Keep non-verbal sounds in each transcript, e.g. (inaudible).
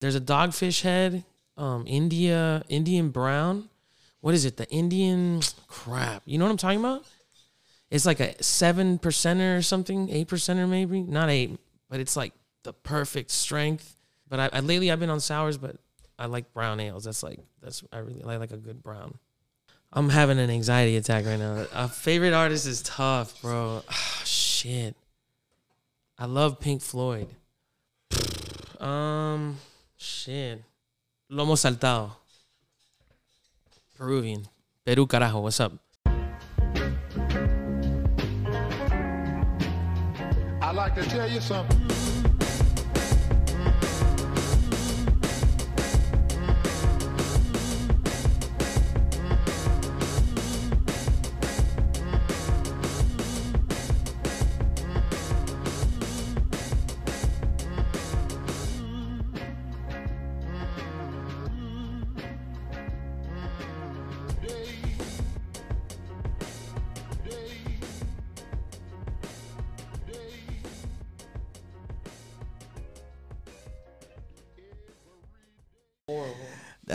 There's a dogfish head, um, India, Indian brown. What is it? The Indian crap. You know what I'm talking about? It's like a seven percenter or something, eight percenter maybe, not eight, but it's like the perfect strength. But I, I lately I've been on sours, but I like brown ales. That's like that's I really I like a good brown. I'm having an anxiety attack right now. A favorite artist is tough, bro. Ah, shit. I love Pink Floyd. (sighs) Um, shit. Lomo saltado. Peruvian. Peru carajo. What's up? I like to tell you something.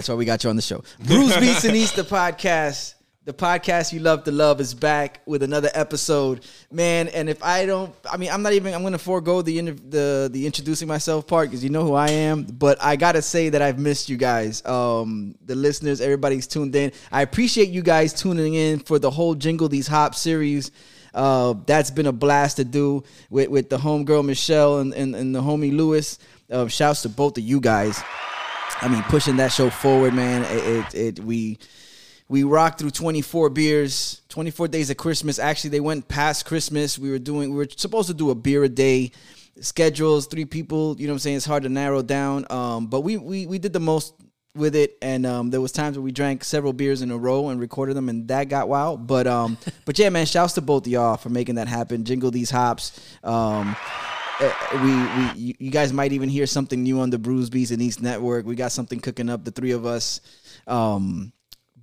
That's why we got you on the show. Brews Beats and Eats, the podcast. The podcast you love to love is back with another episode, man. And if I don't, I mean, I'm not even. I'm gonna forego the the the introducing myself part because you know who I am. But I gotta say that I've missed you guys, um, the listeners, everybody's tuned in. I appreciate you guys tuning in for the whole Jingle These Hop series. Uh, that's been a blast to do with with the homegirl Michelle and and, and the homie Lewis. Uh, shouts to both of you guys. I mean, pushing that show forward, man. It, it, it we we rocked through 24 beers, 24 days of Christmas. Actually, they went past Christmas. We were doing, we were supposed to do a beer a day. Schedules, three people. You know what I'm saying? It's hard to narrow down. Um, but we we we did the most with it, and um, there was times where we drank several beers in a row and recorded them, and that got wild. But um, but yeah, man, shouts to both of y'all for making that happen. Jingle these hops. Um, uh, we we you- guys might even hear something new on the Brews Beats and Eats Network. We got something cooking up, the three of us. Um,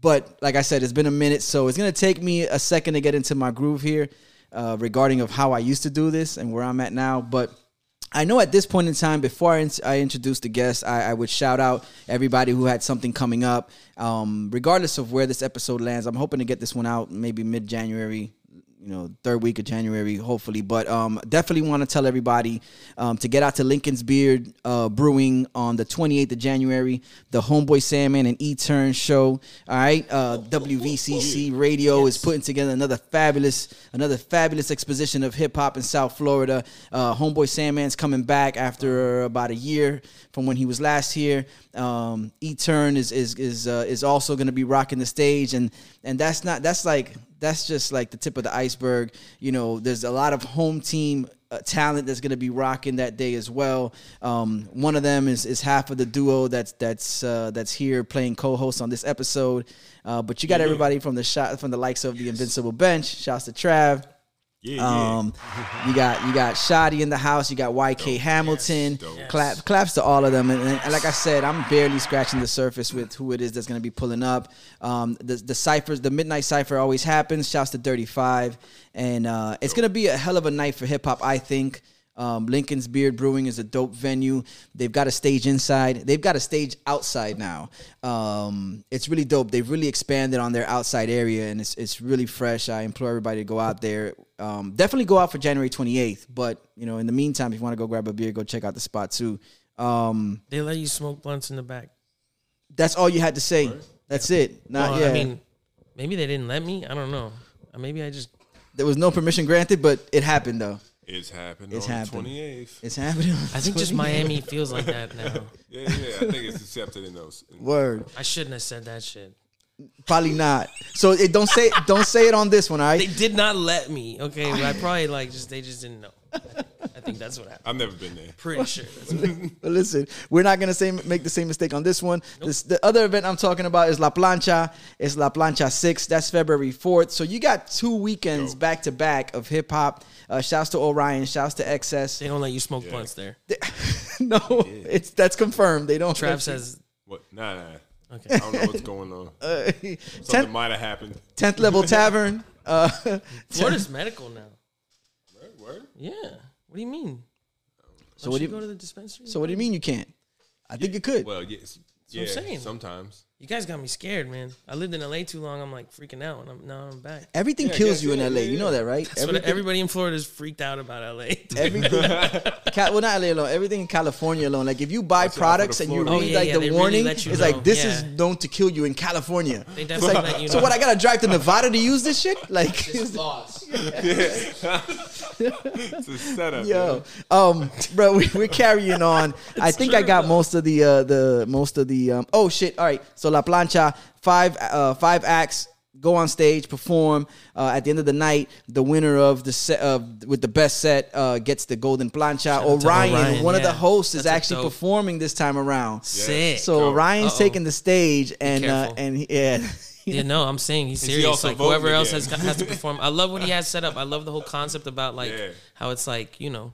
but like I said, it's been a minute, so it's gonna take me a second to get into my groove here, uh, regarding of how I used to do this and where I'm at now. But I know at this point in time, before I, in- I introduce the guest, I, I would shout out everybody who had something coming up. Um, regardless of where this episode lands, I'm hoping to get this one out maybe mid January, you know, third week of January, hopefully. But um, definitely want to tell everybody um, to get out to Lincoln's Beard uh, Brewing on the 28th of January, the Homeboy Sandman and E Turn show. All right, uh, WVCC Radio is putting together another fabulous, another fabulous exposition of hip hop in South Florida. Uh, Homeboy Sandman's coming back after about a year from when he was last here. Um, E Turn is is is uh, is also going to be rocking the stage, and and that's not that's like that's just like the tip of the iceberg. You know, there's a lot of home team uh, talent that's going to be rocking that day as well. Um, one of them is is half of the duo that's that's uh, that's here playing co-host on this episode. Uh, but you got everybody from the shot from the likes of the Invincible Bench. Shouts to Trav. Yeah, yeah. Um, (laughs) you got you got Shoddy in the house. You got YK Hamilton. dope. Clap, claps to all of them. And, and like I said, I'm barely scratching the surface with who it is that's going to be pulling up. Um, the the ciphers, the midnight cipher always happens. Shouts to Dirty Five, and uh, it's going to be a hell of a night for hip hop. I think. Um, Lincoln's Beard Brewing is a dope venue. They've got a stage inside. They've got a stage outside now. Um, it's really dope. They've really expanded on their outside area, and it's it's really fresh. I implore everybody to go out there. Um, definitely go out for January 28th. But you know, in the meantime, if you want to go grab a beer, go check out the spot too. Um, They let you smoke blunts in the back. that's all you had to say. That's it. Not Well, yeah. I mean, maybe they didn't let me. I don't know. Maybe I just there was no permission granted, but it happened though. It's happening. It's on 28th. It's happening. I think just Miami feels like that now. (laughs) Yeah, yeah. I think it's accepted in those. in- (laughs) Word. I shouldn't have said that shit. Probably not. So it don't say don't say it on this one. All right. They did not let me. Okay, but I probably like just they just didn't know. I think, that's what happened. I've never been there. Pretty sure. That's what happened. But listen, we're not gonna say make the same mistake on this one. This, the other event I'm talking about is La Plancha. It's La Plancha Six. That's February fourth. So you got two weekends Dope. back to back of hip hop. Uh, shouts to Orion. Shouts to XS. They don't let you smoke blunts there. (laughs) no, it's that's confirmed. They don't. Trav says, What? Nah, nah. Okay. I don't know what's going on. (laughs) Something tenth, might have happened. 10th level (laughs) tavern. Uh, Florida's medical now. Word, word? Yeah. What do you mean? So Don't what do you you- go to the dispensary? so what do you mean you can't? I think you could. Well, yes. Yeah, what I'm saying. sometimes. You guys got me scared, man. I lived in LA too long. I'm like freaking out, and I'm now I'm back. Everything Yeah, kills you in LA. You know that, right? That's what everybody in Florida is freaked out about LA. (laughs) everything, (laughs) Ca- well, not LA alone. Everything in California alone. Like if you buy Watch out for products and you read Oh, yeah, like yeah, the they really warning, it's know. like this is known to kill you in California. They It's definitely like, let you so what? I gotta drive to Nevada to use this shit? (laughs) Like, laws. It's a setup. yo, um, bro, we, we're carrying on. I think I got though. most of the uh the most of the um. Oh shit! All right, so La Plancha, five uh five acts. Go on stage, perform. Uh, at the end of the night, the winner of the set uh, with the best set uh, gets the golden plancha. Orion, Orion, one of the hosts, is That's a actually dope. performing this time around. Sick. So Go. Orion's Uh-oh. taking the stage, and uh, and he- yeah, (laughs) Yeah, no, I'm saying he's serious. also Like voting whoever else has got, has to perform. I love what he has set up. I love the whole concept about like (laughs) Yeah. how it's like you know,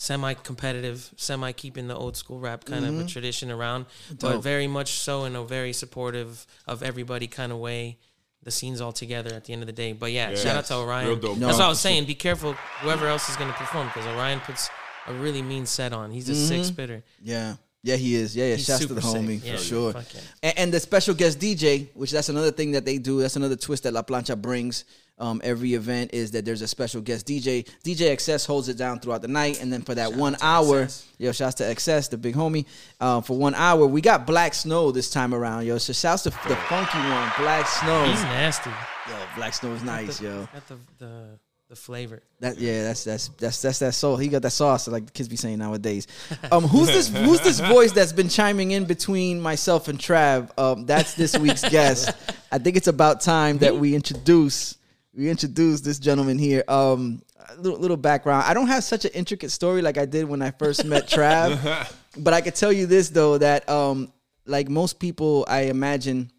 semi competitive, semi keeping the old school rap kind of a mm-hmm. tradition around, but very much so in a very supportive of everybody kind of way. The scenes all together at the end of the day. But yeah, Yeah. shout out to Orion. No, That's what I was saying. Be careful whoever else is going to perform because Orion puts a really mean set on. He's a sick mm-hmm. spitter. yeah, yeah, he is. Yeah, yeah. He's Shouts to the homie Yeah, for sure. yeah. And, and the special guest DJ, which that's another thing that they do. That's another twist that La Plancha brings. Um, every event is that there's a special guest DJ. DJ XS holds it down throughout the night, and then for that one hour, XS. yo, shouts to XS, the big homie. Uh, for one hour, we got Black Snow this time around, yo. So shouts to the funky one, Black Snow. He's nasty. Yo, Black Snow is nice, the, yo. Got the, the the flavor. That yeah, that's that's that's that's that soul. He got that sauce, like the kids be saying nowadays. Um, who's this? Who's this voice that's been chiming in between myself and Trav? Um, that's this week's (laughs) guest. I think it's about time that we introduce we introduce this gentleman here. Um, a little, little background. I don't have such an intricate story like I did when I first met (laughs) Trav, but I could tell you this though that um, like most people, I imagine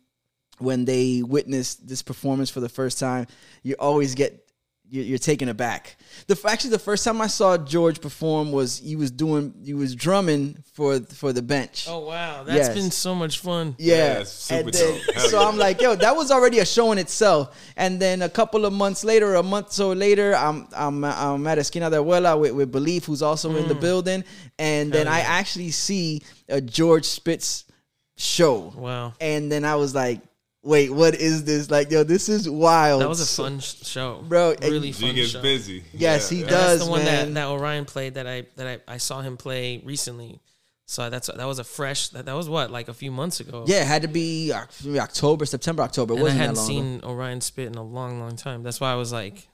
when they witness this performance for the first time, you always get you're, you're taken aback. The actually the first time I saw George perform was he was doing he was drumming for for the bench. Oh wow, that's Yes. been so much fun. Yeah, Yeah, super and then, so. I'm like, yo, that was already a show in itself. And then a couple of months later, a month so later, I'm I'm I'm at Esquina de Abuela with, with Belief, who's also in the building, and then Mm. Hell I actually see a George Spitz show. Wow, And then I was like, wait, what is this? Like, yo, this is wild. that was a fun sh- show, Bro, and- Really G fun gets show. busy. Yes, he yeah. does. That's the one man. that, that Orion played that I that I, I saw him play recently. So that's that was a fresh that, that was what like a few months ago. Yeah, it had to be October, September, October. It and I wasn't hadn't that long ago. seen Orion spit in a long, long time. That's why I was like,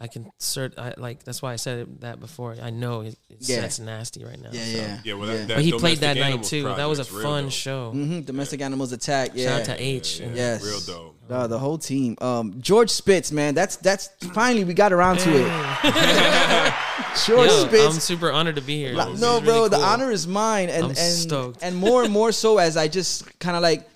I can cert. I, like that's why I said it, that before. I know it, it's, Yeah. it's nasty right now. Yeah, so. yeah. Yeah, well, yeah. that, that But he played that night Animals too. That was a fun dope. show. Mhm, Domestic Animals Attack. Yeah. Shout out to H. Yeah, Yes. Real dope. Uh, the whole team. Um, George Spitz, man. That's that's finally we got around to it. (laughs) George Yo, Spitz. I'm super honored to be here. Like, no, bro, really the honor is mine, and I'm and stoked. and more and more so as I just kind of like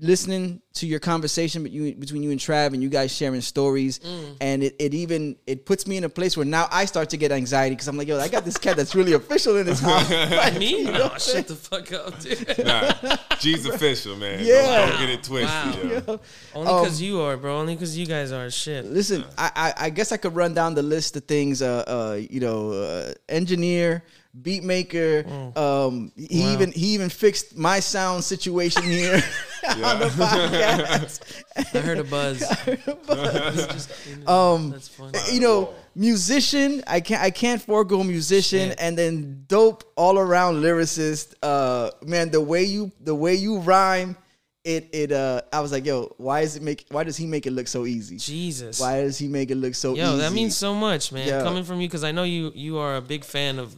listening to your conversation between you, between you and Trav, and you guys sharing stories, Mm. and it, it even it puts me in a place where now I start to get anxiety because I'm like, yo, I got this cat that's really official in his (laughs) house. (laughs) Like, Me? you know No, what I'm saying? shut the fuck up, dude. Nah, G's (laughs) official, man. Don't- Yeah. Don't, get it twisted, Wow. yo. Only Um, because you are, bro. Only because you guys are shit. Listen, I, I I guess I could run down the list of things. Uh, uh you know, uh, engineer, beat maker. Um, he Mm. Wow. even he even fixed my sound situation here (laughs) on the podcast. I heard a buzz. (laughs) Um, That's fun. you know, musician. I can't I can't forego musician, Shit. and then dope all around lyricist. Uh, man, the way you the way you rhyme. It it uh I was like yo why is it make why does he make it look so easy Jesus. why does he make it look so Yo, easy that means so much, man. Yeah. Coming from you, because I know you you are a big fan of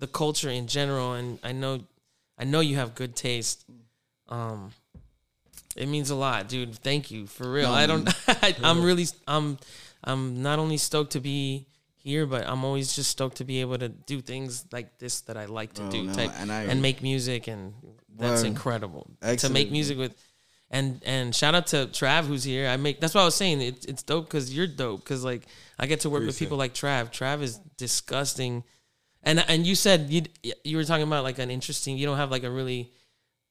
the culture in general, and I know I know you have good taste. Um, it means a lot, dude. Thank you for real. I don't. (laughs) I, I'm really. I'm. I'm not only stoked to be here, but I'm always just stoked to be able to do things like this that I like to Oh, do, no, type, and I- and make music, and that's Word. incredible to make music with. And and shout out to Trav who's here. I make that's what I was saying. It, it's dope because you're dope. Because like I get to work with people like Trav. Trav is disgusting, and and you said you you were talking about like an interesting. You don't have like a really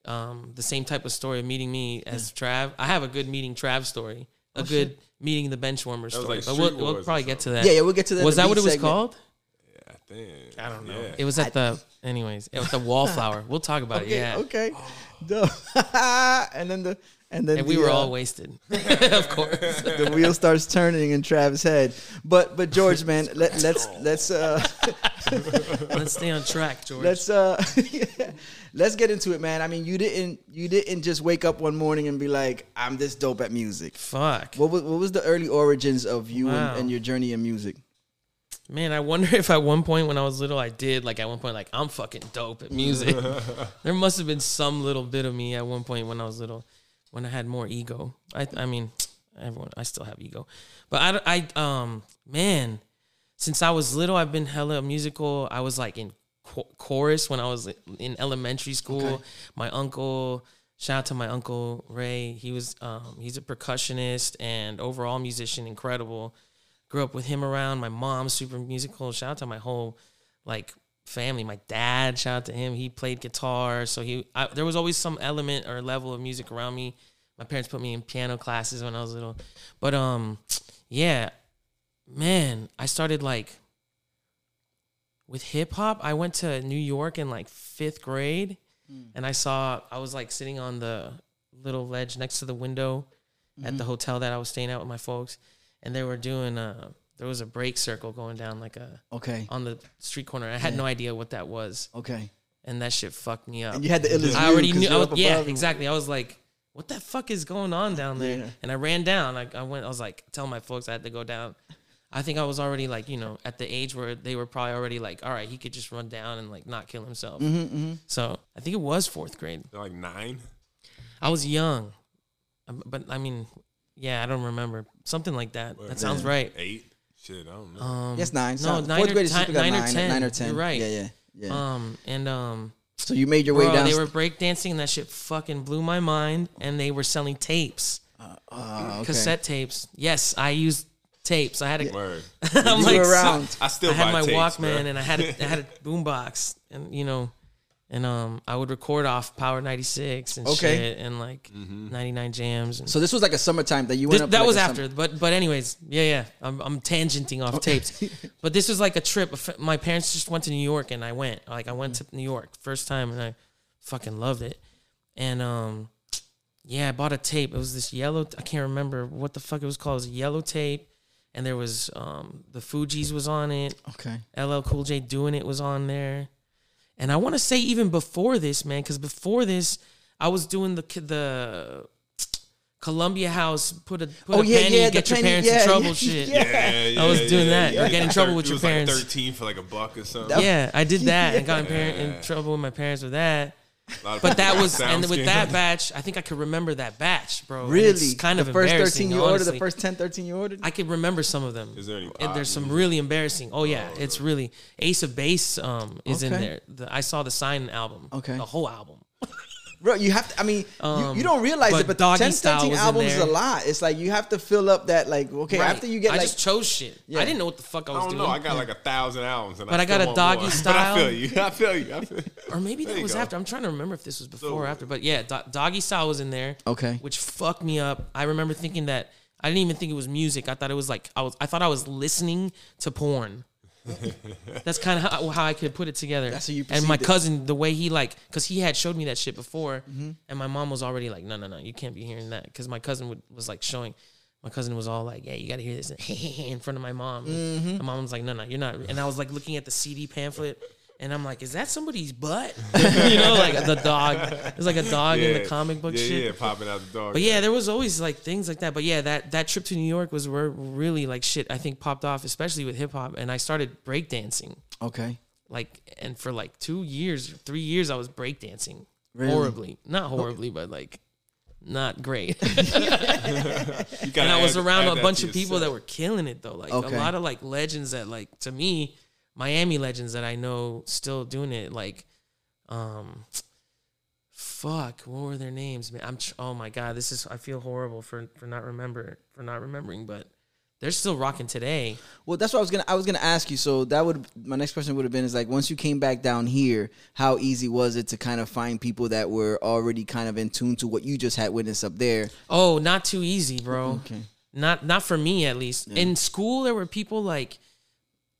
um the same type of story of meeting me as Trav. I have a good meeting Trav story. A good meeting the bench warmer story. like but we'll, we'll probably get to that. yeah yeah we'll get to that Was that what beat it was segment. called? Yeah, I think. I don't know. Yeah. It was at the (laughs) anyways. It was the wallflower. We'll talk about Okay, it. Yeah. okay. (laughs) Dope. (laughs) and then the and then And we the, were uh, all wasted, (laughs) of course. (laughs) the wheel starts turning in Travis' head. But but George, man, (laughs) let, let's let's uh Let's stay on track, George. let's uh let's get into it, man. I mean, you didn't you didn't just wake up one morning and be like, I'm this dope at music. Fuck. What was what was the early origins of you Wow. and, and your journey in music? Man, I wonder if at one point when I was little, I did like at one point like I'm fucking dope at music. there must have been some little bit of me at one point when I was little, when I had more ego. I I mean, everyone, I still have ego, but I I um man, since I was little, I've been hella musical. I was like in cho- chorus when I was in elementary school. Okay. My uncle. Shout out to my uncle Ray. He was um, he's a percussionist and overall musician, incredible grew up with him around. My mom's super musical. Shout out to my whole like family. My dad, shout out to him. He played guitar, so he I, there was always some element or level of music around me. My parents put me in piano classes when I was little, but um, yeah, man, I started like with hip hop. I went to New York in like fifth grade, and I saw I was like sitting on the little ledge next to the window at the hotel that I was staying at with my folks, and they were doing uh there was a break circle going down like a Okay. on the street corner. I had no idea what that was, Okay. and that shit fucked me up. And you had the illest I already knew. I was, yeah, above exactly. I was like, "What the fuck is going on down there?" Yeah. And I ran down. I, I went. I was like, "Tell my folks I had to go down. I think I was already like, you know, at the age where they were probably already like, all right, he could just run down and like not kill himself. Mm-hmm, So I think it was fourth grade. They're like nine. I was young, Um, but I mean, yeah, I don't remember something like that. That sounds right. Eight. Shit, I don't know. Um, Yes, nine. No, Sounds- nine fourth or, grade is ti- typically nine, nine, or ten. nine or ten. You're right. Yeah, yeah, yeah. Um, and um, so you made your way bro, down. they were breakdancing, and that shit fucking blew my mind. And they were selling tapes, uh, okay. cassette tapes. Yes, I used tapes. I had a, Word. (laughs) I'm You like, were so- around. I still I had buy my tapes, Walkman, bro. and I had a, I had a (laughs) boombox, and you know, and um, I would record off Power 96 and Okay. shit, and like 99 Jamz. And So this was like a summertime that you went this, up. that like was after, summer- but but anyways, yeah, yeah. I'm I'm tangenting off tapes, (laughs) but this was like a trip. My parents just went to New York, and I went. Like I went to New York first time, and I fucking loved it. And um, yeah, I bought a tape. It was this yellow. I can't remember what the fuck it was called. It was a yellow tape, and there was um the Fugees was on it. Okay. LL Cool J doing it was on there, and I want to say even before this, man, because before this, I was doing the the Columbia House put a put Oh a yeah, penny, yeah. get your penny, parents yeah, in trouble, yeah, shit. Yeah. Yeah, I was yeah, doing yeah, that, yeah. or get in trouble with it your was parents. Like Thirteen for like a buck or something. Yeah, I did (laughs) that and got in, parent, in trouble with my parents with that. A lot of But that was and with that batch, I think I could remember that batch, bro. Really? it's kind of the first thirteen you ordered. The first 10, 13 you ordered. I could remember some of them. Is there any And pop there's some really embarrassing. Oh yeah, it's really Ace of Base um is in there. The, I saw the Sign album. Okay. the whole album. Bro, you have to. I mean, you, Um, you don't realize but it, but Doggy 10, Style 13 was in albums is a lot. It's like you have to fill up that. Like, okay, Right. after you get I like, just chose shit. Yeah. I didn't know what the fuck I was I was don't doing. know. I got like a thousand albums, and But I got a doggy more. (laughs) style. But I feel you. I feel you. I feel or maybe that was go. after. I'm trying to remember if this was before or after. But yeah, Do- Doggy Style was in there. Okay. Which fucked me up. I remember thinking that I didn't even think it was music. I thought it was like I was. I thought I was listening to porn. (laughs) That's kind of how, how I could put it together. That's how you and my it. cousin, the way he like, because he had showed me that shit before, Mm-hmm. and my mom was already like, no, no, no, you can't be hearing that, because my cousin would, was like showing. My cousin was all like, "Yeah, you got to hear this (laughs) in front of my mom." Mm-hmm. My mom was like, "No, no, you're not." And I was like looking at the CD pamphlet, and I'm like, "Is that somebody's butt?" (laughs) you know, like the dog. It's like a dog in the comic book yeah, shit. Yeah, popping out the dog. But yeah, there was always like things like that. But yeah, that that trip to New York was where really like shit I think popped off, especially with hip hop. And I started breakdancing. okay, Like and for like two years, three years I was breakdancing. Really? Horribly. Not horribly, but like not great. (laughs) You (laughs) and I was add- around add a bunch of people that were killing it though. Like Okay. a lot of like legends that like to me, Miami legends that I know still doing it. Like, um, fuck, what were their names? Man, I'm tr- oh my god, this is I feel horrible for for not remember for not remembering, but they're still rocking today. well, that's what I was gonna. I was gonna ask you. So that would my next question would have been is like once you came back down here, how easy was it to kind of find people that were already kind of in tune to what you just had witnessed up there? Oh, not too easy, bro. Okay. Not not for me at least. In school, there were people like,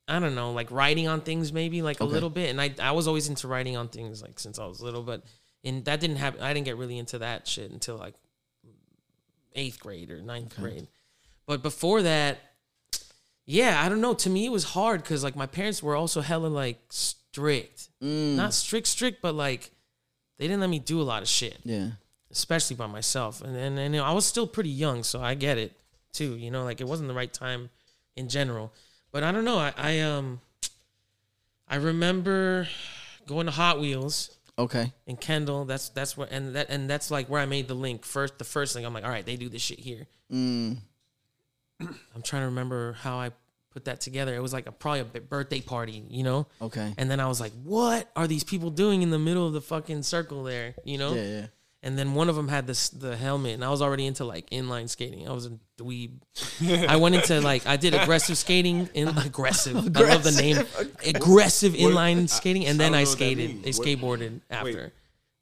I don't know, like writing on things maybe like a little bit. And I I was always into writing on things like since I was little, but and that didn't happen. I didn't get really into that shit until like eighth grade or ninth grade. But before that, yeah, I don't know. To me, it was hard because like my parents were also hella like strict, Mm. not strict, strict, but like they didn't let me do a lot of shit Yeah. especially by myself. And and, and you know, I was still pretty young, so I get it too. You know, like it wasn't the right time in general. But I don't know. I, I um I remember going to Hot Wheels Okay. in Kendall. That's that's where and that and that's like where I made the link first. The first thing I'm like, all right, they do this shit here. Mm. (clears throat) I'm trying to remember how I put that together. It was like a probably a bi- birthday party, you know. Okay. And then I was like, what are these people doing in the middle of the fucking circle there? You know. Yeah, yeah. And then one of them had this the helmet, and I was already into like inline skating. I was a dweeb. I went into like I did aggressive skating in (laughs) aggressive. I love the name (laughs) aggressive inline skating, and I then don't I know what that skated. means. I What- skateboarded after.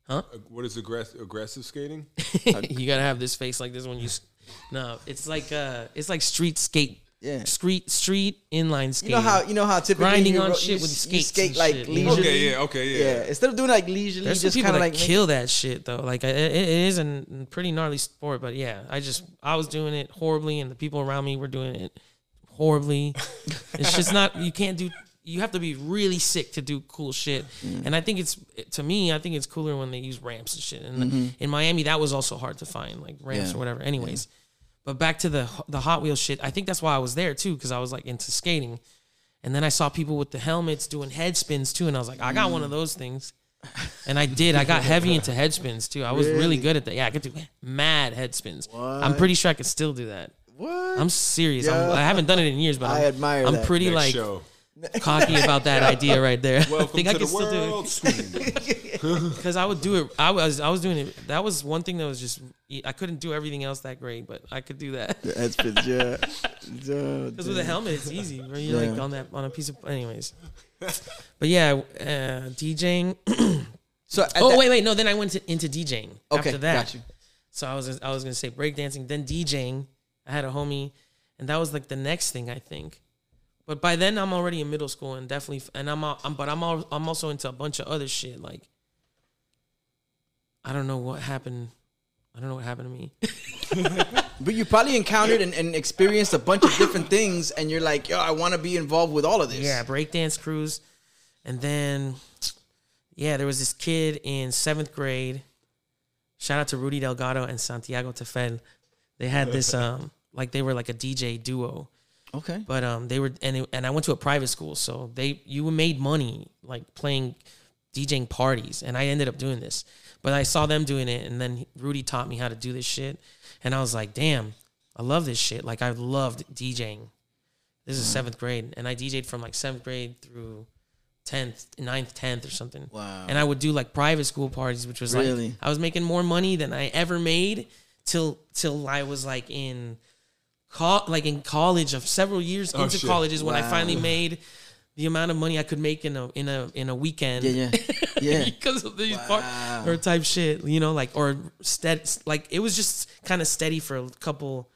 huh? What is aggressive aggressive skating? (laughs) you gotta have this face like this when you. No, it's like uh, it's like street skate. Yeah. Street street inline skate. You know how you know how typically Grinding you, on ro- shit you, with s- you skates skate and like shit, leisurely. Okay, yeah, okay, yeah. Yeah, instead of doing like leisurely, There's just kind of like make- kill that shit though. Like it, it is a pretty gnarly sport, but yeah, I just I was doing it horribly, and the people around me were doing it horribly. (laughs) it's just not you can't do. You have to be really sick to do cool shit, Mm. and I think it's to me. I think it's cooler when they use ramps and shit. And in Miami, that was also hard to find, like ramps Mm-hmm. Yeah. or whatever. Anyways, but back to the the Hot Wheels shit. I think that's why I was there too, because I was like into skating. And then I saw people with the helmets doing head spins too, and I was like, I got Mm. one of those things. And I did. I got heavy into head spins too. I was really, Really? good at that. Yeah, I could do mad head spins. I'm pretty sure I could still do that. What? I'm serious. I'm, I haven't done it in years, but I I'm, admire I'm that. pretty Next like show. Cocky about that idea right there. (laughs) I Welcome think I can the still do it world. Because (laughs) I would do it. I was I was doing it. That was one thing that was just I couldn't do everything else that great, but I could do that. Spins, yeah. Because (laughs) with a helmet, it's easy. Right? You're like on that on a piece of. Anyways, but yeah, uh, DJing. (clears throat) So oh that- wait, wait, no. Then I went to, into DJing Okay, after that. So I was I was gonna say breakdancing, then DJing. I had a homie, and that was like the next thing I think. But by then I'm already in middle school and definitely, and I'm, I'm but I'm all, I'm also into a bunch of other shit like. I don't know what happened. I don't know what happened to me. (laughs) But you probably encountered and, and experienced a bunch of different things, and you're like, yo, I want to be involved with all of this. Yeah, breakdance crews. And then, yeah, there was this kid in seventh grade. Shout out to Rudy Delgado and Santiago Tefel. They had this, um, like they were like a DJ duo, Okay. but um, they were and it, and I went to a private school, so they you made money like playing DJing parties, and I ended up doing this. But I saw them doing it, and then Rudy taught me how to do this shit, and I was like, damn, I love this shit. Like I loved DJing. This is seventh grade, and I DJ'd from like seventh grade through tenth, 9th, tenth, or something. Wow. And I would do like private school parties, which was Really? like I was making more money than I ever made till till I was like in co- like in college of several years Oh, into shit. colleges when I finally made the amount of money I could make in a in a in a weekend. Yeah, yeah, (laughs) yeah. because of these Wow. part or type shit, you know, like or steady, like it was just kind of steady for a couple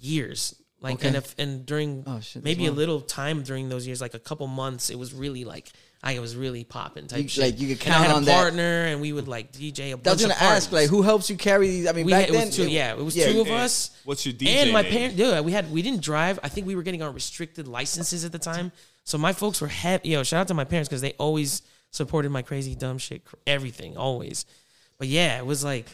years, like Okay. and if and during Oh, shit, maybe a little time during those years, like a couple months, it was really like I was really popping type You- shit. like, you could And I count had on a that. partner, and we would like DJ a bunch I was gonna ask, like, who helps you carry these? I mean, we back had, it then, was two, yeah, it was yeah. two of And us. What's your DJ and my name? parents, yeah, we had we didn't drive. I think we were getting our restricted licenses at the time, so my folks were heavy. Yo, shout out to my parents because they always supported my crazy dumb shit, everything, always. But yeah, it was like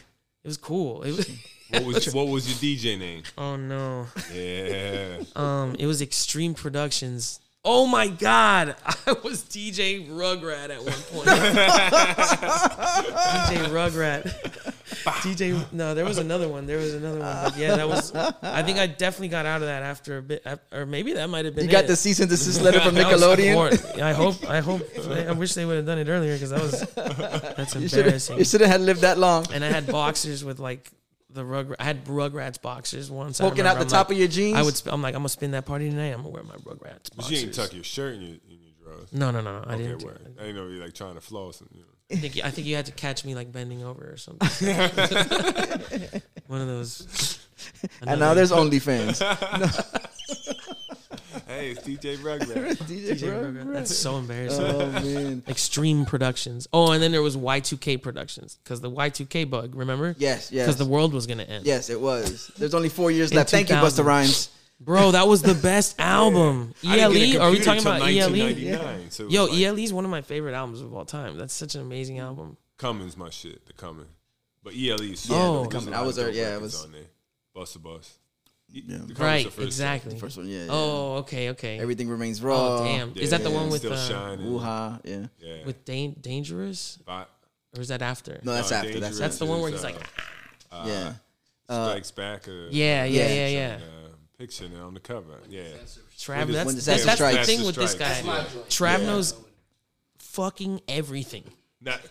it was cool. It was. (laughs) What was what was your DJ name? oh no. Yeah. Um, it was Extreme Productions. Oh my god, (laughs) I was DJ Rugrat at one point. (laughs) DJ Rugrat. DJ. No, there was another one. There was another one. But yeah, that was. I think I definitely got out of that after a bit, or maybe that might have been. You got it. the cease and desist letter from (laughs) Nickelodeon. I hope. I hope. I wish they would have done it earlier because that was. That's embarrassing. you shouldn't have lived that long. and I had boxers with like the rug. I had Rugrats boxers once. I Poking out the I'm top like- of your jeans. I would. Sp- I'm like, I'm gonna spin that party tonight. I'm gonna wear my Rugrats But you boxers. ain't tuck your shirt in your, in your drawers. No, no, no, no. I Okay, didn't. do word. that. I didn't know you like trying to floss. And, you know. I think. I think you had to catch me like bending over or something. (laughs) One of those. (laughs) and now there's OnlyFans. (laughs) hey, it's DJ Rugrat. DJ That's so embarrassing. Oh man. (laughs) Extreme Productions. Oh, and then there was Y2K Productions because the Y2K bug. Remember? Yes, yes. Because the world was gonna end. Yes, it was. There's only four years In left. Thank you, Busta Rhymes. Bro, that was the best (laughs) album. I didn't get a ELE? Are we talking about ELE? 1999, so Yo, like, ELE is one of my favorite albums of all time. That's such an amazing album. Cummins, my shit. The Cummins. But ELE is Yeah, Oh. there's a Cummins. I was of yeah, it was- on there. Bus a bus. Yeah. Right, the first exactly. The first one, yeah. yeah. Oh, okay, okay. Everything remains raw. oh, damn. Yeah, is that the one with still uh, shining? Woo-ha, yeah. Yeah. with Dan- Dangerous, But, or is that after? No, that's uh, after. That's That's the one where he's like, uh, yeah. Strikes Back. Uh, yeah, yeah, Yeah. yeah, yeah. Uh, picture now on the cover. Yeah. Trav, When that's, that's, that's the Strikes. thing with this guy. Strikes, Trav Yeah. knows fucking everything. Not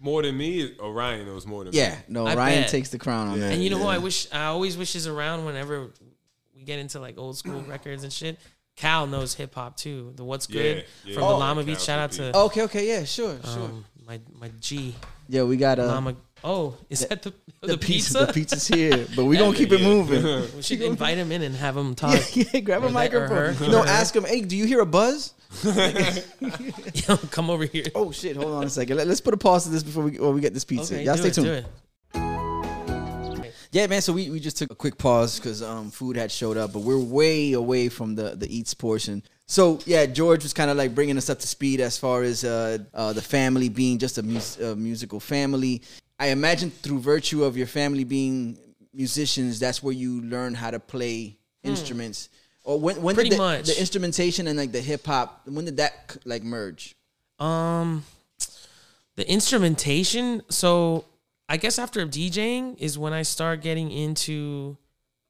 more than me. Orion knows more than me. Yeah, no, I Orion bet. takes the crown on that. And you know who. I wish I always wish is around whenever we get into like old school (clears throat) records and shit. Cal knows hip hop too. The What's Yeah, Good yeah. from Oh. the Llama Beach. Shout out the to Okay, okay, yeah, sure, sure. um, my my G yeah, we got uh, Llama. Oh, is that the the, pizza. pizza? The pizza's here, but we gonna keep it moving. (laughs) We should invite him in and have him talk. (laughs) yeah, grab a Or that- microphone. her. You know, ask him. Hey, do you hear a buzz? (laughs) Yo, come over here. Oh shit! Hold on a second. Let, us put a pause to this before we before we get this pizza. Okay, Y'all do stay it, tuned. Yeah, man. So we, we just took a quick pause because um food had showed up, but we're way away from the the eats portion. So yeah, George was kind of like bringing us up to speed as far as uh, uh the family being just a mus- uh, musical family. I imagine through virtue of your family being musicians, that's where you learn how to play instruments. Or when when Hmm. Pretty did the, much. the instrumentation and like the hip hop when did that like merge? Um, the instrumentation. So I guess after DJing is when I start getting into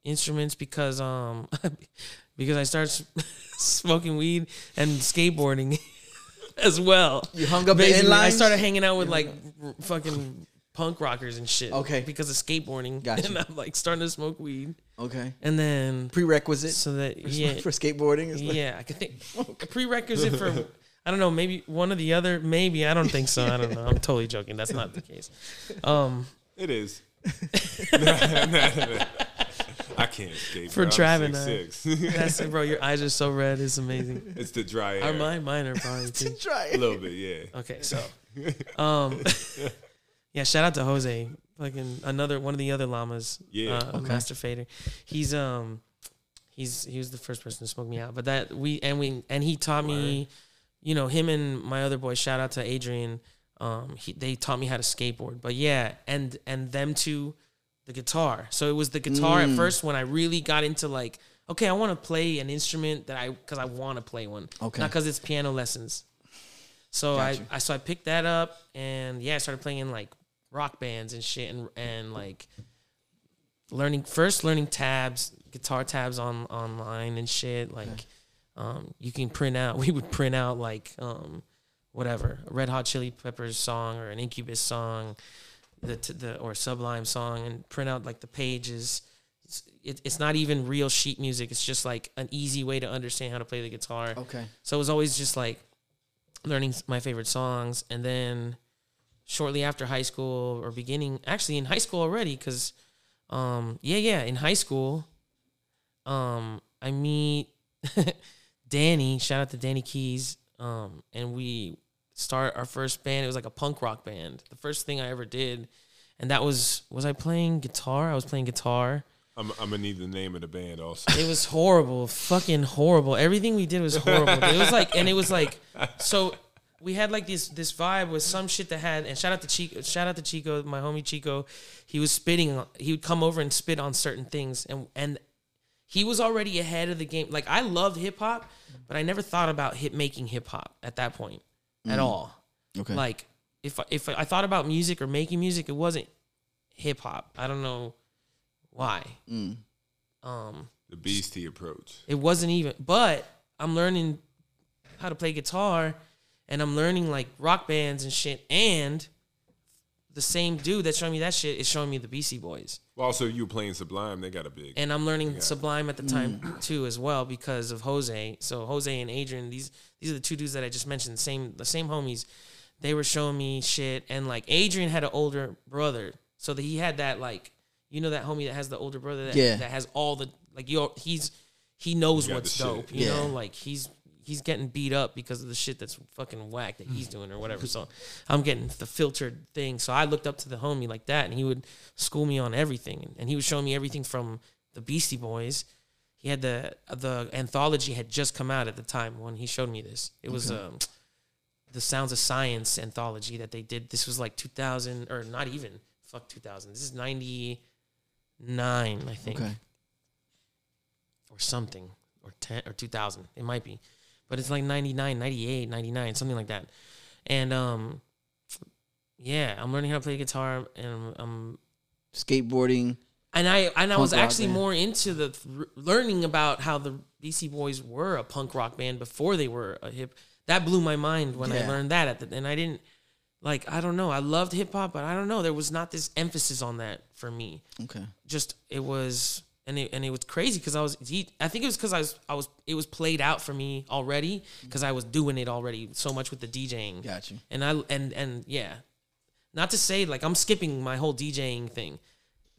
instruments because um (laughs) because I start (laughs) smoking weed and skateboarding (laughs) as well. You hung up the Basically, I started hanging out with like r- fucking punk rockers and shit. Okay. because of skateboarding. Gotcha. And I'm like starting to smoke weed, Okay, and then prerequisite so that for, yeah for skateboarding. Is like, yeah, I could think prerequisite for I don't know, maybe one or the other. Maybe I don't think so. I don't know. I'm totally joking. That's not the case. Um, It is. (laughs) (laughs) I can't escape. For bro. Trav I'm and I. six, six. that's it, bro. Your eyes are so red. It's amazing. it's the dry Are air. mine? Mine are probably (laughs) too. Try A little bit, yeah. Okay, so, um, yeah. Shout out to Jose, fucking another one of the other llamas. Yeah. uh, Master Fader. He's um, he's he was the first person to smoke me out. But that we and we and he taught me, you know, him and my other boy. Shout out to Adrian. Um, he, they taught me how to skateboard. But yeah, and and them two, the guitar. So it was the guitar Mm. at first when I really got into like, okay, I want to play an instrument that I because I want to play one. Okay. not because it's piano lessons. So I, Gotcha. I so I picked that up and yeah, I started playing in like rock bands and shit and and like learning first learning tabs, guitar tabs on online and shit. Like um you can print out (laughs) we would print out like um whatever, a Red Hot Chili Peppers song or an Incubus song, the the or Sublime song and print out like the pages. It's, it, it's not even real sheet music. It's just like an easy way to understand how to play the guitar. Okay. So it was always just like learning my favorite songs. And then shortly after high school or beginning, actually in high school already, because, um, yeah, yeah, in high school, um, I meet (laughs) Danny, shout out to Danny Keys. Um, and we start our first band. It was like a punk rock band. The first thing I ever did. And that was, was I playing guitar? I was playing guitar. I'm, I'm gonna need the name of the band also. It was horrible, fucking horrible. Everything we did was horrible. It was like, and it was like, so we had like this this vibe with some shit that had. And shout out to Chico, shout out to Chico, my homie Chico. He was spitting. He would come over and spit on certain things, and and he was already ahead of the game. Like I loved hip hop, but I never thought about hit making hip hop at that point at all. Okay. Like if I- if I thought about music or making music, it wasn't hip hop. I don't know why. Mm. Um, The Beastie approach. it wasn't even. But I'm learning how to play guitar, and I'm learning like rock bands and shit. And the same dude that's showing me that shit is showing me the Beastie Boys, Well, also you were playing Sublime. They got a big. and I'm learning Sublime at the time mm. (clears throat) too as well because of Jose. So Jose and Adrian, these these are the two dudes that I just mentioned. The same the same homies. They were showing me shit, and like Adrian had an older brother, so that he had that like you know that homie that has the older brother that, Yeah. that has all the like yo he's he knows what's the shit. dope. You Yeah. know, like he's he's getting beat up because of the shit that's fucking whack that he's doing or whatever. So I'm getting the filtered thing. So I looked up to the homie like that, and he would school me on everything, and he was showing me everything from the Beastie Boys. He had the the anthology had just come out at the time when he showed me this. It was um, the Sounds of Science anthology that they did. This was like 2000 or not even fuck 2000. This is 99, I think Okay. or something or 10 or 2000 it might be but it's like 99 98 99 something like that and um yeah i'm learning how to play guitar and i'm, I'm Skateboarding. and i and i was actually band. more into the th- learning about how the Beastie Boys were a punk rock band before they were a hip that blew my mind when i learned that at the, and i didn't like i don't know i loved hip-hop but i don't know there was not this emphasis on that for me Okay. just it was and it and it was crazy because I was he, I think it was because I was I was it was played out for me already because I was doing it already so much with the DJing. Got you. And I and and yeah, not to say like I'm skipping my whole DJing thing.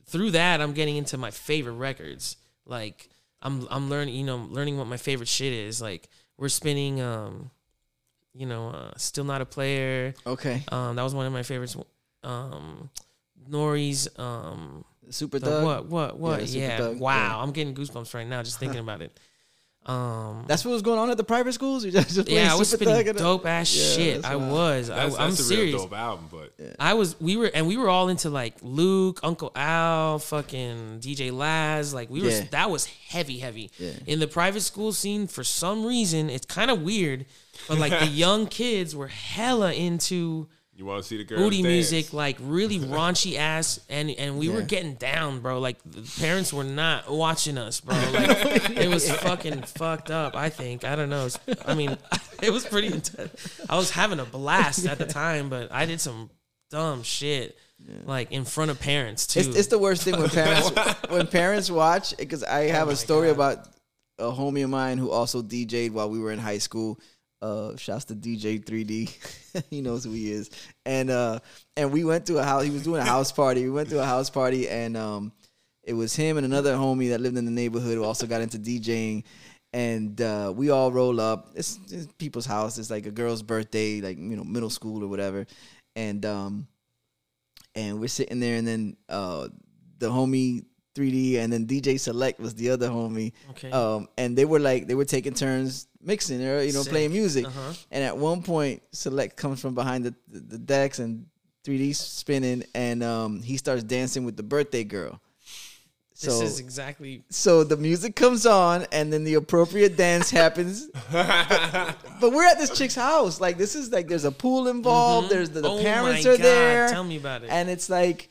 Through that, I'm getting into my favorite records. Like I'm I'm learning you know learning what my favorite shit is. Like we're spinning um, you know, uh, still not a player. Okay. Um, that was one of my favorites. Um, Nori's um Super the Thug. what? What? What? Yeah, Yeah. Thug, wow. yeah. I'm getting goosebumps right now just thinking about it. (laughs) Um. That's what was going on at the private schools. You just, just yeah, I was Super spitting Thug at the- dope ass Yeah, shit. I was. That's, I, that's I'm a serious. real dope album, but I was. We were, and we were all into like Luke, Uncle Al, fucking DJ Laz. Like we were. Yeah. That was heavy, heavy. Yeah. In the private school scene, for some reason, it's kind of weird, but like the (laughs) young kids were hella into you want to see the girl booty dance. music, like really (laughs) raunchy ass, and and we were getting down, bro. Like the parents were not watching us, bro. Like (laughs) it was fucking fucked up. I think I don't know. I mean, (laughs) it was pretty intense. I was having a blast at the time, but I did some dumb shit, like in front of parents too. It's, it's the worst thing when parents when parents watch because I oh have Oh a story God. about a homie of mine who also DJ'd while we were in high school. Uh, shouts to DJ 3D. (laughs) he knows who he is. And uh, and we went to a house. He was doing a house party. We went to a house party, and um, it was him and another homie that lived in the neighborhood who also got into DJing. And uh, we all roll up. It's, it's people's house. It's like a girl's birthday, like you know, middle school or whatever. And um, and we're sitting there, and then uh, the homie 3D, and then DJ Select was the other homie. Okay. Um, and they were like they were taking turns mixing or you know Sick. playing music. Uh-huh. And at one point, Select comes from behind the the, the decks and 3D spinning, and um, he starts dancing with the birthday girl. this So is exactly. so the music comes on, and then the appropriate dance (laughs) happens. but, but we're at this chick's house. Like this is like there's a pool involved. There's the, the oh parents are God, there. Tell me about it. and it's like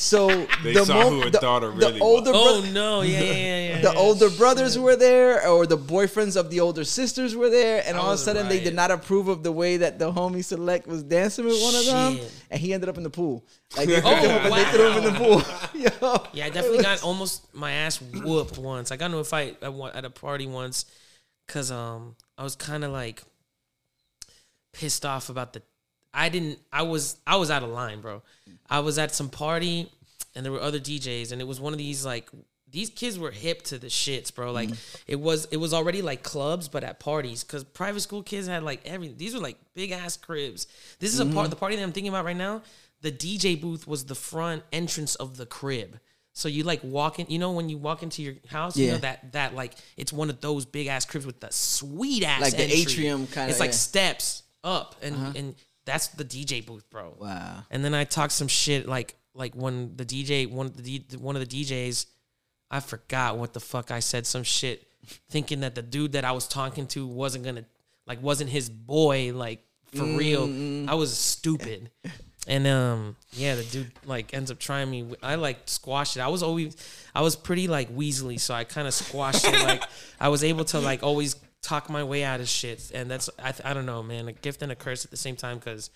so (laughs) They the saw mo- who her the, daughter the really older oh bro- no! Yeah, yeah, yeah. yeah the yeah. older brothers were there or the boyfriends of the older sisters were there and I all of a was sudden they did not approve of the way that the homie select was dancing with one of them Shit. and he ended up in the pool like they, (laughs) Oh, picked him up they threw him in the pool (laughs) Yo, Yeah, I definitely was- got almost my ass whooped once. I got into a fight at, one, at a party once because um I was kind of like pissed off about the. I didn't. I was I was out of line, bro. I was at some party and there were other DJs and it was one of these like these kids were hip to the shits, bro. Like mm-hmm. it was it was already like clubs, but at parties because private school kids had like every. These were like big ass cribs. This is a part mm-hmm. the party that I'm thinking about right now. The DJ booth was the front entrance of the crib. So you like walk in, you know, when you walk into your house, you know that that like it's one of those big ass cribs with the sweet ass Like the atrium kinda, It's like yeah. steps up, and uh-huh. and that's the DJ booth, bro. wow And then I talked some shit like like when the DJ one of the one of the DJs, I forgot what the fuck I said some shit, thinking that the dude that I was talking to wasn't gonna like wasn't his boy like for real. I was stupid. And um yeah, the dude like ends up trying me. I like squashed it. I was always I was pretty like Weasley, so I kind of squashed it. Like I was able to like always talk my way out of shit, and that's I I don't know, man, a gift and a curse at the same time because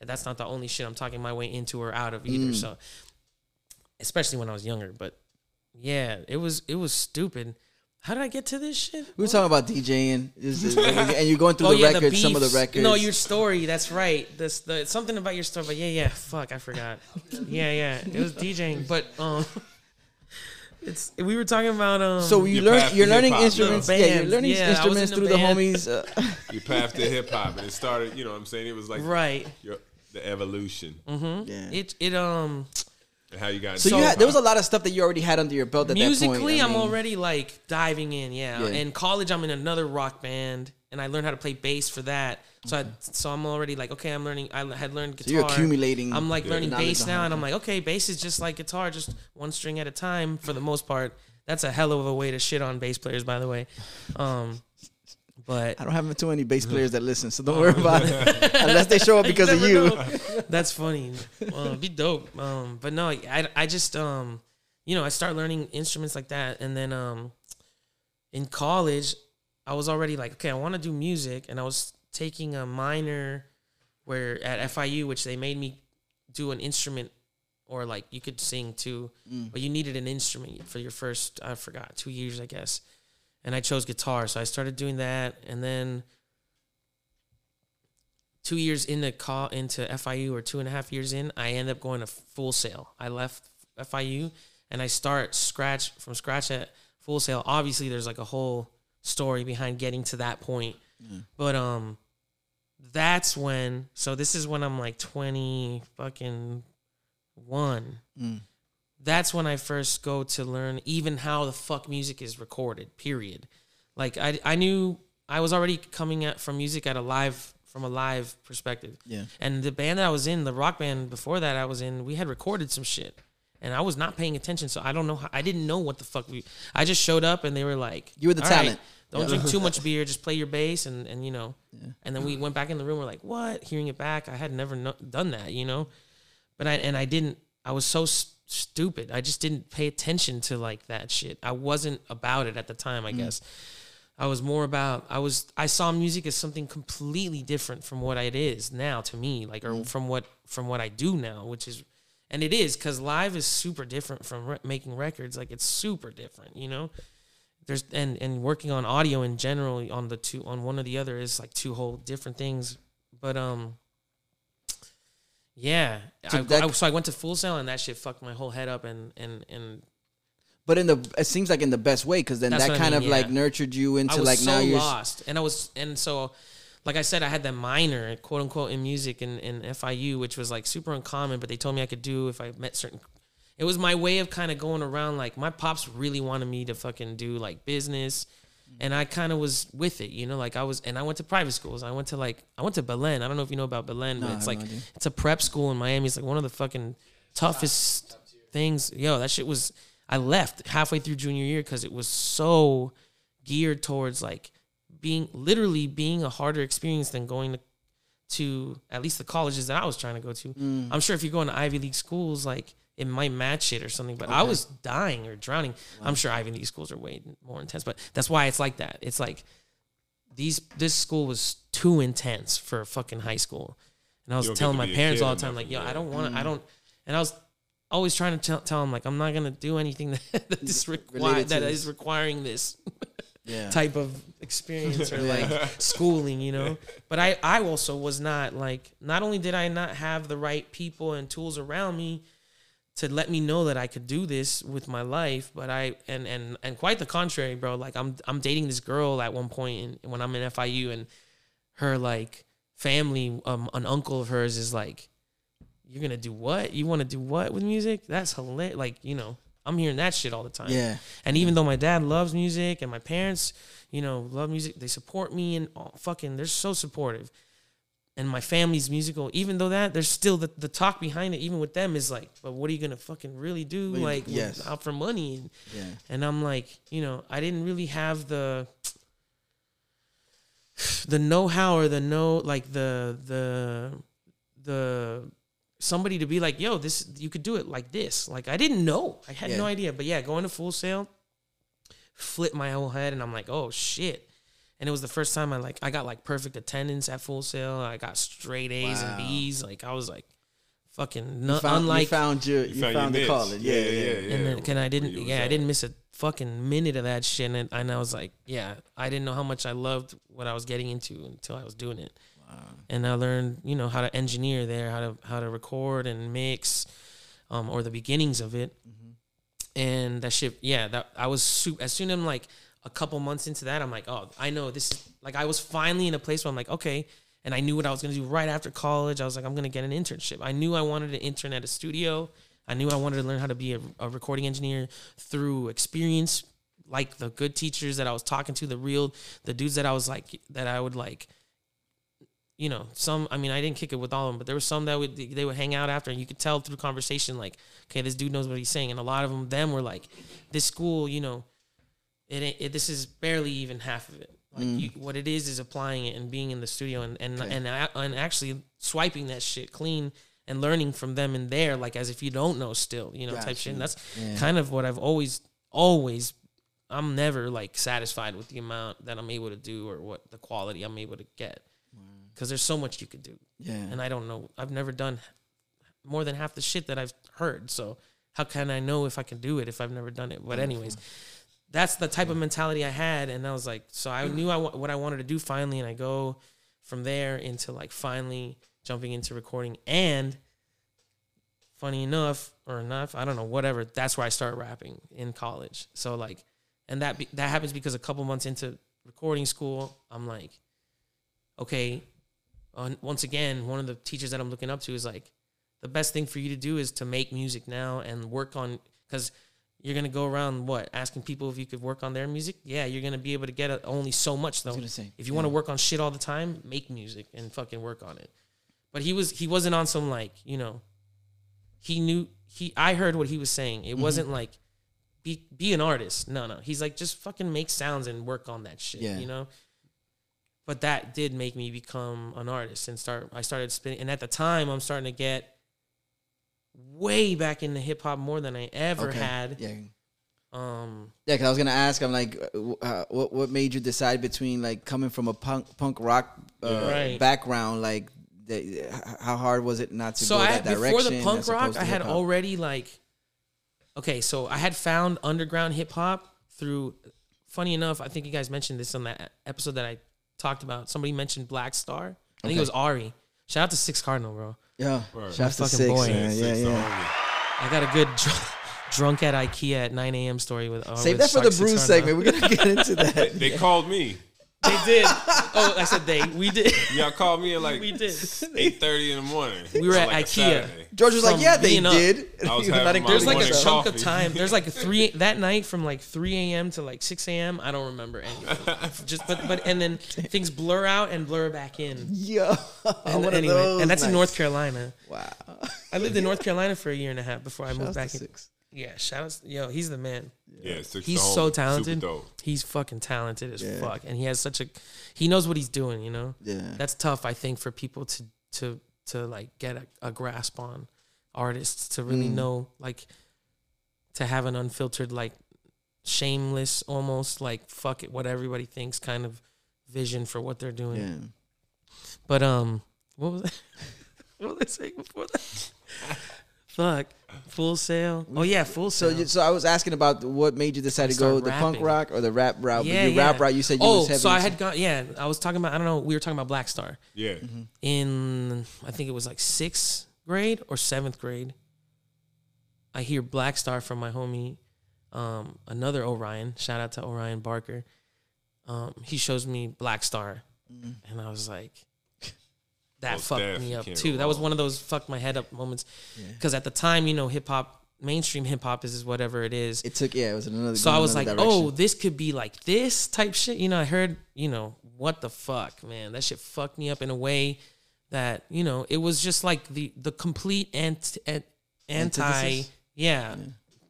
that's not the only shit I'm talking my way into or out of either. So, especially when I was younger, but yeah, it was it was stupid. How did I get to this shit? we were talking about DJing and you're going through (laughs) Oh the yeah, records the some of the records No, your story. That's right. This the something about your story. But yeah, yeah. Fuck, I forgot. (laughs) yeah, yeah. It was DJing, but um, (laughs) It's we were talking about um. So you, you learn you're learning instruments. yeah. Yeah, you're learning Yeah, instruments through the homies. Uh, (laughs) (laughs) Your path to hip hop, and it started. You know, what I'm saying it was like right. your, the evolution yeah. It it um and how you got. So, into you had there was a lot of stuff that you already had under your belt at musically that point. I I'm mean, already like diving in. Yeah. Yeah. In college I'm in another rock band and I learned how to play bass for that. So I so I'm already like okay I'm learning. I had learned So guitar. you're accumulating. I'm like learning bass now, and I'm like, okay, bass is just like guitar, just one string at a time for the most part. That's a hell of a way to shit on bass players, by the way. Um, but I don't have too many bass (laughs) players that listen, so don't worry about it. (laughs) (laughs) Unless they show up because of you. know. That's funny. Be dope. Um, but no, I I just um, you know, I start learning instruments like that, and then um, in college, I was already like, okay, I want to do music, and I was taking a minor where at FIU, which they made me do an instrument, or like you could sing too, but you needed an instrument for your first, I forgot, two years, I guess. And I chose guitar, so I started doing that, and then two years into call into FIU or two and a half years in, I end up going to Full Sail. I left FIU and I start scratch from scratch at Full Sail. Obviously, there's like a whole story behind getting to that point, but um, that's when. So this is when I'm like twenty fucking one. Mm. That's when I first go to learn even how the fuck music is recorded. Period. Like I I knew I was already coming at from music at a live from a live perspective. Yeah. And the band that I was in, the rock band before that I was in, we had recorded some shit. And I was not paying attention, so I don't know how I didn't know what the fuck we I just showed up and they were like You were the "All right, talent." Don't Yeah. drink too much (laughs) beer, just play your bass and and you know. And then we went back in the room we're like, "What?" Hearing it back, I had never no- done that, you know. But I and I didn't I was so stupid. I just didn't pay attention to like that shit. I wasn't about it at the time, I mm. guess. I was more about I was I saw music as something completely different from what it is now to me, like or mm. from what from what I do now, which is and it is cuz live is super different from re- making records, like it's super different, you know? There's and and working on audio in general on the two on one or the other is like two whole different things. But um yeah, So I, that- I- so I went to Full Sail and that shit fucked my whole head up and and and But in the it seems like in the best way because then that what I kind mean, of like nurtured you into I was like so now you're lost, and I was, and so, like I said, I had that minor, quote unquote, in music in, in FIU, which was like super uncommon, but they told me I could do if I met certain. It was my way of kind of going around. Like my pops really wanted me to fucking do like business, and I kind of was with it, you know. Like I was, and I went to private schools. I went to like I went to Belen. I don't know if you know about Belen, No, but it's like no it's a prep school in Miami. It's like one of the fucking toughest things. Yo, that shit was. I left halfway through junior year because it was so geared towards like being literally being a harder experience than going to to at least the colleges that I was trying to go to. Mm. I'm sure if you're going to Ivy League schools, like it might match it or something. But I was dying or drowning. I'm sure Ivy League schools are way more intense, but that's why it's like that. It's like these this school was too intense for fucking high school, and I was You don't get telling my parents all the time, like, yo. I don't want to, I Mm. don't, and I was always trying to tell, tell them like I'm not gonna do anything (laughs) that that is required that is requiring this (laughs) yeah. type of experience or like (laughs) schooling, you know. But I I also was not like not only did I not have the right people and tools around me to let me know that I could do this with my life, but I and and and quite the contrary, bro. Like I'm I'm dating this girl at one point in, when I'm in FIU and her like family um an uncle of hers is like you're to do what? You want to do what with music? That's hilarious. Like, you know, I'm hearing that shit all the time. Yeah. And even though my dad loves music and my parents, you know, love music, they support me and oh, fucking, they're so supportive. And my family's musical, even though that, there's still the, the talk behind it, even with them, is like, but what are you gonna fucking really do? You- like, yes. out for money? And, Yeah. and I'm like, you know, I didn't really have the the know-how or the know like the the the somebody to be like, yo, this you could do it like this. Like I didn't know. I had Yeah. no idea. But yeah, going to Full Sail flip my whole head and I'm like, oh shit. And it was the first time I like I got like perfect attendance at Full Sail. I got straight A's Wow. and B's. Like I was like fucking You no, found, unlike you found your you, found your the niche. calling. Yeah, yeah, yeah. and then, can I didn't Where you yeah I didn't miss a fucking minute of that shit and, and I was like yeah I didn't know how much I loved what I was getting into until I was doing it and I learned you know how to engineer there how to how to record and mix um, or the beginnings of it and that shit, yeah, that I was super. As soon as I'm like a couple months into that, I'm like, oh, I know this is like I was finally in a place where I'm like, okay, and I knew what I was gonna do right after college. I was like, I'm gonna get an internship. I knew I wanted to intern at a studio. I knew I wanted to learn how to be a, a recording engineer through experience, like the good teachers that I was talking to, the real, the dudes that I was like, that I would like you know, some. I mean, I didn't kick it with all of them, but there were some that would they would hang out after, and you could tell through conversation, like, okay, this dude knows what he's saying, and a lot of them, them were like, this school, you know, it, ain't- it this is barely even half of it. Like, mm. you, what it is is applying it and being in the studio and and and, a- and actually swiping that shit clean and learning from them in there, like as if you don't know still, you know, type shit. And that's kind of what I've always, always. I'm never like satisfied with the amount that I'm able to do or what the quality I'm able to get because there's so much you could do. Yeah. And I don't know. I've never done more than half the shit that I've heard. So how can I know if I can do it if I've never done it? But anyways, that's the type of mentality I had, and I was like, so I knew I wa- what I wanted to do finally, and I go from there into like finally jumping into recording. And funny enough or enough, I don't know, whatever. That's where I start rapping in college. So like, and that be, that happens because a couple months into recording school, I'm like, okay, uh, once again, one of the teachers that I'm looking up to is like, the best thing for you to do is to make music now and work on because you're gonna go around what asking people if you could work on their music. Yeah, you're gonna be able to get a, only so much though. say, if you want to work on shit all the time, make music and fucking work on it. But he was he wasn't on some like you know. He knew he. I heard what he was saying. Mm-hmm. It wasn't like be be an artist. No, no. He's like just fucking make sounds and work on that shit. Yeah. You know but that did make me become an artist and start i started spinning and at the time i'm starting to get way back into hip-hop more than i ever Okay. had Yeah. um Yeah, because I was gonna ask. I'm like, uh, what what made you decide between like coming from a punk punk rock uh, Right. background, like the, how hard was it not to so go i that before direction? the punk rock i had hip-hop? already like okay so i had found underground hip-hop through funny enough i think you guys mentioned this on that episode that i talked about somebody mentioned black star i think it was ari shout out to six cardinal bro Yeah, Word. shouts to fucking six, boy. man. Yeah, Six the yeah. i got a good dr- drunk at ikea at 9 a.m story with uh, Save with that for the Six bruise Cardinal. segment. We're gonna get into that. homie. They called me. They did. Oh, I said they. We did. Y'all called me at like We did. eight thirty in the morning. We were at like, IKEA. George was like, "Yeah, they up. did." I was (laughs) You having my There's like a morning chunk of coffee. time. There's like a (laughs) three that night from like 3 a.m. to like 6 a.m. I don't remember anything. Just but but and then things blur out and blur back in. Yo, (laughs) And one anyway, those and that's in nights. North Carolina. Wow. I lived in North Carolina for a year and a half before I moved Shouts to back in. six. Yeah, shout out. Yo, he's the man. Yeah, six He's so talented. He's fucking talented as Yeah. fuck, and he has such a. He knows what he's doing. You know. Yeah. that's tough i think for people to to to like get a, a grasp on artists to really Mm. know like to have an unfiltered like shameless almost like fuck it what everybody thinks kind of vision for what they're doing Yeah. but um what was I, (laughs) what was i saying before that (laughs) fuck Full Sail oh yeah full So, sale you, so I was asking about what made you decide to go Start the punk rapping. rock or the rap route. yeah, but your yeah. rap route, you said you oh was heavy. so i into- had gone yeah i was talking about i don't know we were talking about black star Yeah. Mm-hmm. in I think it was like sixth grade or seventh grade. I hear Black Star from my homie, um, another Orion. Shout out to Orion Barker. Um, he shows me Black Star, and I was like, that Most fucked def, me up too. go That was one of those fuck my head up moments. Because at the time, you know, hip hop, mainstream hip hop is, is whatever it is. It took yeah, it was another. So I was like, another oh, this could be like this type shit. You know, I heard, you know, what the fuck, man. That shit fucked me up in a way that, you know, it was just like the the complete anti, anti Antithesis? yeah,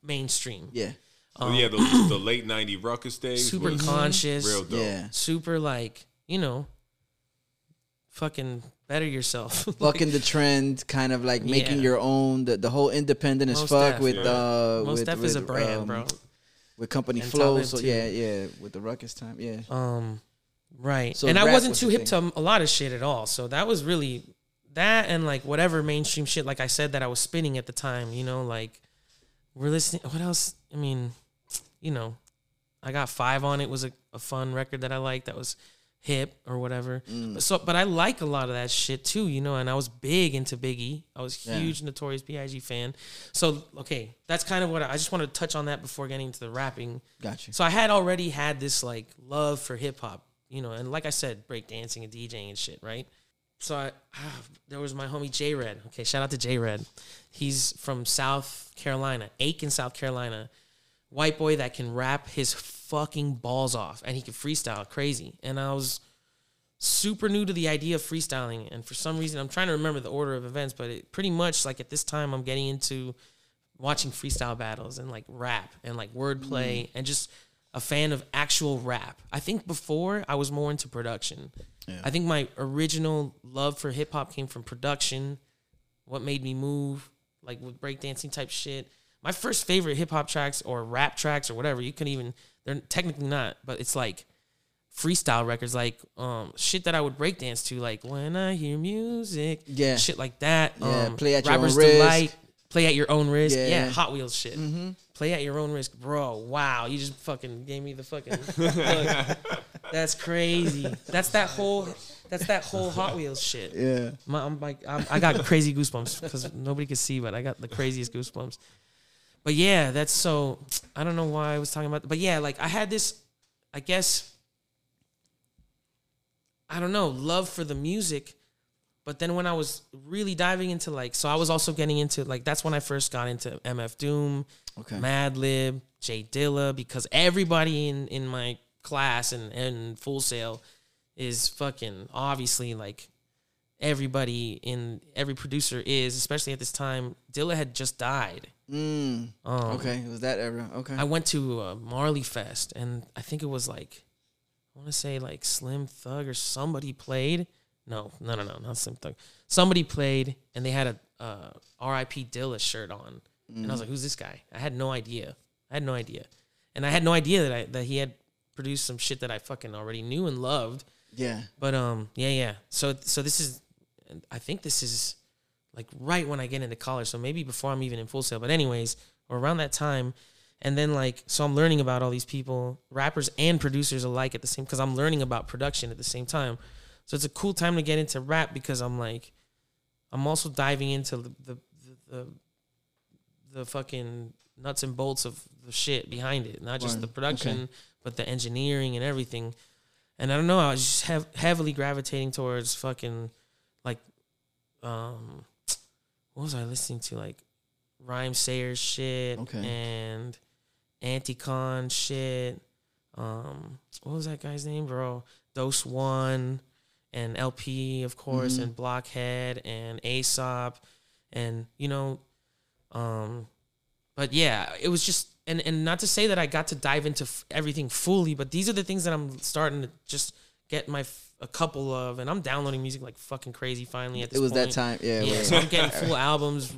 mainstream. yeah, So yeah, um, the, the late '90 Rawkus days. (clears throat) Super was conscious, Real dope. yeah. super like, you know, fucking better yourself. (laughs) Bucking the trend, kind of like making Yeah. your own. The, the whole independent as Most fuck def, with yeah. uh Most with, Def with, is a brand, um, bro. With company And flow, so too. yeah, yeah, with the Rawkus time, yeah. Um, right. So and I wasn't was too hip thing. to a lot of shit at all. So that was really that and like whatever mainstream shit, like I said, that I was spinning at the time. You know, like we're listening. What else? I mean, you know, I got five on it. Was a, a fun record that I liked. That was hip or whatever. Mm. But so, but I like a lot of that shit too, you know. And I was big into Biggie. I was Yeah. huge Notorious B.I.G. fan. So okay, that's kind of what I, I just wanted to touch on that before getting into the rapping. Gotcha. So I had already had this like love for hip hop, you know, and like I said, breakdancing and DJing and shit, right? So I, ah, there was my homie J Red. Okay, shout out to J Red. He's from South Carolina, Aiken, South Carolina. White boy that can rap his fucking balls off and he could freestyle crazy. And I was super new to the idea of freestyling. And for some reason, I'm trying to remember the order of events, but it pretty much like at this time, I'm getting into watching freestyle battles and like rap and like wordplay mm. and just a fan of actual rap. I think before I was more into production. I think my original love for hip hop came from production, what made me move, like with breakdancing type shit. My first favorite hip hop tracks or rap tracks or whatever, you can even they're technically not, but it's like freestyle records, like um shit that I would breakdance to, like when I hear music, Yeah. shit like that. Yeah, um, play at your own Rapper's risk. Delight, play at your own risk. Yeah. Yeah, Hot Wheels shit. Play at your own risk, bro. Wow, you just fucking gave me the fucking. (laughs) look. That's crazy. That's that whole. That's that whole Hot Wheels shit. Yeah. My, I'm like, I'm, I got crazy goosebumps because nobody could see, but I got the craziest goosebumps. But yeah, that's so. I don't know why I was talking about, but yeah, like I had this, I guess. I don't know, love for the music, but then when I was really diving into like, so I was also getting into like that's when I first got into MF Doom, Okay. Madlib, J Dilla, because everybody in in my class and and Full Sail is fucking obviously like everybody in every producer is, especially at this time. Dilla had just died. Mm. Um, Okay. It was that era. Okay. I went to uh, Marley Fest, and I think it was like, I want to say like Slim Thug or somebody played. No, no, no, no, not Slim Thug. Somebody played, and they had a uh, R.I.P. Dilla shirt on, and I was like, "Who's this guy?" I had no idea. I had no idea, and I had no idea that I that he had produced some shit that I fucking already knew and loved. yeah. But um, yeah, yeah. So so this is, I think this is like right when I get into college. So maybe before I'm even in Full Sail. But anyways, or around that time, and then like so I'm learning about all these people, rappers and producers alike at the same because I'm learning about production at the same time. So it's a cool time to get into rap because I'm like, I'm also diving into the the the, the, the fucking nuts and bolts of the shit behind it, not just Word. the production, Okay. but the engineering and everything. And I don't know, I was just hev- heavily gravitating towards fucking like, um, what was I listening to? Like Rhymesayers shit Okay. and Anticon shit. Um, what was that guy's name, bro? Doseone and LP, of course, Mhm. and Blockhead and Aesop, and you know, um, but yeah, it was just and and not to say that I got to dive into f- everything fully, but these are the things that I'm starting to just get my f- a couple of, and I'm downloading music like fucking crazy. Finally, at this It was that time. Yeah. Yeah, right. so I'm getting full (laughs) albums,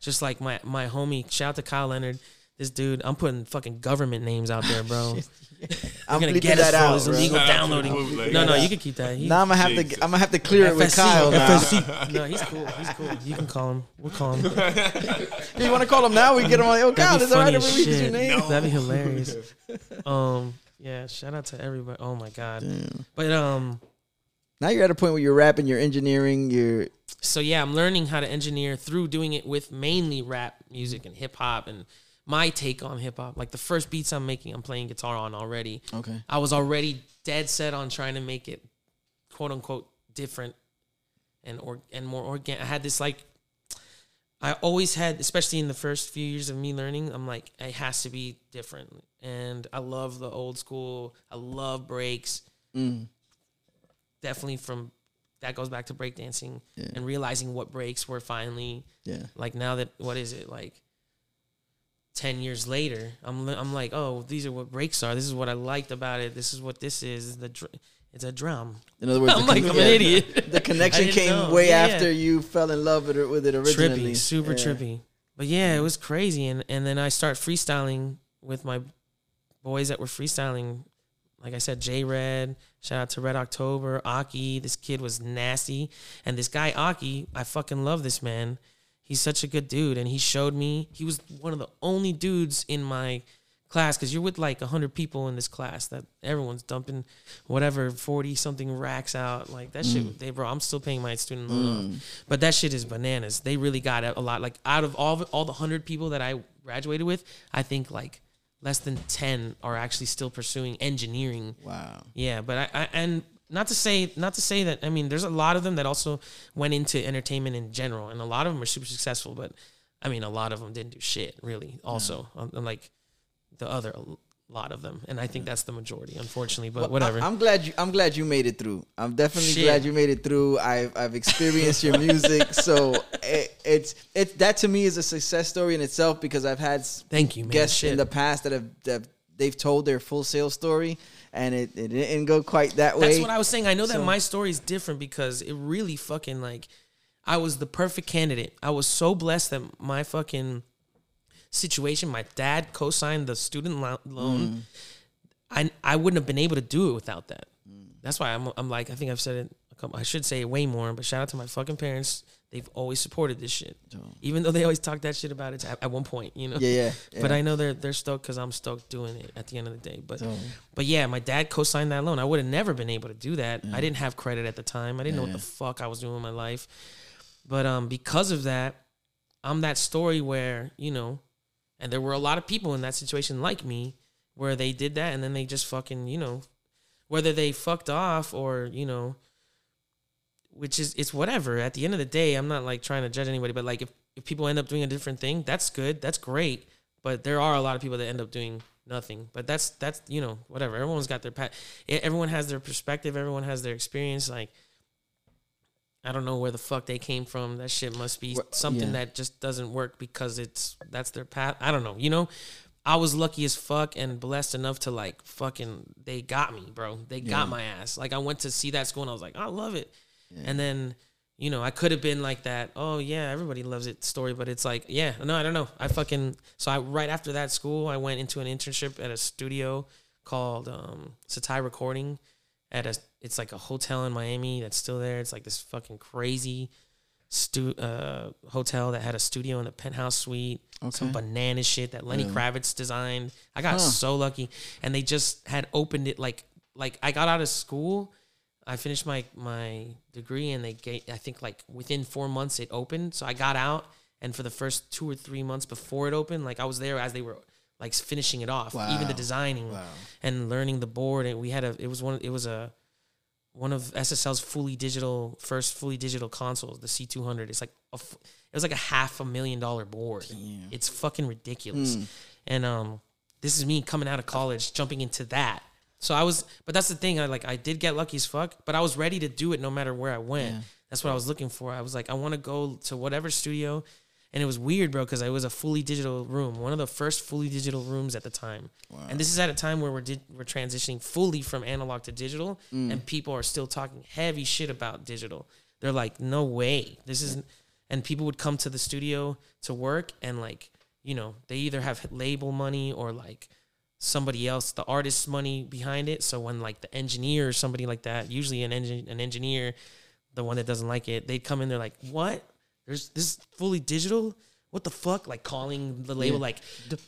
just like my my homie. Shout out to Kyle Leonard. This dude, I'm putting fucking government names out there, bro. (laughs) I'm gonna get that out. this illegal Shout out to the downloading. bootleg. No, no, you can keep that. He, Now I'm gonna have to. I'm gonna have to clear it with Kyle now. FSC. (laughs) No, he's cool. He's cool. You can call him. We'll call him. You want to call him now? We get him on. Yo, Kyle, That'd is be it alright if we use your shit. name? That'd be hilarious. Um, yeah. Shout out to everybody. Oh my god. But um, Now you're at a point where you're rapping, you're engineering, you're so yeah, I'm learning how to engineer through doing it with mainly rap music and hip hop and my take on hip hop. Like the first beats I'm making, I'm playing guitar on already. okay. I was already dead set on trying to make it quote unquote different and or and more organic. I had this like I always had, especially in the first few years of me learning, I'm like, it has to be different. And I love the old school. I love breaks. Mm. Definitely from that goes back to breakdancing Yeah. and realizing what breaks were finally Yeah. like now that what is it like 10 years later i'm i'm like oh these are what breaks are this is what i liked about it this is what this is It's the dr- it's a drum In other words, (laughs) i'm the like con- i'm an idiot (laughs) The connection (laughs) came know. way Yeah, yeah. after you fell in love with it, with it originally. trippy super Yeah. trippy but yeah it was crazy and and then i start freestyling with my boys that were freestyling like I said, J Red, shout out to Red October, Aki. This kid was nasty. And this guy, Aki, I fucking love this man. He's such a good dude. And he showed me, he was one of the only dudes in my class because you're with like 100 people in this class that everyone's dumping whatever 40 something racks out like that Mm. shit they bro i'm still paying my student loan off. but that shit is bananas they really got a lot like out of all all the 100 people that i graduated with i think like less than 10 are actually still pursuing engineering Wow. yeah, but I, I and not to say not to say that I mean there's a lot of them that also went into entertainment in general, and a lot of them are super successful. But I mean, a lot of them didn't do shit really. Also, un- unlike the other lot of them, and I think that's the majority, unfortunately. But Well, whatever. I, am glad you. I'm glad you made it through. I'm definitely Shit. glad you made it through. I've I've experienced your music, so it, (laughs) eh, it's it's that to me is a success story in itself because I've had Thank you, man. guests Shit. in the past that have that they've told their Full Sail's story and it, it didn't go quite that way. That's what I was saying. I know that my story is different because it really fucking like I was the perfect candidate. I was so blessed that my fucking situation, my dad co-signed the student lo- loan. Mm. I I wouldn't have been able to do it without that. That's why I'm I'm like I think I've said it. A couple, I should say it way more, but shout out to my fucking parents. They've always supported this shit, even though they always talk that shit about it at, at one point. You know. Yeah, yeah, But. I know they're they're stoked because I'm stoked doing it at the end of the day. But but yeah, my dad co-signed that loan. I would have never been able to do that. I didn't have credit at the time. I didn't know what the fuck I was doing in my life. But um, because of that, I'm that story where you know, and there were a lot of people in that situation like me, where they did that and then they just fucking you know, whether they fucked off or you know, which is it's whatever. At the end of the day, I'm not like trying to judge anybody, but like if if people end up doing a different thing, that's good. That's great. But there are a lot of people that end up doing nothing. But that's that's you know whatever. Everyone's got their pat. Everyone has their perspective. Everyone has their experience. Like I don't know where the fuck they came from. That shit must be something yeah. that just doesn't work because it's that's their path. I don't know. You know, I was lucky as fuck and blessed enough to like fucking they got me, bro. They got my ass. Like I went to see that school and I was like, I love it. And then you know, I could have been like that. Oh yeah, everybody loves it story, but it's like, yeah, no, I don't know. I fucking so I right after that school, I went into an internship at a studio called um Setai Recording at a it's like a hotel in Miami that's still there. It's like this fucking crazy stu- uh, hotel that had a studio in the penthouse suite. okay. Some banana shit that Lenny Kravitz designed. I got so lucky, and they just had opened it like like I got out of school. I finished my my degree, and they gave I think like within four months it opened. So I got out, and for the first two or three months before it opened, like I was there as they were like finishing it off, even the designing Wow. and learning the board. And we had a it was one it was a one of SSL's fully digital first fully digital consoles, the C200. It's like a, it was like a half a million dollar board. It's fucking ridiculous. And um this is me coming out of college jumping into that. So I was but that's the thing I like I did get lucky as fuck, but I was ready to do it no matter where I went. That's what I was looking for. I was like I want to go to whatever studio and it was weird, bro, because it was a fully digital room, one of the first fully digital rooms at the time. And this is at a time where we're di- we're transitioning fully from analog to digital, mm. and people are still talking heavy shit about digital. They're like, no way, this is, and people would come to the studio to work, and like, you know, they either have label money or like somebody else, the artist's money behind it. So when like the engineer or somebody like that, usually an engine an engineer, the one that doesn't like it, they'd come in, they're like, what? There's this is fully digital. What the fuck? Like calling the label, like,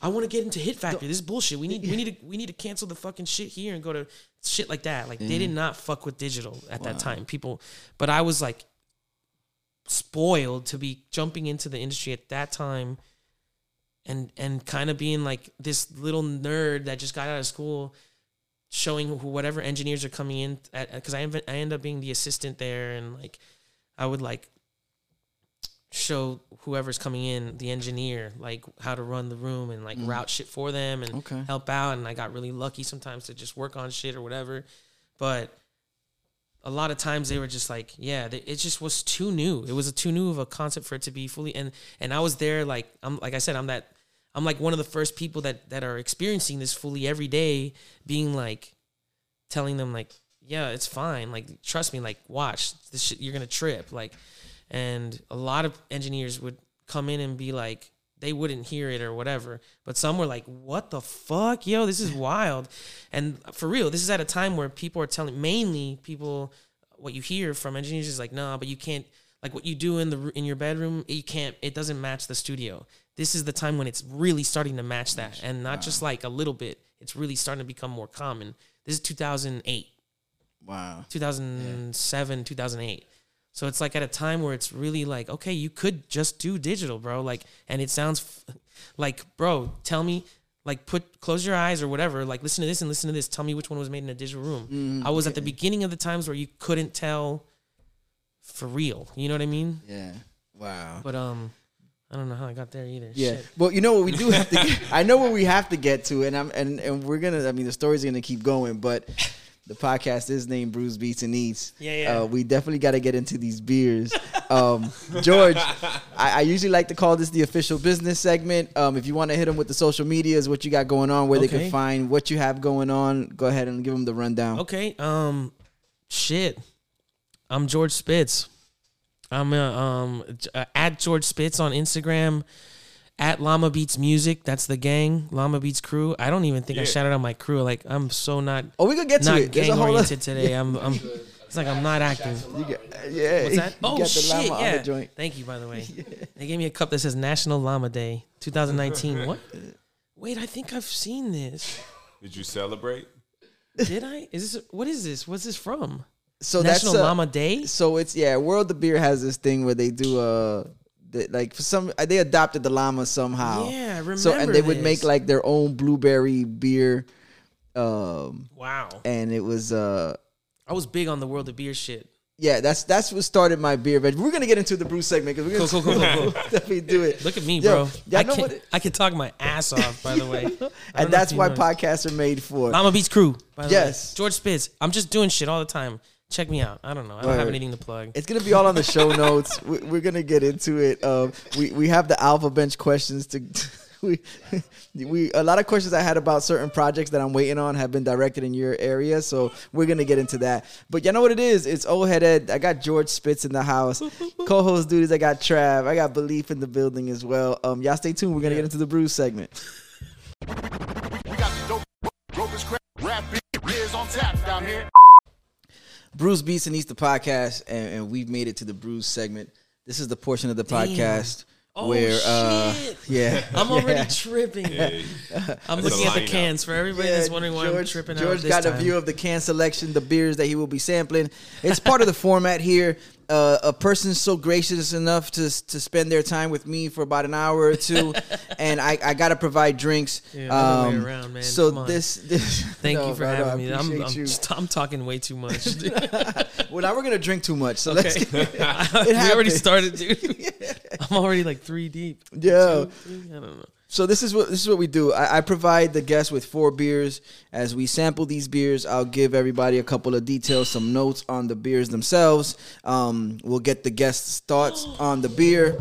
I want to get into Hit Factory. This is bullshit. We need, we need to, we need to cancel the fucking shit here and go to shit like that. Like they mm-hmm. did not fuck with digital at that time. People, but I was like spoiled to be jumping into the industry at that time, and and kind of being like this little nerd that just got out of school, showing whatever engineers are coming in because uh, I I end up being the assistant there and like I would like show whoever's coming in the engineer like how to run the room and like mm. route shit for them and Okay. help out. And I got really lucky sometimes to just work on shit or whatever. But a lot of times they were just like yeah they, it just was too new. It was a too new of a concept for it to be fully and and I was there like I'm like I said I'm that I'm like one of the first people that that are experiencing this fully every day being like telling them like yeah it's fine. Like trust me like watch this shit you're gonna trip. Like and a lot of engineers would come in and be like they wouldn't hear it or whatever but some were like what the fuck yo this is wild and for real this is at a time where people are telling mainly people what you hear from engineers is like nah but you can't like what you do in the in your bedroom, you can't. It doesn't match the studio. This is the time when it's really starting to match that, and not just like a little bit. It's really starting to become more common. This is 2008, Wow. 2007, 2008. So it's like at a time where it's really like, okay, you could just do digital, bro. Like, and it sounds f- like, bro, tell me, like, put close your eyes or whatever. Like, listen to this and listen to this. Tell me which one was made in a digital room. I was at the beginning of the times where you couldn't tell for real. You know what I mean? Yeah. Wow. But um, I don't know how I got there either. Yeah. Shit. Well, you know what we do have to. (laughs) Get, I know what we have to get to, and I'm and and we're gonna. I mean, the story's gonna keep going, but the podcast is named Brews Beats and Eats. Yeah, yeah. Uh, we definitely got to get into these beers. Um, George, I, I usually like to call this the official business segment. Um, if you want to hit them with the social medias, what you got going on, where they can find what you have going on, go ahead and give them the rundown. Okay. Um, shit. I'm George Spitz. I'm uh, um uh, at George Spitz on Instagram. At Llama Beats Music, that's the gang. Llama Beats crew. I don't even think I shouted out my crew. Like I'm so not Oh, we gonna get to not it. There's a gang whole lot- oriented today. I'm I'm. (laughs) It's like I'm not active. You got, yeah. What's that? you Oh got the shit! llama on Yeah. the joint. Thank you. By the way, (laughs) they gave me a cup that says National Llama Day 2019. (laughs) what? Wait, I think I've seen this. Did you celebrate? Did I? Is this what is this? What's this from? So National that's uh, Llama Day. So it's yeah, World of Beer has this thing where they do uh they, like for some they adopted the llama somehow. Yeah, I remember. So and they would make like their own blueberry beer, um, wow. and it was uh I was big on the world of beer shit. yeah that's that's what started my beer. But we're gonna get into the brew segment because we're gonna Cool, cool, cool, cool, (laughs) definitely do it. Look at me, Yo, bro. y'all I know can what it- I can talk my ass off. By the way, (laughs) I don't know and that's why know. podcasts are made for. Llama Beats crew. By the Yes. George Spitz. I'm just doing shit all the time. Check me out. I don't know. I don't have anything to plug. It's gonna be all on the show (laughs) notes. We- We're gonna get into it. Um, we we have the alpha bench questions to. (laughs) We, we a lot of questions I had about certain projects that I'm waiting on have been directed in your area, so we're gonna get into that. But you know what it is? It's old head Ed. I got George Spitz in the house. (laughs) Co-host duties. I got Trav. I got Belief in the building as well. Um, y'all stay tuned. We're gonna get into the brew segment. We got the dope, dopest crap, rap beers on tap down here. Brews Beats and Eats the podcast, and, and we've made it to the brews segment. This is the portion of the podcast Oh, where, uh, shit. (laughs) yeah, (laughs) I'm yeah. already tripping. Hey, I'm That's looking at the lineup. cans for everybody that's wondering why I'm tripping George out this got time. a view of the can selection, the beers that he will be sampling. It's part of the format here. Uh, a person so gracious enough to to spend their time with me for about an hour or two, (laughs) and I, I got to provide drinks. Yeah, Um, around. So this this. Thank (laughs) No, you for bro, no, I having me. I'm, I'm, just- I'm talking way too much. (laughs) Well, now we're gonna drink too much, so let's. Okay. Get, we already started, dude. I'm already like three deep. yeah. I don't know. So this is what this is what we do. I, I provide the guests with four beers. As we sample these beers, I'll give everybody a couple of details, some notes on the beers themselves. Um, we'll get the guests' thoughts on the beer,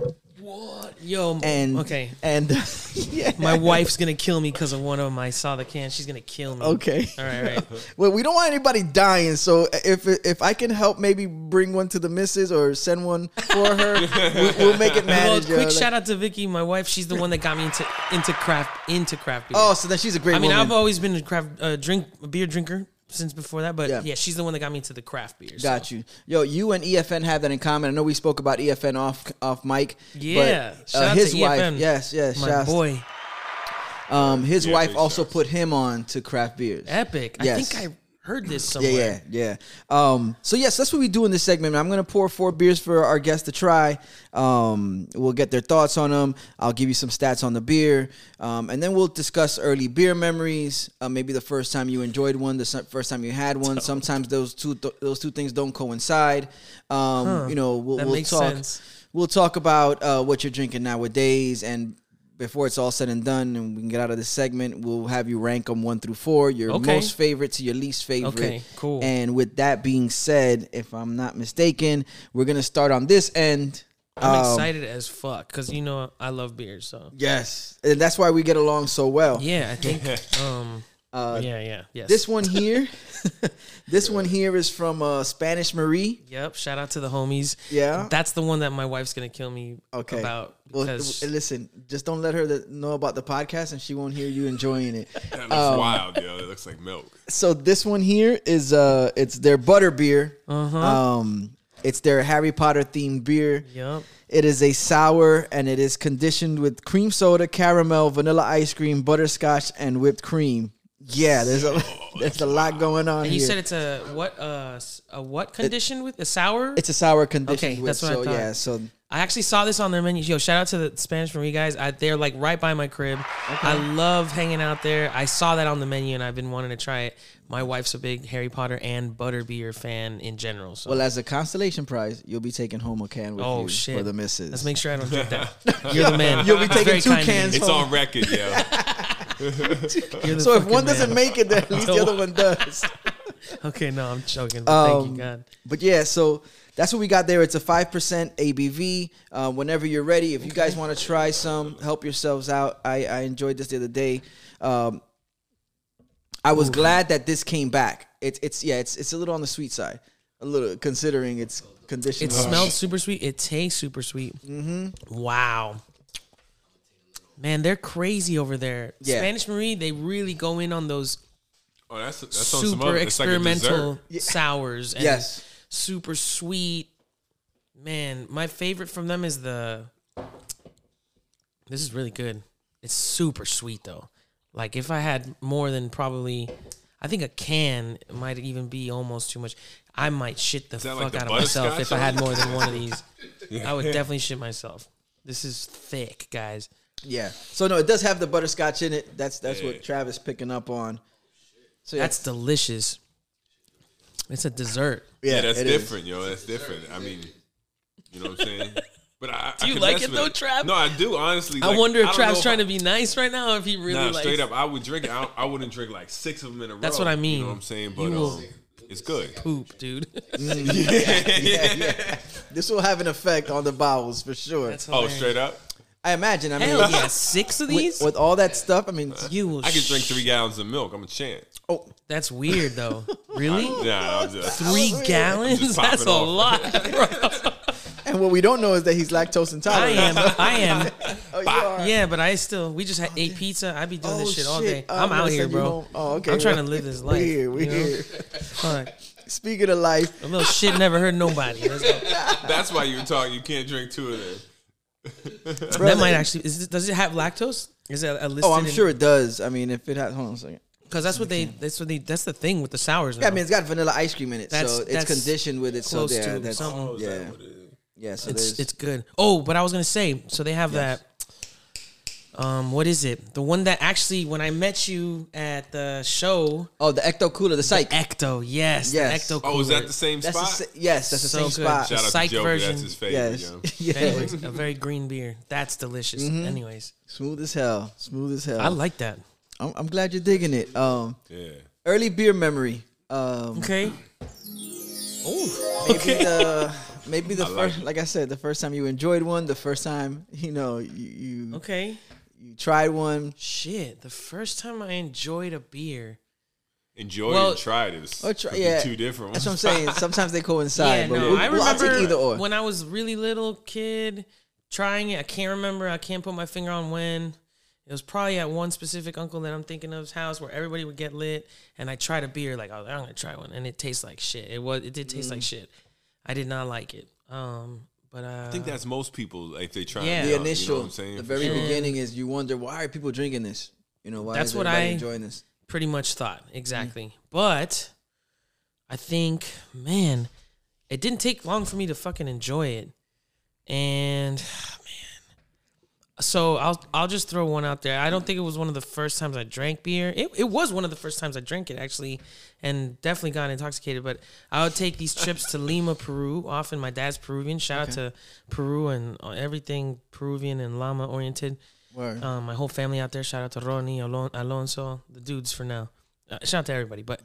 What? Yo, and okay. and (laughs) yeah, My wife's gonna kill me because of one of them. I saw the can. She's gonna kill me. okay. All right, all right. (laughs) Well, we don't want anybody dying, so if if I can help, maybe bring one to the missus or send one for her, (laughs) we, we'll make it Well, manage. yo. quick Like- shout out to Vicky, my wife. She's the one that got me into into craft into craft beer. Oh, so then she's a great I mean, woman. I've always been a craft uh, drink a beer drinker since before that, but Yeah. yeah. she's the one that got me into the craft beer. so. Got you, yo. You and EFN have that in common. I know we spoke about EFN off off mic. Yeah. but, Shout uh, out his to wife. EFN. Yes, yes. My shouts. boy, Um, his Yeah, wife also shouts. put him on to craft beers. epic. Yes. I think I heard this Yeah, somewhere. yeah, yeah. Um, so yes, that's what we do in this segment. I'm gonna pour four beers for our guests to try. Um, we'll get their thoughts on them. I'll give you some stats on the beer, um, and then we'll discuss early beer memories. Uh, maybe the first time you enjoyed one, the first time you had one. Sometimes those two th- those two things don't coincide. Um, You know, we'll, we'll talk. sense. We'll talk about uh, what you're drinking nowadays, and before it's all said and done, and we can get out of this segment, we'll have you rank them one through four. Your Okay. most favorite to your least favorite. Okay, cool. And with that being said, if I'm not mistaken, we're gonna start on this end. I'm Um, excited as fuck because you know I love beer. So Yes, and that's why we get along so well. yeah, I think. (laughs) um, Uh, yeah, yeah, yes. This one here, (laughs) this one here is from uh, Spanish Marie. Yep. Shout out to the homies. Yeah. That's the one that my wife's gonna kill me Okay. about Well, because listen, just don't let her know about the podcast, and she won't hear you enjoying it. (laughs) That looks Um, wild, yo. It looks like milk. So this one here is uh, it's their butter beer. Uh-huh. Um, It's their Harry Potter themed beer. Yup. It is a sour and it is conditioned with cream soda, caramel, vanilla ice cream, butterscotch, and whipped cream. Yeah, there's a (laughs) there's a lot going on And you here. said it's a what? Uh, s- a what condition with a sour? it's a sour condition. Okay, with, that's what I thought. yeah, so I actually saw this on their menu. Yo, shout out to the Spanish for you guys. I, they're like right by my crib. I love hanging out there. I saw that on the menu and I've been wanting to try it. My wife's a big Harry Potter and butterbeer fan in general. So well as a consolation prize, you'll be taking home a can with Oh, you shit. for the misses. let's make sure I don't drink that. (laughs) You're the man. You'll be taking two kind of you. cans It's on record, yo. (laughs) You're the so if one man. doesn't make it, then at (laughs) least the other one does. (laughs) Okay, no, I'm joking. But thank Um, you, God. But yeah, so that's what we got there. It's a five percent ABV. Uh, whenever you're ready, if you guys want to try some, help yourselves out. I, I enjoyed this the other day. Um, I was glad that this came back. It's it's yeah, it's it's a little on the sweet side, a little considering it's conditioned. It smells super sweet. It tastes super sweet. Mm-hmm. Wow. Man, they're crazy over there. Yeah. Spanish Marie, they really go in on those Oh, that's that's super other- it's like experimental sours. And Yes. Super sweet. Man, my favorite from them is the. This is really good. It's super sweet though. Like if I had more than probably, I think a can might even be almost too much. I might shit the fuck like the out of myself if I had more than one of these. (laughs) I would definitely shit myself. This is thick, guys. Yeah. So no, it does have the butterscotch in it. That's that's Yeah. what Travis picking up on. So yeah, That's delicious. It's a dessert. Yeah, that's it is. different, yo. That's different. I mean, you know what I'm saying? But I, Do you could like it with though, Trav? No, I do. Honestly, I Like, wonder if don't Trav's if trying I- to be nice right now, or if he really Nah, likes. straight up, I would drink it. I, I wouldn't drink like six of them in a row. That's what I mean. You know what I'm saying? But You will- um, it's good. (laughs) poop, dude. (laughs) yeah, yeah. This will have an effect on the bowels for sure. That's Oh, straight up, I imagine. I mean, Hell yeah, (laughs) six of these. with, with all that stuff, I mean, uh, you will. I could drink three gallons of milk. I'm a champ. oh, That's weird though. Really? (laughs) Yeah, I'll just, Three (laughs) gallons? Just That's a off. lot. bro. and what we don't know is that he's lactose intolerant. I intolerant. am. I am. Oh, you are. Yeah, but I still. We just had ate pizza. I'd be doing Oh, this shit all day. Oh, I'm gonna out here, bro. Oh, okay. I'm trying to live this we life. here. We you know? here. Fuck. Speaking of life, A little shit never hurt nobody. That's why you're talking. You can't drink two of them. (laughs) That might actually. Is it, does it have lactose? Is it a listed? oh, I'm sure it does. I mean, if it has, hold on a second. Because that's what they. That's what they. That's the thing with the sours. Now. Yeah, I mean, it's got vanilla ice cream in it, That's- so it's that's conditioned with it. So close yeah, to that's something. Oh, is yeah, that what it is? yeah. So it's there's it's good. Oh, but I was gonna say, so they have Yes. that. Um, what is it? The one that actually, when I met you at the show, oh the ecto cooler, the psych. Ecto, yes, Yes. the Ecto. Oh, is that the same That's the, spot? sa- yes, that's the So same good. spot. Shout out Psych to Joker. version. That's his favorite. yes, Yo. yeah. (laughs) Anyways, a very (laughs) green beer. That's delicious. Mm-hmm. Anyways, smooth as hell, smooth as hell. I like that. I'm, I'm glad you're digging it. Um, Yeah. early beer memory. Um, Okay. (clears throat) Oh, okay. the maybe (laughs) the I first, it. like I said, the first time you enjoyed one, the first time you know you you, Okay. You tried one. Shit, the first time I enjoyed a beer. Enjoy Well- and tried it. It's Or try, could yeah, two different That's what I'm saying. Sometimes they coincide. yeah, but no, we'll, I we'll- take remember either or. when I was really little kid trying it. I can't remember. I can't put my finger on when. It was probably at one specific uncle that I'm thinking of's house where everybody would get lit, and I tried a beer like, oh, I'm gonna try one, and it tastes like shit. It was, it did taste Mm. like shit. I did not like it. Um, but uh, I think that's most people like they try. Yeah. the out, initial, You know what I'm saying? the very sure. beginning is you wonder why are people drinking this? You know why That's is what everybody I- enjoying this? pretty much thought exactly. But I think, man, it didn't take long for me to fucking enjoy it, and man, so I'll I'll just throw one out there. I don't think it was one of the first times I drank beer. It it was one of the first times I drank it actually, and definitely got intoxicated. But I would take these trips to Lima, Peru. Often my dad's Peruvian. Shout out to Peru and uh, everything Peruvian and llama oriented. Um, my whole family out there. Shout out to Ronnie, Alon- Alonso, the dudes for now. Uh, shout out to everybody. But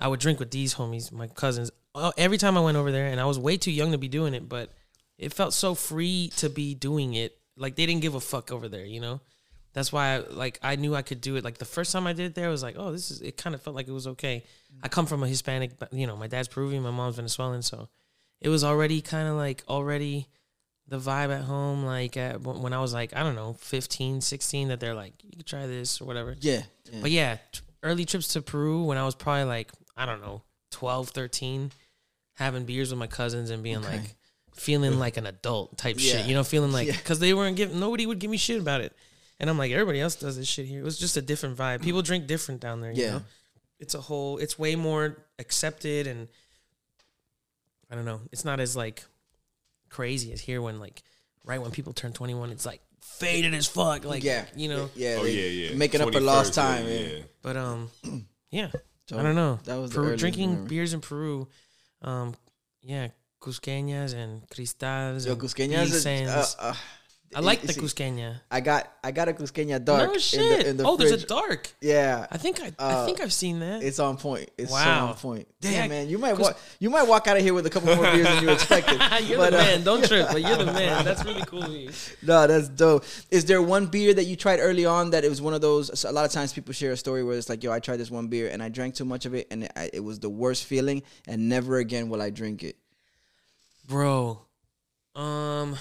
I would drink with these homies, my cousins, uh, every time I went over there, and I was way too young to be doing it, but it felt so free to be doing it. Like they didn't give a fuck over there, you know. That's why, I, like, I knew I could do it. Like the first time I did it there, I was like, oh, this is. It kind of felt like it was okay. I come from a Hispanic, you know, my dad's Peruvian, my mom's Venezuelan, so it was already kind of like already the vibe at home like at, when i was like i don't know 15 16 that they're like you could try this or whatever Yeah. yeah. but yeah t- early trips to peru when i was probably like i don't know 12 13 having beers with my cousins and being Okay. like feeling like an adult type Yeah. shit. You know, feeling like Yeah. because they weren't giving nobody would give me shit about it, and I'm like everybody else does this shit here. It was just a different vibe. People drink different down there. You Yeah. know? it's a whole. It's way more accepted and I don't know. It's not as like crazy as here when like right when people turn 21, it's like faded as fuck. Like yeah, you know. yeah, Oh yeah, yeah. making up for lost time. Yeah, Yeah, yeah. But um, (clears throat) yeah, So I don't know. that was the Peru, earliest drinking beers in Peru. Um, yeah, cusqueñas and cristals. Yo, Cusqueñas. is- Uh, uh, I like the see, cusqueña. I got I got a Cusqueña dark. no in shit. the, in the oh, there's a dark. Yeah, I think I, Uh, I think I've seen that. it's on point. It's so Wow. on point. Damn, Yeah, man, you might walk you might walk out of here with a couple more beers than you (laughs) expected. you're but, the uh, man. Don't trip, but you're the (laughs) man. That's really cool. No, that's dope. Is there one beer that you tried early on that it was one of those? So a lot of times people share a story where it's like, "Yo, I tried this one beer and I drank too much of it, and it, it was the worst feeling, and never again will I drink it." Bro. Um,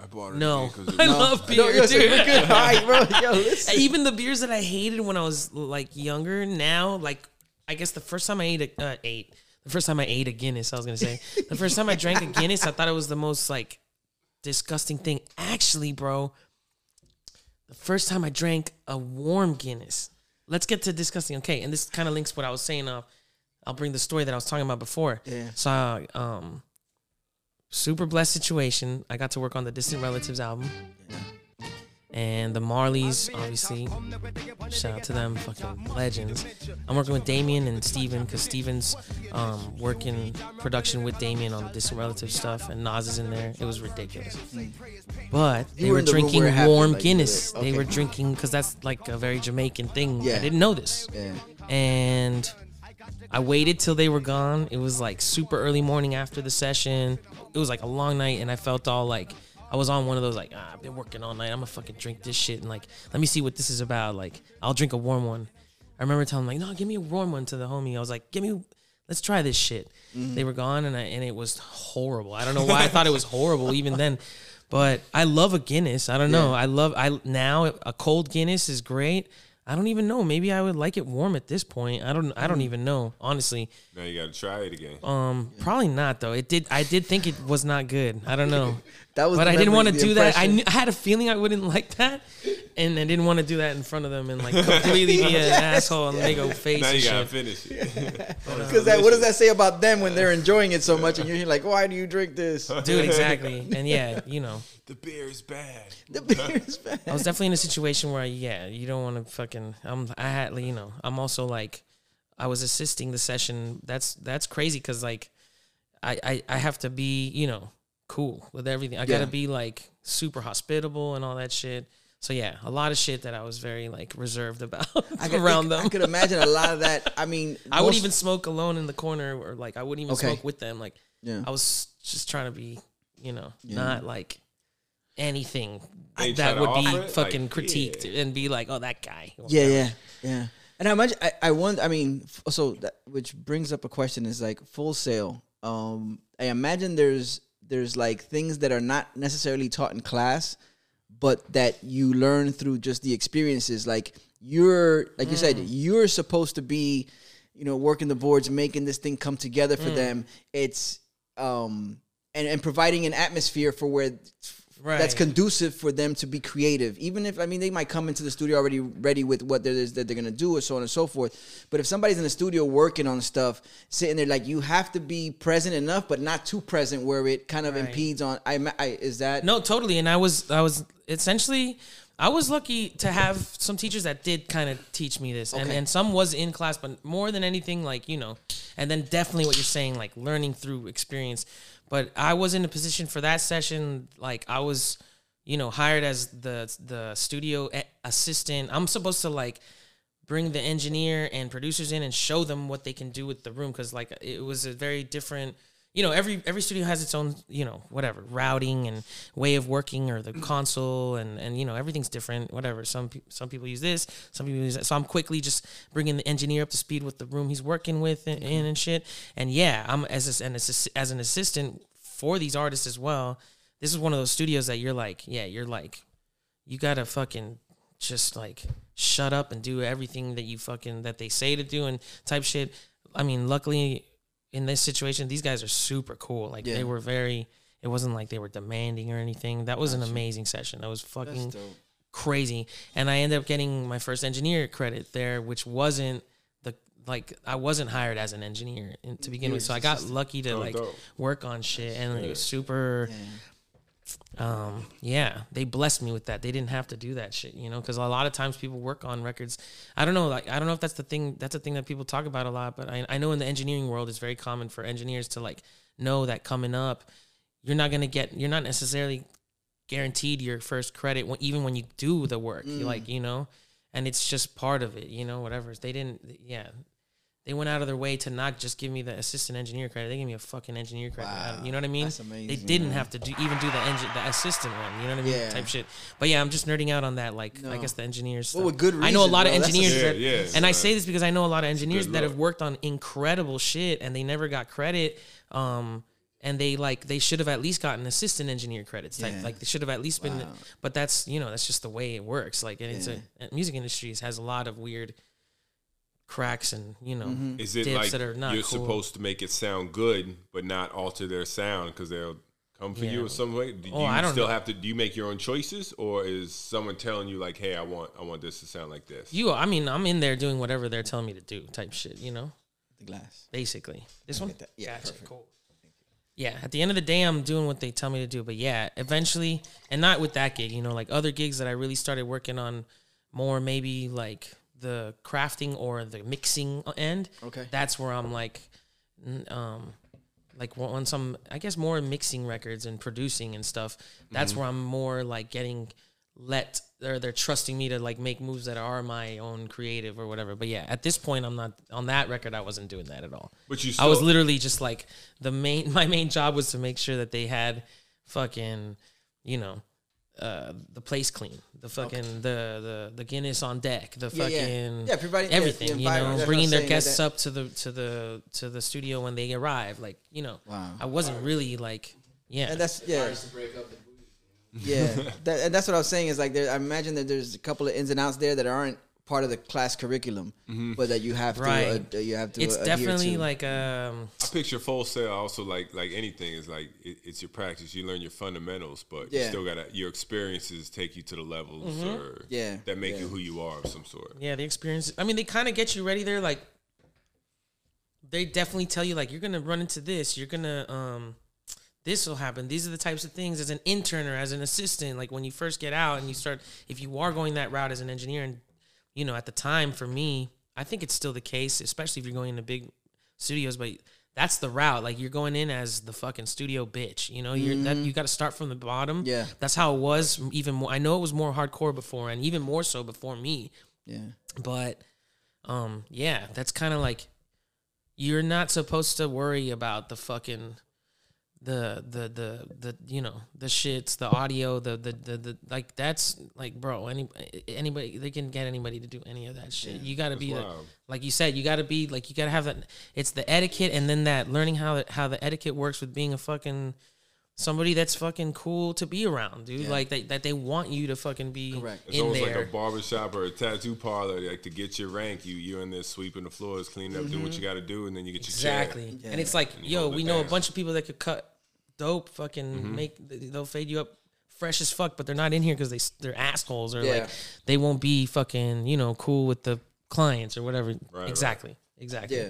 I bought it no. again 'cause (laughs) it I was- love beer, No, yo, so dude. we're good. All right, bro. Yo, (laughs) listen. Even the beers that I hated when I was like younger, now like I guess the first time I ate a uh, ate the first time I ate a Guinness, I was gonna say the first time I drank a (laughs) Guinness, I thought it was the most like disgusting thing. Actually, bro, the first time I drank a warm Guinness. Let's get to disgusting. Okay, and this kind of links what I was saying. Of I'll bring the story that I was talking about before. Yeah. So, um, super blessed situation. I got to work on the Distant Relatives album. And the Marleys, obviously, shout out to them, fucking legends. I'm working with Damian and Stephen because Stephen's um, working production with Damian on the Distant Relatives stuff, and Nas is in there. It was ridiculous. But they were were in the room drinking warm like, Guinness. okay. They were drinking because that's like a very Jamaican thing. Yeah. I didn't know this Yeah. and I waited till they were gone. It was like super early morning after the session. It was like a long night, and I felt all like I was on one of those like ah, I've been working all night. I'm gonna fucking drink this shit and like let me see what this is about. Like I'll drink a warm one. I remember telling them like no, give me a warm one to the homie. I was like, give me, let's try this shit. They were gone, and I and it was horrible. I don't know why I thought it was horrible even then. But I love a Guinness. I don't know. I love I now a cold Guinness is great. I don't even know. Maybe I would like it warm at this point. I don't. I don't even know. Honestly, Now you gotta try it again. um, probably not though. It did. I did think it was not good. I don't know. (laughs) That was but I didn't want to the do that. I, knew, I had a feeling I wouldn't (laughs) like that, and I didn't want to do that in front of them and like completely be an (laughs) asshole and make a face now and you gotta shit. finish it. Because that, what does that say about them when they're enjoying it so much, and you're like, "Why do you drink this?" Dude, exactly. And yeah, you know, the beer is bad. (laughs) The beer is bad. I was definitely in a situation where, yeah, you don't want to fucking. I'm. I had, you know, I'm also like, I was assisting the session. That's that's crazy because like, I, I I have to be you know cool with everything. I Yeah. gotta be like super hospitable and all that shit. So yeah, a lot of shit that I was very like reserved about I could, (laughs) around I, them. I could imagine a lot of that. I mean, (laughs) I would most- even smoke alone in the corner, or like I wouldn't even Okay. smoke with them. Like Yeah. I was just trying to be, you know, Yeah. not like anything They that would be it? fucking Like, critiqued and be like, oh, that guy. Yeah, yeah, yeah. And I imagine I, I wonder. I mean, f- so that which brings up a question is like Full Sail. Um, I imagine there's there's like things that are not necessarily taught in class, but that you learn through just the experiences. Like you're, like you said, you're supposed to be, you know, working the boards, making this thing come together for them. It's um and and providing an atmosphere for where that's conducive for them to be creative. Even if I mean they might come into the studio already ready with what there is that they're gonna do, or so on and so forth. But if somebody's in the studio working on stuff, sitting there like you have to be present enough, but not too present where it kind of Right. impedes on. I, I is that No, totally. And I was, I was essentially, I was lucky to have some teachers that did kind of teach me this, and and some was in class, but more than anything, like you know, and then definitely what you're saying, like learning through experience. But I was in a position for that session, like I was, you know, hired as the the studio assistant. I'm supposed to like bring the engineer and producers in and show them what they can do with the room because like it was a very different you know every every studio has its own you know whatever routing and way of working or the console and and you know everything's different whatever. Some pe- some people use this some people use that. So i'm quickly just bringing the engineer up to speed with the room he's working with and, in and shit. And yeah i'm as a, an assis- as an assistant for these artists as well this is one of those studios that you're like yeah you're like you gotta fucking just like shut up and do everything that you fucking that they say to do and type shit. I mean, luckily, in this situation, these guys are super cool. Like Yeah. they were very. It wasn't like they were demanding or anything. That was an amazing session. That was fucking crazy. And I ended up getting my first engineer credit there, which wasn't the like I wasn't hired as an engineer in, to begin with. So I got lucky to Oh, like dope. work on shit, and it was super. Um, yeah, they blessed me with that. They didn't have to do that shit, you know, because a lot of times people work on records. I don't know, like I don't know if that's the thing. That's a thing that people talk about a lot, but I, I know in the engineering world, it's very common for engineers to like know that coming up, you're not gonna get, you're not necessarily guaranteed your first credit, when, even when you do the work. You like, you know, and it's just part of it, you know, whatever. They didn't, yeah. They went out of their way to not just give me the assistant engineer credit. They gave me a fucking engineer credit. I don't- You know what I mean? That's amazing, They didn't man. have to do even do the engine, the assistant one. You know what I mean? Yeah. Type shit. But yeah, I'm just nerding out on that. Like, I guess the engineers. Well, with good I know a lot of bro. That's a- engineers Yeah, that, yeah, and I uh, say this because I know a lot of engineers that have worked on incredible shit and they never got credit. Um, and they like they should have at least gotten assistant engineer credits. Type. Yeah. Like they should have at least been. Wow. But that's you know that's just the way it works. Like and it's a music industries has a lot of weird cracks and you know Mm-hmm. Is it dips like that are not you're cool. supposed to make it sound good, but not alter their sound because they'll come for you Yeah. or some way? Do Oh, you I don't still know. have to? Do you make your own choices, or is someone telling you like, "Hey, I want, I want this to sound like this"? You, I mean, I'm in there doing whatever they're telling me to do, type shit. You know, The glass. basically. This one, that. Yeah, Gotcha, perfect. cool. Yeah, at the end of the day, I'm doing what they tell me to do. But yeah, eventually, and not with that gig, you know, like other gigs that I really started working on more, maybe like the crafting or the mixing end. Okay. that's where I'm like, um, like on some, I guess more mixing records and producing and stuff. That's Mm-hmm. where I'm more like getting let or they're trusting me to like make moves that are my own creative or whatever. But yeah, at this point, I'm not on that record. I wasn't doing that at all. But you I was literally just like the main. (laughs) My main job was to make sure that they had fucking, you know, uh, the place clean, the fucking the the the Guinness on deck, the Yeah, yeah. fucking Yeah, providing- yeah, everything. the you know, bringing their guests that- up to the to the to the studio when they arrive. Like you know, Wow. I wasn't really like yeah. And that's yeah. Yeah, (laughs) that, and that's what I was saying is like there. I imagine that there's a couple of ins and outs there that aren't part of the class curriculum, but that you have to Right. uh, you have to. it's definitely to. like um I picture Full Sail also like like anything is like it, it's your practice. You learn your fundamentals, but you still gotta your experiences take you to the levels Mm-hmm. or Yeah, that make yeah. you who you are of some sort. yeah the experience. I mean, they kind of get you ready there. Like they definitely tell you like you're gonna run into this. You're gonna um this will happen. These are the types of things as an intern or as an assistant. Like when you first get out and you start, if you are going that route as an engineer, and you know, at the time for me, I think it's still the case, especially if you're going into big studios. But that's the route. Like you're going in as the fucking studio bitch. You know, you're that you got to start from the bottom. Yeah. that's how it was. Even more, I know it was more hardcore before, and even more so before me. yeah. But um, yeah, that's kind of like you're not supposed to worry about the fucking the the the the you know the shits the audio the the the, the like that's like bro any anybody they can get anybody to do any of that shit you got to be the, wild. like you said you got to be like you got to have that it's the etiquette and then that learning how it- how the etiquette works with being a fucking somebody that's fucking cool to be around dude like they, that they want you to fucking be Correct. It's in almost there like a barbershop or a tattoo parlor. Like to get your rank, you you're in there sweeping the floors, cleaning up, doing what you got to do, and then you get your Exactly. check. And it's like, you yo, we it know a bunch of people that could cut dope, fucking Mm-hmm. make, they'll fade you up fresh as fuck, but they're not in here because they, they're assholes or Yeah. like they won't be fucking, you know, cool with the clients or whatever. right. exactly. Exactly. Yeah,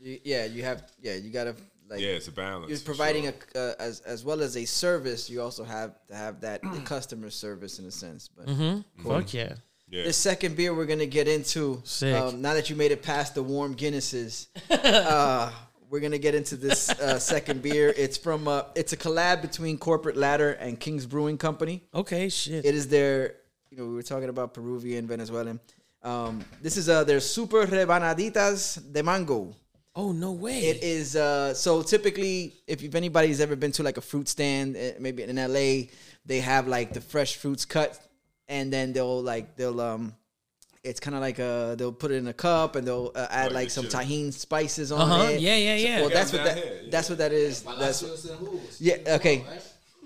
you, yeah. You have yeah. You gotta like Yeah, it's a balance. you're providing sure. a uh, as as well as a service. You also have to have that the (clears throat) customer service in a sense. But Mm-hmm. Fuck yeah. yeah. the second beer we're gonna get into. Sick. Um, now that you made it past the warm Guinnesses, (laughs) uh, we're gonna get into this uh, second beer. It's from uh, it's a collab between Corporate Ladder and King's Brewing Company. Okay, shit. It is their, you know, we were talking about Peruvian, Venezuelan. Um, this is uh, their super rebanaditas de mango. Oh, no way. It is uh, so typically if, if anybody's ever been to like a fruit stand, eh, maybe in LA, they have like the fresh fruits cut, and then they'll like they'll um, it's kind of like uh they'll put it in a cup and they'll uh, add Like like some chili. Tajín spices on Uh-huh. it. Yeah, yeah, yeah. Well, that's what that here, yeah. that's what that is. That's Palacios and Hooves. yeah okay.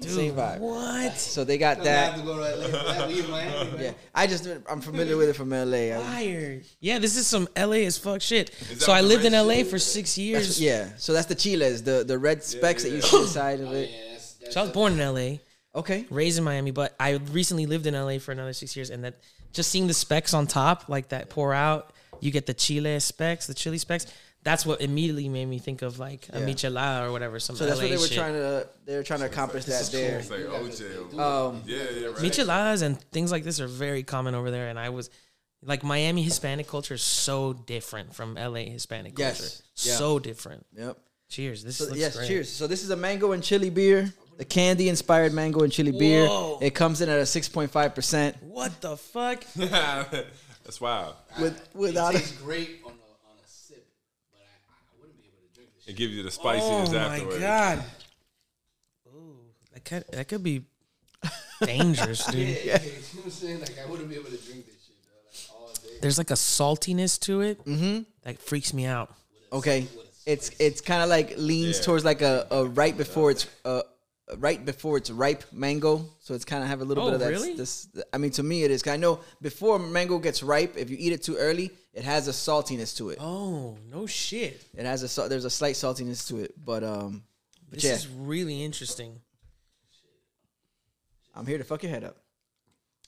Right? Same vibe. What? So they got I have that. to go to LA for that. We in Miami. (laughs) Yeah, I just I'm familiar with it from LA. I- Fire. Yeah, this is some LA as fuck shit. So I lived in LA shit? for six years. yeah, so that's the chiles, the the red specks that you see inside of oh, it. Yeah, that's, that's So I was born in LA, Okay. raised in Miami, but I recently lived in LA for another six years, and that just seeing the specks on top, like that pour out, you get the chile specks, the chili specks. That's what immediately made me think of like a Yeah. michelada or whatever. Some So that's LA what they were shit. trying to they were trying to accomplish that there. It's like OJ. Um, yeah, yeah, right. Micheladas and things like this are very common over there, and I was like Miami Hispanic culture is so different from LA Hispanic Yes. culture. Yeah. So different. Yep. Cheers. This So, looks yes, great. cheers. So this is a mango and chili beer, the candy inspired mango and chili beer. It comes in at a six point five percent What the fuck? (laughs) That's wild. with without it a, tastes great a on a sip, but I, I wouldn't be able to drink this. It gives you the spiciness oh my afterwards. god. Ooh, that could that could be dangerous, dude. Shit. (laughs) Yeah, you know what I'm saying? Like I wouldn't be able to drink this shit, bro. Like all day. There's like a saltiness to it that freaks me out. okay. It's it's kind of like leans Yeah. towards like a, a right before it's uh right before it's ripe mango. So it's kind of have a little Oh, bit of that. really? This I mean to me it is. I know before mango gets ripe, if you eat it too early, it has a saltiness to it. Oh no shit! It has a there's a slight saltiness to it, but um, but This yeah, is really interesting. I'm here to fuck your head up.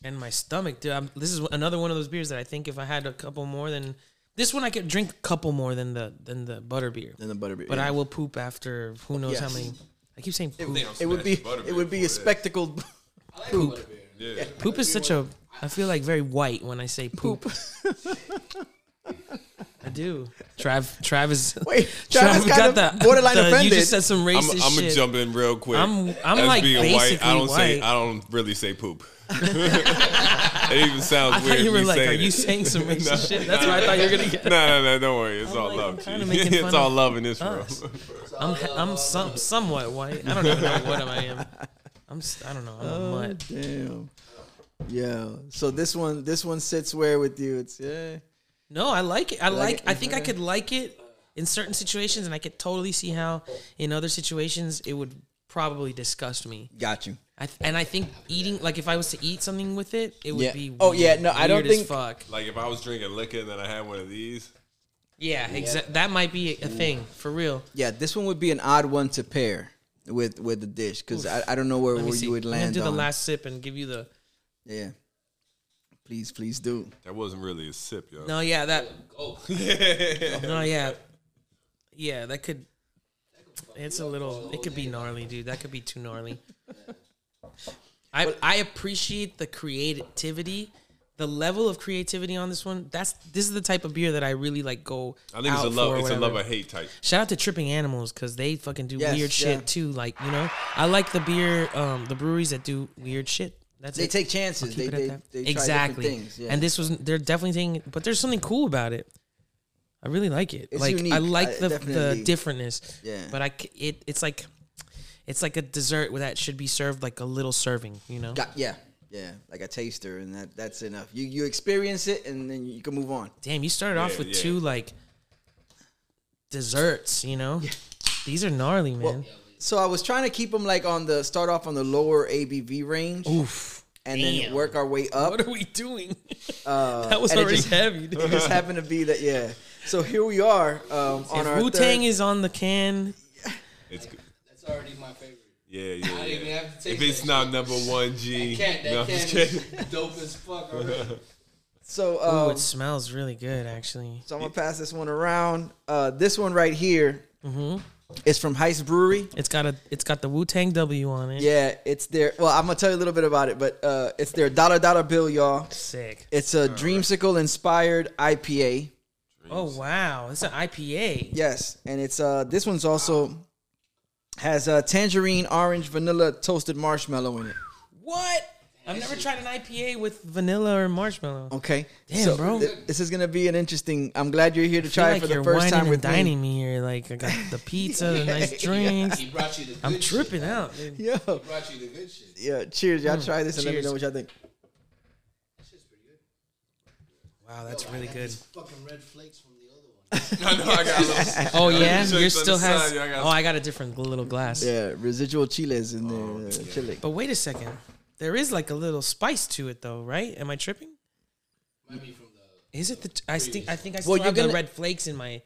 And my stomach, dude. I'm, this is another one of those beers that I think if I had a couple more than this one, I could drink a couple more than the than the butter beer. Than the butter beer, But yeah. I will poop after who knows how many. I keep saying poop. Damn, It would be it would be a before that. spectacle. (laughs) Like poop. butterbeer. Yeah. Poop is such a. I feel like very white when I say poop. (laughs) I do. Trav, Trav is. (laughs) Wait, Travis kind of borderline the- offended. You just said some I'm, racist I'm gonna jump in real quick. I'm- I'm As like being white. I don't say. white. I don't really say poop. (laughs) it even sounds I weird. You were like, saying "Are you saying some racist (laughs) No. shit? That's what I thought you were gonna get. No, no, no, don't worry. It's I'm all like, love. I'm G. kinda making (laughs) it's all love in this room. us. I'm I'm some somewhat white. I don't even know what I am. I'm I don't know. I'm Oh, a mutt. damn. Yeah. So this one, this one sits where with you? It's yeah. No, I like it. I like like. it? I think I could like it in certain situations, and I could totally see how in other situations it would probably disgust me. Got you. I th- and I think eating like if I was to eat something with it, it would Yeah. be. Oh, yeah, no, I don't think- fuck. Like if I was drinking liquor and then I had one of these, Yeah, exactly. That might be a thing for real. Yeah, this one would be an odd one to pair with with the dish because I, I don't know where, Let me where see. you would I'm gonna land do the last sip and give you the. yeah. Please, please do. that wasn't really a sip, yo. No, yeah, that. Oh, (laughs) No, yeah, yeah, that could. It's a little. It could be gnarly, dude. That could be too gnarly. I I appreciate the creativity, the level of creativity on this one. That's this is the type of beer that I really like. Go. I think it's a love. It's a love or hate type. Shout out to Tripping Animals because they fucking do Yes, weird shit too. Like you know, I like the beer, um, the breweries that do weird shit. That's They it. take chances. They they, they exactly. things. Yeah. And this was they're definitely taking, but there's something cool about it. I really like it. It's like unique. I like I- the the differentness. Yeah. But I it it's like it's like a dessert that should be served like a little serving. You know. Got, yeah, yeah, like a taster, and that that's enough. You you experience it, and then you can move on. Damn, you started off with yeah. two like desserts. You know. These are gnarly, man. Well, so I was trying to keep them like on the start off on the lower ABV range, Oof. and then work our way up. What are we doing? (laughs) Uh, (laughs) that was already just- heavy. It just happened to be that, yeah. So here we are um, on our If Wu Tang is on the can, It's good. That's already my favorite. Yeah, yeah. I didn't yeah. even have to taste If it's that not shit. number one G, That can that no, I'm can just is (laughs) dope as fuck already. (laughs) So ooh, um, it smells really good actually. So I'm gonna pass this one around. Uh, this one right here Mm-hmm. from Heist Brewery. It's got a it's got the Wu Tang W on it. Yeah, it's their. Well, I'm gonna tell you a little bit about it, but uh, it's their dollar dollar bill, y'all. Sick. It's a dreamsicle inspired IPA. Oh wow, it's an IPA. Yes, and it's uh this one's also has a tangerine, orange, vanilla, toasted marshmallow in it. What? I've never tried an IPA with vanilla or marshmallow. Okay, Damn, bro. th- this is gonna be an interesting. I'm glad you're here to try like it for the first time and with dining me. me. here. Like I got the pizza, (laughs) the nice drinks. He brought you the good I'm tripping man. out. Dude. Yo, He brought you the good shit. yeah. Cheers, y'all. Mm, try this and let me know what y'all think. That shit's pretty good. Wow, that's Yo, really got good. Fucking red flakes from (laughs) the other I got a little. (laughs) Oh yeah, Chicks yours still the has. side, yeah, I got- oh, I got a different little glass. Yeah, residual chiles in Oh, there. uh, chile. But wait a second, there is like a little spice to it though, right? Am I tripping? Might be from the. Is it the? I think I think I still you're have the gonna- red flakes in my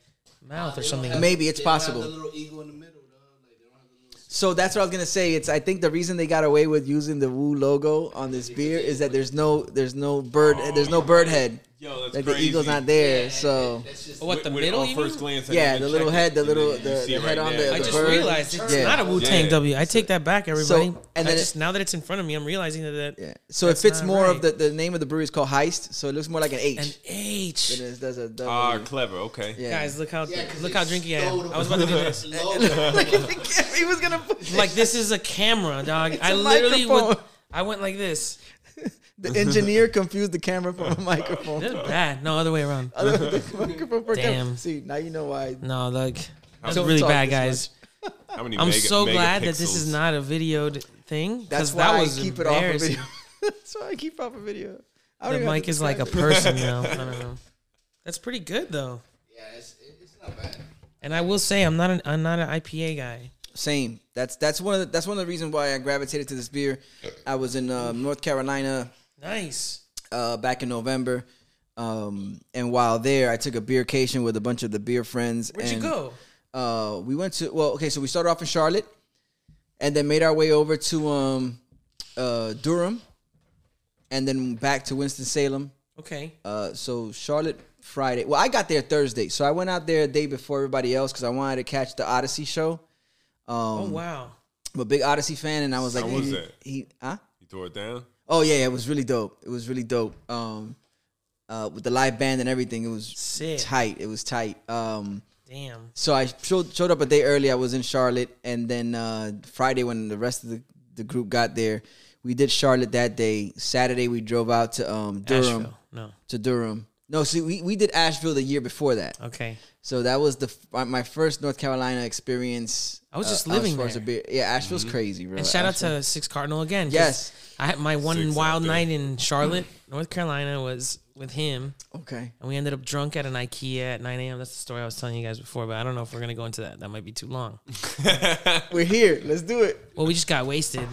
mouth or something. have- Maybe it's they don't have possible. The little eagle in the middle, dog. Like they don't have the little. So that's what I was gonna say. It's I think the reason they got away with using the Wu logo on this beer is that there's no there's no bird there's no bird head. Yo, that's Like the eagle's not there. So That's just. What the With- with middle? on first glance, Yeah, the little head, the little- the- the it head right on there. the- I the just bird. realized it's Yeah. not a Wu Tang Yeah. W. I take that back, everybody. and then just now that it's in front of me, I'm realizing that, that yeah. So That's it fits not more of the the name of the brewery is called Heist. So it looks more like an H. an H. than it does a W. Ah, clever. Okay. yeah. Guys, look how Yeah, 'cause look how drinky I am. I was about to do this. (laughs) (laughs) he was gonna (laughs) Like this is a camera, dog. I a literally would. I went like this. (laughs) the engineer confused the camera for a microphone. This is bad. No other way around. the microphone for camera. Damn. See now you know why. No, like that's Don't really bad, guys. How many I'm mega- so glad that this is not a videoed thing. That's why that was I keep it off of video. (laughs) That's why I keep off of video. I The mic is like a describe it. person now. (laughs) I don't know. That's pretty good though. Yeah, it's, it's not bad. And I will say I'm not an I'm not an IPA guy. Same. That's that's one of the, that's one of the reasons why I gravitated to this beer. I was in uh, North Carolina Nice. uh, back in November, um, and while there, I took a beercation with a bunch of the beer friends. Where'd you go? Uh, we went to well, okay, so we started off in Charlotte, and then made our way over to um, uh, Durham, and then back to Winston Salem. Okay. Uh, so Charlotte Friday. Well, I got there Thursday, so I went out there a day before everybody else because I wanted to catch the Oddisee show. Um, Oh wow. I'm a big Oddisee fan, and I was like, How was he, that? He, huh? You throw it down. Oh yeah, it was really dope. It was really dope. Um, uh, with the live band and everything, it was Sick. tight. It was tight. Um, Damn. so I showed showed up a day early. I was in Charlotte, and then uh, Friday when the rest of the, the group got there, we did Charlotte that day. Saturday we drove out to um, Durham Asheville. No. to Durham. No, see, we, we did Asheville the year before that. Okay. So that was the my- my first North Carolina experience. uh, I was just as living far there. beer- Yeah, Asheville's crazy, bro. And shout out to Six Cardinal again. Yes. I had my one Six wild there. night in Charlotte, North Carolina was with him. okay. And we ended up drunk at an IKEA at 9 a.m. That's the story I was telling you guys before, but I don't know if we're going to go into that. That might be too long. (laughs) We're here. Let's do it. Well, we just got wasted.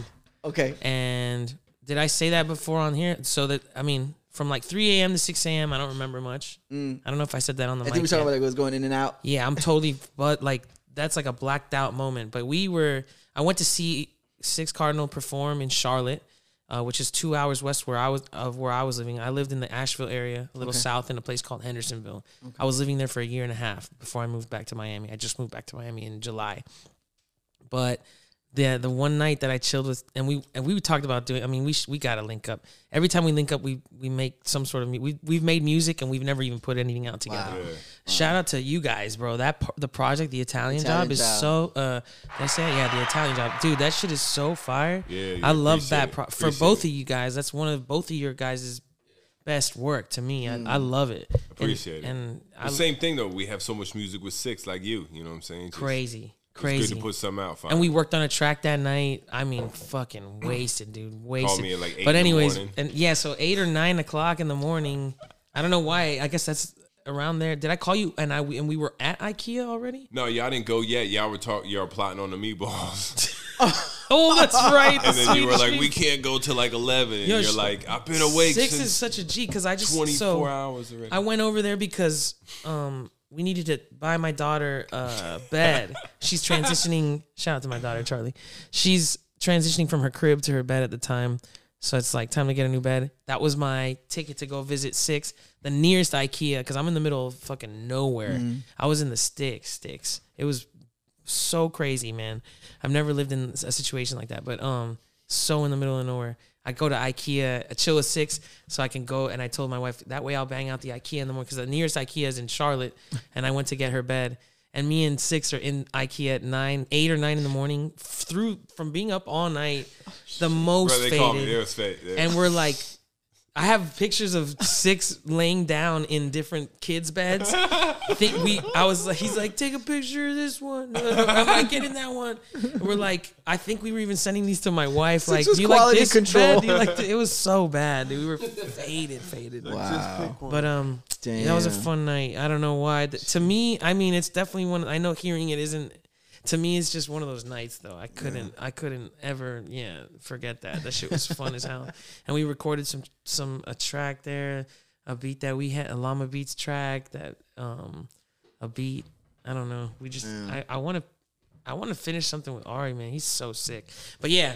Okay. And did I say that before on here? So that, I mean, from like 3 a.m. to 6 a.m., I don't remember much. I don't know if I said that on the I mic. think we talking about like it was going in and out. Yeah, I'm totally, (laughs) but like that's like a blacked out moment. But we were, I went to see Six Cardinal perform in Charlotte, uh, which is two hours west where I was of where I was living. I lived in the Asheville area, a little south in a place called Hendersonville. I was living there for a year and a half before I moved back to Miami. I just moved back to Miami in July, but. The, the one night that I chilled with and we and we talked about doing I mean we sh- we gotta link up every time we link up we we make some sort of mu- we we've made music and we've never even put anything out together Wow. Yeah. Shout out to you guys, bro. That par- the project, the Italian, Italian job, is job. so. Uh, did I say it? yeah, the Italian job, dude. That shit is so fire. Yeah, yeah, I love that it. pro- for both it. of you guys. That's one of both of your guys' best work to me. I, I love it. And- Appreciate it. And I same thing though. We have so much music with six, like you. You know what I'm saying? Just- crazy, It's crazy. good to put something out. and we worked on a track that night. I mean, fucking wasted, dude. Wasted. me at like eight but in the anyways, and yeah, so eight or nine o'clock in the morning. I don't know why. I guess that's around there. Did I call you? And I and we were at IKEA already. No, y'all didn't go yet. Y'all were talk. Y'all plotting on the meatballs, (laughs) Oh, that's right. and then you were like, "We can't go till like 11." And Yo, you're like, "I've been awake Six is such a G because I just 24 so hours already." I went over there because um we needed to buy my daughter a bed. She's transitioning. Shout out to my daughter Charlie. She's transitioning from her crib to her bed at the time. So it's like time to get a new bed. That was my ticket to go visit Six, the nearest IKEA, because I'm in the middle of fucking nowhere. I was in the sticks, sticks. It was so crazy, man. I've never lived in a situation like that, but um, so in the middle of nowhere. I go to IKEA, I chill at six, so I can go. And I told my wife that way I'll bang out the IKEA in the morning because the nearest IKEA is in Charlotte, (laughs) and I went to get her bed. And me and six are in IKEA at nine, eight or nine in the morning, through from being up all night, oh, the most Bro, they called me. It faded, was fake. Yeah. and we're like, I have pictures of six laying down in different kids' beds. I think we. I was like, he's like, take a picture of this one. (laughs) I'm like, get in that one. And we're like, I think we were even sending these to my wife. Like, was do you like quality this control. bed? Do you like? (laughs) th-" It was so bad. dude. We were faded, faded. Wow. But um, that was a Damn. fun night. I don't know why. Th- To me, I mean, it's definitely one. I know hearing it isn't. To me, it's just one of those nights, though. I couldn't, I couldn't ever, yeah, forget that. That shit was fun as hell. And we recorded some, some a track there, a beat that we had, a Llama Beats track that, um, a beat. I don't know. We just, I, I want to, I want to finish something with Ari, man. He's so sick. But yeah,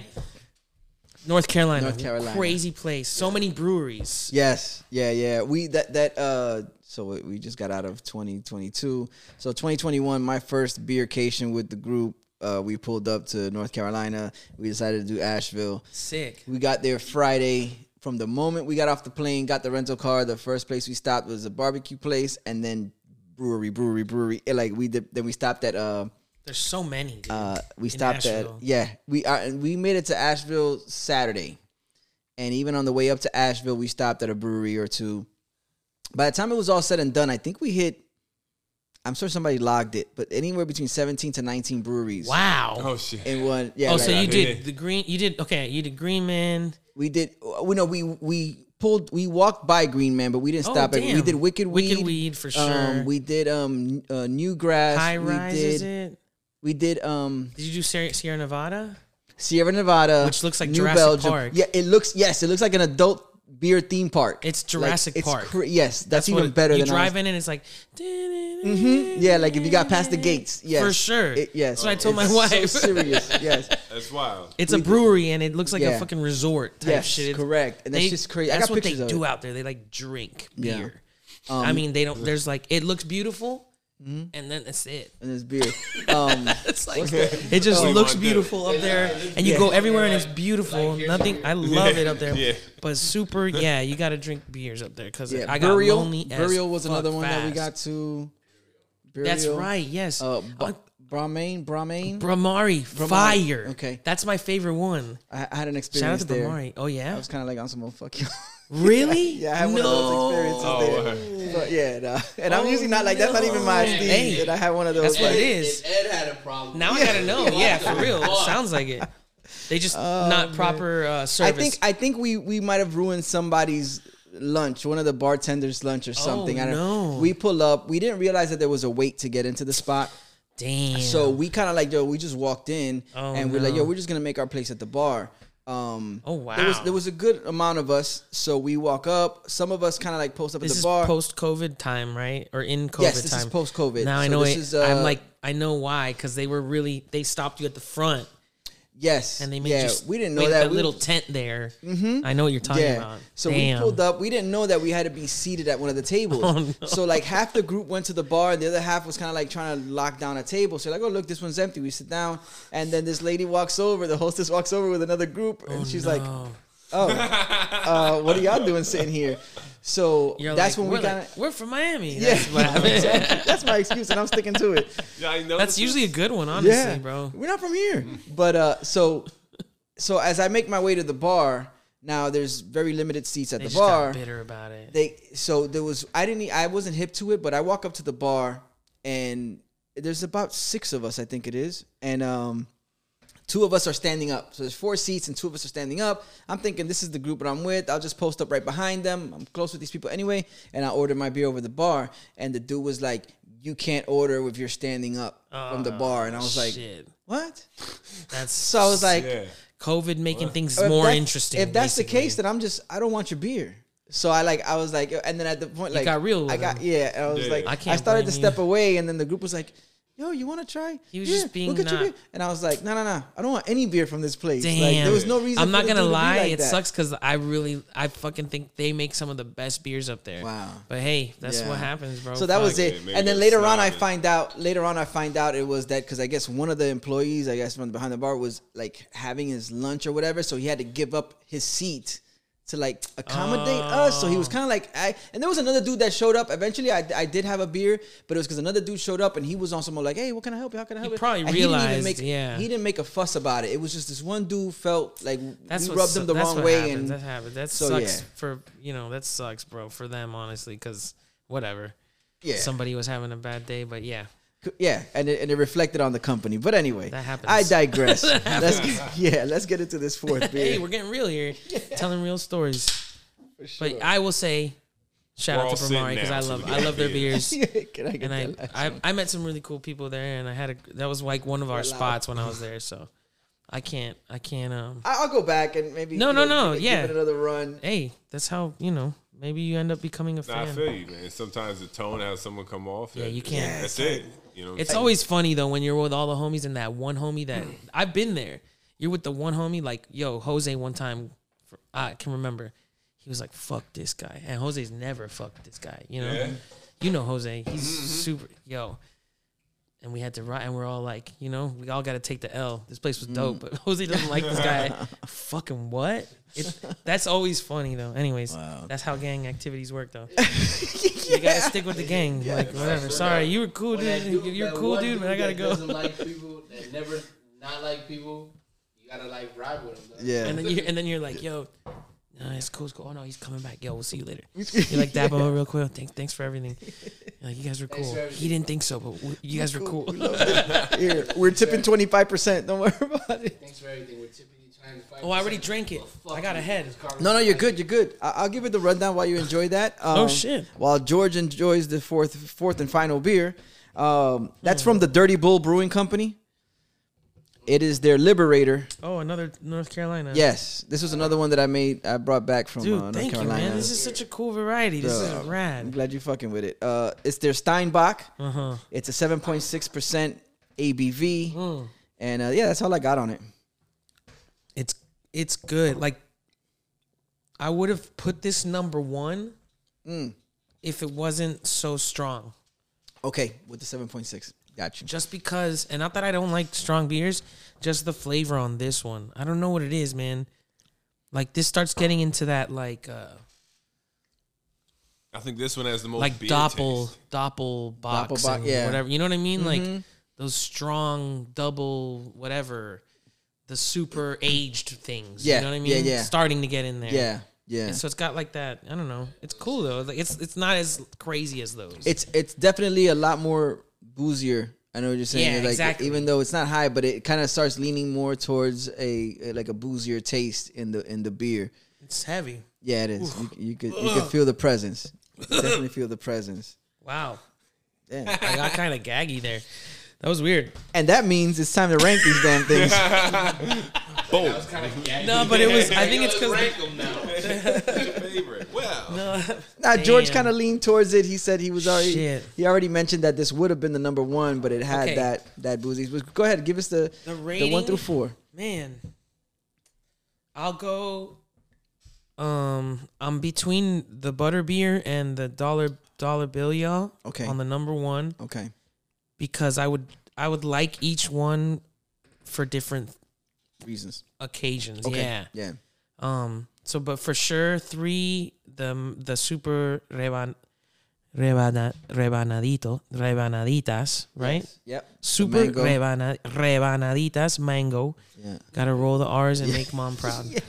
North Carolina, North Carolina. crazy place. So many breweries. Yes, yeah, yeah. We that that uh. So we- we just got out of 2022. So 2021, my first beercation with the group. Uh, we pulled up to North Carolina. We decided to do Asheville. Sick. We got there Friday. From the moment we got off the plane, got the rental car. The first place we stopped was a barbecue place, and then brewery, brewery, brewery. And, like we did, then we stopped at uh, There's so many. Dude. uh we stopped at yeah we uh, and we made it to Asheville Saturday, and even on the way up to Asheville, we stopped at a brewery or two. By the time it was all said and done, I think we hit. I'm sure somebody logged it, but anywhere between 17 to 19 breweries. Wow. Oh shit. In one, yeah. oh, like, so you I did did. the green? You did okay. You did Green Man. We did. We know we we pulled. We walked by Green Man, but we didn't Oh, stop it. We did Wicked Weed. Wicked Weed for sure. Um, we did um uh, New Grass. High we Rise did, is it? We did um Did you do Sierra, Sierra Nevada? Sierra Nevada, Which looks like New Jurassic Belgium. Park. Yeah, it looks. Yes, it looks like an adult beer theme park. It's Like, Jurassic it's Park. yes, that's, what even it- better You than I drive was- in and it's like. Mhm. Yeah, like if you got past the gates. (laughs) Yes, For sure. It- yes, That's what I told my wife. So (laughs) serious. Yes, That's wild. It's a brewery and it looks like Yeah. a fucking resort type yes, shit. It's- correct. And that's they- just crazy. I That's got what they of do it. out there. They like drink Yeah. beer. Um, I mean, they don't. There's like it looks beautiful, Mm-hmm. and then that's it. and there's beer. (laughs) Um, It's like it just Oh, looks beautiful up there, and you Yeah. go everywhere and it's beautiful. Nothing. I love it up there. Yeah. But super, (laughs) yeah, you got to drink beers up there because yeah, I got Burial. lonely. as Burial was fuck another one that we got to. That's right. Yes. Uh, Uh, Ba- Brahmain, Brahmain. Bhramari, fire. Okay. That's my favorite one. I, I had an Shout out experience to there. Bhramari. Oh yeah, I was kind of like on some fuck you. (laughs) (laughs) Really? yeah, I had one of those experiences Oh, there. But yeah, no. and I'm usually not like that's not even my no. speed. Hey, and I had one of those. That's what like, it is. If Ed had a problem. Now I gotta know. Yeah, for real. Sounds like it. They just not proper uh, service. I think I think we we might have ruined somebody's lunch, one of the bartenders' lunch or something. I don't Oh, no. We pull up. We didn't realize that there was a wait to get into the spot. Damn. So we kind of like, yo, we just walked in Oh, and we're like, yo, we're just gonna make our place at the bar. Um, Oh, wow. There was, there was a good amount of us, so we walk up. Some of us kind of like post up this at the bar. post COVID time, right? Or in COVID Yes, this time. is post-COVID. Now I know this it. is, uh, I'm like I know why because they were really they stopped you at the front yes, and they made yeah, you. we didn't know that that We- little tent there. Mm-hmm. I know what you're talking yeah. about. So Damn. we pulled up. We didn't know that we had to be seated at one of the tables. (laughs) Oh, no. So like half the group went to the bar, and the other half was kind of like trying to lock down a table. So like, oh look, this one's empty. We sit down, and then this lady walks over. The hostess walks over with another group, and she's like, "Oh, (laughs) uh, what are y'all doing sitting here?" So You're that's like, when we're we kind like, of. we're from Miami. Yeah, That's what exactly. (laughs) That's my excuse, and I'm sticking to it. Yeah, I know. That's usually a good one, honestly, bro. We're not from here. But uh so so as I make my way to the bar, now there's very limited seats at They the just bar. got bitter about it. They so there was I didn't I wasn't hip to it, but I walk up to the bar and there's about six of us, I think it is. And um two of us are standing up. So there's four seats and two of us are standing up. I'm thinking this is the group that I'm with. I'll just post up right behind them. I'm close with these people anyway. And I ordered my beer over the bar. And the dude was like, You can't order if you're standing up from the ah, bar. And I was like, Shit. What? That's (laughs) So I was like, Yeah. COVID making things if more that- interesting. If that's the case, then I'm just I don't want your beer. So I like I was like, and then at the point like got real with I got him. yeah. And I was Yeah. like, I I, can't started to blame step you. away, and then the group was like, "Yo, you want to try?" He was Yeah, just being we'll get your beer. And I was like, "No, no, no, I don't want any beer from this place." Damn. Like, there was no reason. I'm not gonna dude to lie. like it that. sucks because I really, I fucking think they make some of the best beers up there. Wow. But hey, that's Yeah. what happens, bro. So that was it. Yeah, and then later on, I find out. Later on, I find out it was that because I guess one of the employees, I guess from behind the bar, was like having his lunch or whatever. So he had to give up his seat to like accommodate oh. us. So he was Oh. kind of like, I, and there was another dude that showed up. Eventually, I, I did have a beer, but it was because another dude showed up and he was on some more like, hey, what can I help you? How can I help you? probably And he didn't realized, make, yeah. he didn't make a fuss about it. It was just this one dude felt like That's we what rubbed him the wrong way, happens. and that happened. That so, sucks yeah. for you know that sucks, bro, for them honestly, because whatever. yeah, Somebody was having a bad day, but yeah, yeah, and it, and it reflected on the company. But anyway, That happens. I digress. (laughs) let's get, yeah, let's get into this fourth (laughs) beer. hey, we're getting real here, (laughs) telling real stories. But I will say, shout We're out to sitting Bhramari because I love I love their beers. beers. Can I get and I, that last I? I met some really cool people there, and I had a that was like one of our loud. spots when I was there. So I can't I can't um. I- I'll go back and maybe No, no, know, no, yeah. give it another run. Hey, that's how you know. Maybe you end up becoming a Nah, I feel you, man. Sometimes the tone has someone come off. Yeah, you can't- That's it. You know, It's always funny though when you're with all the homies and that one homie that (clears throat) I've been there. You're with the one homie like, yo, Jose. One time, for, I can remember, he was like, "Fuck this guy," and Jose's never fucked this guy. You know, Yeah. you know Jose. He's mm-hmm. super yo. And we had to ride, and we're all like, you know, we all got to take the L. This place was mm. dope, but (laughs) Jose doesn't like this guy. Fucking what? It, that's always funny though. Anyways, that's how gang activities work though. (laughs) You gotta stick with the gang. Like whatever. Sorry, you were cool, dude. dude- You're cool, one dude, but I gotta that go. Doesn't like people that never not like people. You gotta like ride with them. Yeah. And then you and then you're like, yo, no, it's cool, it's cool. Oh no, he's coming back. Yo, we'll see you later. (laughs) You're like dap him up real quick. Thanks, thanks for everything. You're (laughs) like you guys were cool. He didn't think so, but w- you guys were cool. (laughs) Here, we're tipping twenty five percent. Don't worry about it. Thanks for everything. We're tipping you trying to fight. Oh, I already drank it. Fuck I got you. ahead. This car was No, no, you're good. You're good. I- I'll give it the rundown while you enjoy that. Um, Oh, shit. While George enjoys the fourth, fourth and final beer, um, that's from the Dirty Bull Brewing Company. It is their Liberator. Oh, another North Carolina. Yes, this was another one that I made. I brought back from Dude, uh, North thank Carolina. you, man. This is such a cool variety. This is Uh, I'm glad you're fucking with it. Uh, it's their Steinbach. Uh huh. It's a 7.6% ABV. Mm. And uh, yeah, that's all I got on it. It's it's good. Like I would have put this number one Mm. if it wasn't so strong. Okay, with the 7.6. Got you. just because and not that I don't like strong beers, just the flavor on this one. I don't know what it is, man. Like this starts getting into that like uh I think this one has the most like beer doppel taste. doppel box Doppelbock, yeah. whatever. You know what I mean? Like Mhm. those strong double whatever the super aged things. Yeah, You know what I yeah, mean? yeah. Starting to get in there. Yeah, yeah. And so it's got like that. I don't know. It's cool though. Like it's it's not as crazy as those. It's it's definitely a lot more boozier. I know what you're saying. Yeah, like exactly. even though it's not high, but it kind of starts leaning more towards a like a boozier taste in the in the beer. it's heavy. Yeah, it is. You, you could you could feel the presence. Definitely feel the (laughs) presence. Wow. Yeah. I got kind of gaggy there. That was weird. And that means it's time to rank these damn things. Boom. That was kind of gaggy. No, but it was. I think it's because (laughs) (laughs) now. favorite. George kind of leaned towards it. He said he was already Shit. he already mentioned that this would have been the number one, but it had Okay. that that boozy. But Go ahead, give us the The the one through four. man. I'll go. Um, I'm between the butter beer and the dollar dollar bill, y'all. Okay. On the number one Okay. because I would I would like each one for different Reasons. occasions. Okay. Yeah. Yeah. Um. So, but for sure, three the the super reban, rebana, rebanadito rebanaditas, right? Yep. Super rebana, rebanaditas mango. Yeah. Gotta roll the R's and make mom proud. (laughs)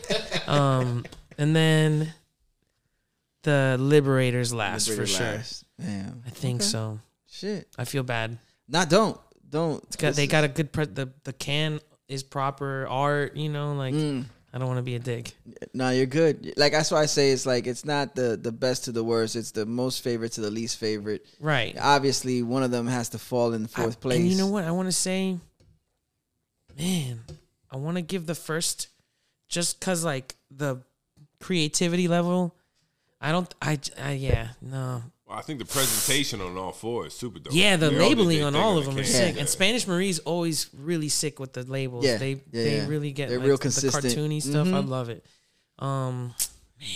Um, and then the Liberators last for sure. last. Damn. I think Okay. so. Shit. I feel bad. Nah, don't. Don't. It's got, they got a good pre- the the can is proper art. You know, like Mm. I don't want to be a dick. No, you're good. Like that's why I say it's like it's not the the best to the worst. It's the most favorite to the least favorite. Right. Obviously, one of them has to fall in fourth I- place. And you know what? I want to say, man, I want to give the first, just cause like the creativity level. I don't. I. I yeah. No. Well, I think the presentation on all four is super dope. Yeah, the They all did labeling their on thing all the of them are can. sick. Yeah. And Spanish Marie's always really sick with the labels. Yeah, They yeah, they yeah. really get They're like, real the cartoony stuff. I Mhm. love it. Um, man.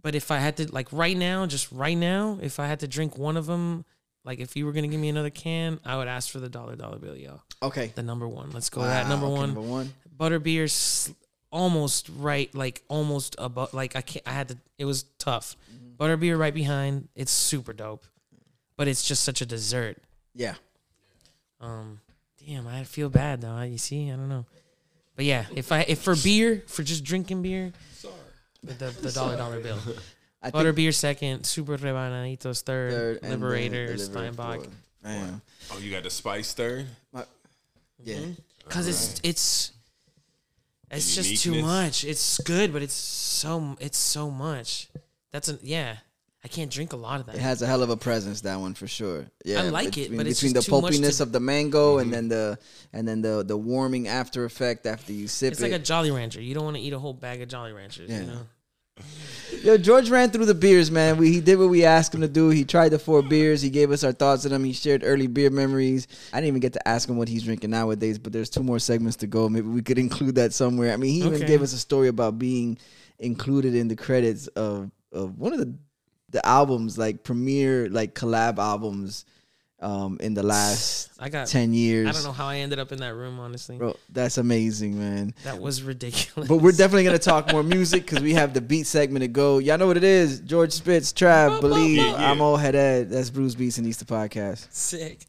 But if I had to like right now, just right now, if I had to drink one of them, like if you were gonna give me another can, I would ask for the dollar dollar bill, y'all. Okay. The number one. Let's go Wow, with that number okay, one. Number one. Butterbeer, s- almost right, like almost above. Like I can't. I had to. It was tough. Mm-hmm. Butterbeer right behind. It's super dope, but it's just such a dessert. Yeah. Um, damn, I feel bad though. You see, I don't know, but yeah, if I if for beer, for just drinking beer, Sorry. the, the dollar dollar bill. (laughs) I think Butterbeer second, Super Rebanaditos third, third, and then Liberator, Steinbach. fourth. Man. Oh, you got the spice third. Yeah. Cause it's it's it's just too much. It's good, but it's so it's so much. That's a yeah. I can't drink a lot of that. It has a hell of a presence, that one for sure. Yeah, I like it, between, but it's between just the pulpiness to- of the mango Mm-hmm. and then the and then the the warming after effect after you sip it's it. like a Jolly Rancher. You don't want to eat a whole bag of Jolly Ranchers. Yeah. You know. Yo, George ran through the beers, man. We, he did what we asked him to do. He tried the four beers. He gave us our thoughts on them. He shared early beer memories. I didn't even get to ask him what he's drinking nowadays, but there's two more segments to go. Maybe we could include that somewhere. I mean, he even gave us a story about being included in the credits of, of one of the the albums, like premiere, like collab albums, um, in the last I got. ten years. I don't know how I ended up in that room. Honestly, bro. That's amazing, man. that was ridiculous. But we're definitely gonna talk more music because we have the beat segment to go. Y'all know what it is. George Spitz, Trav, Believe, Yeah. I'm all head ed. That's Brews Beats and Eats Podcast. sick.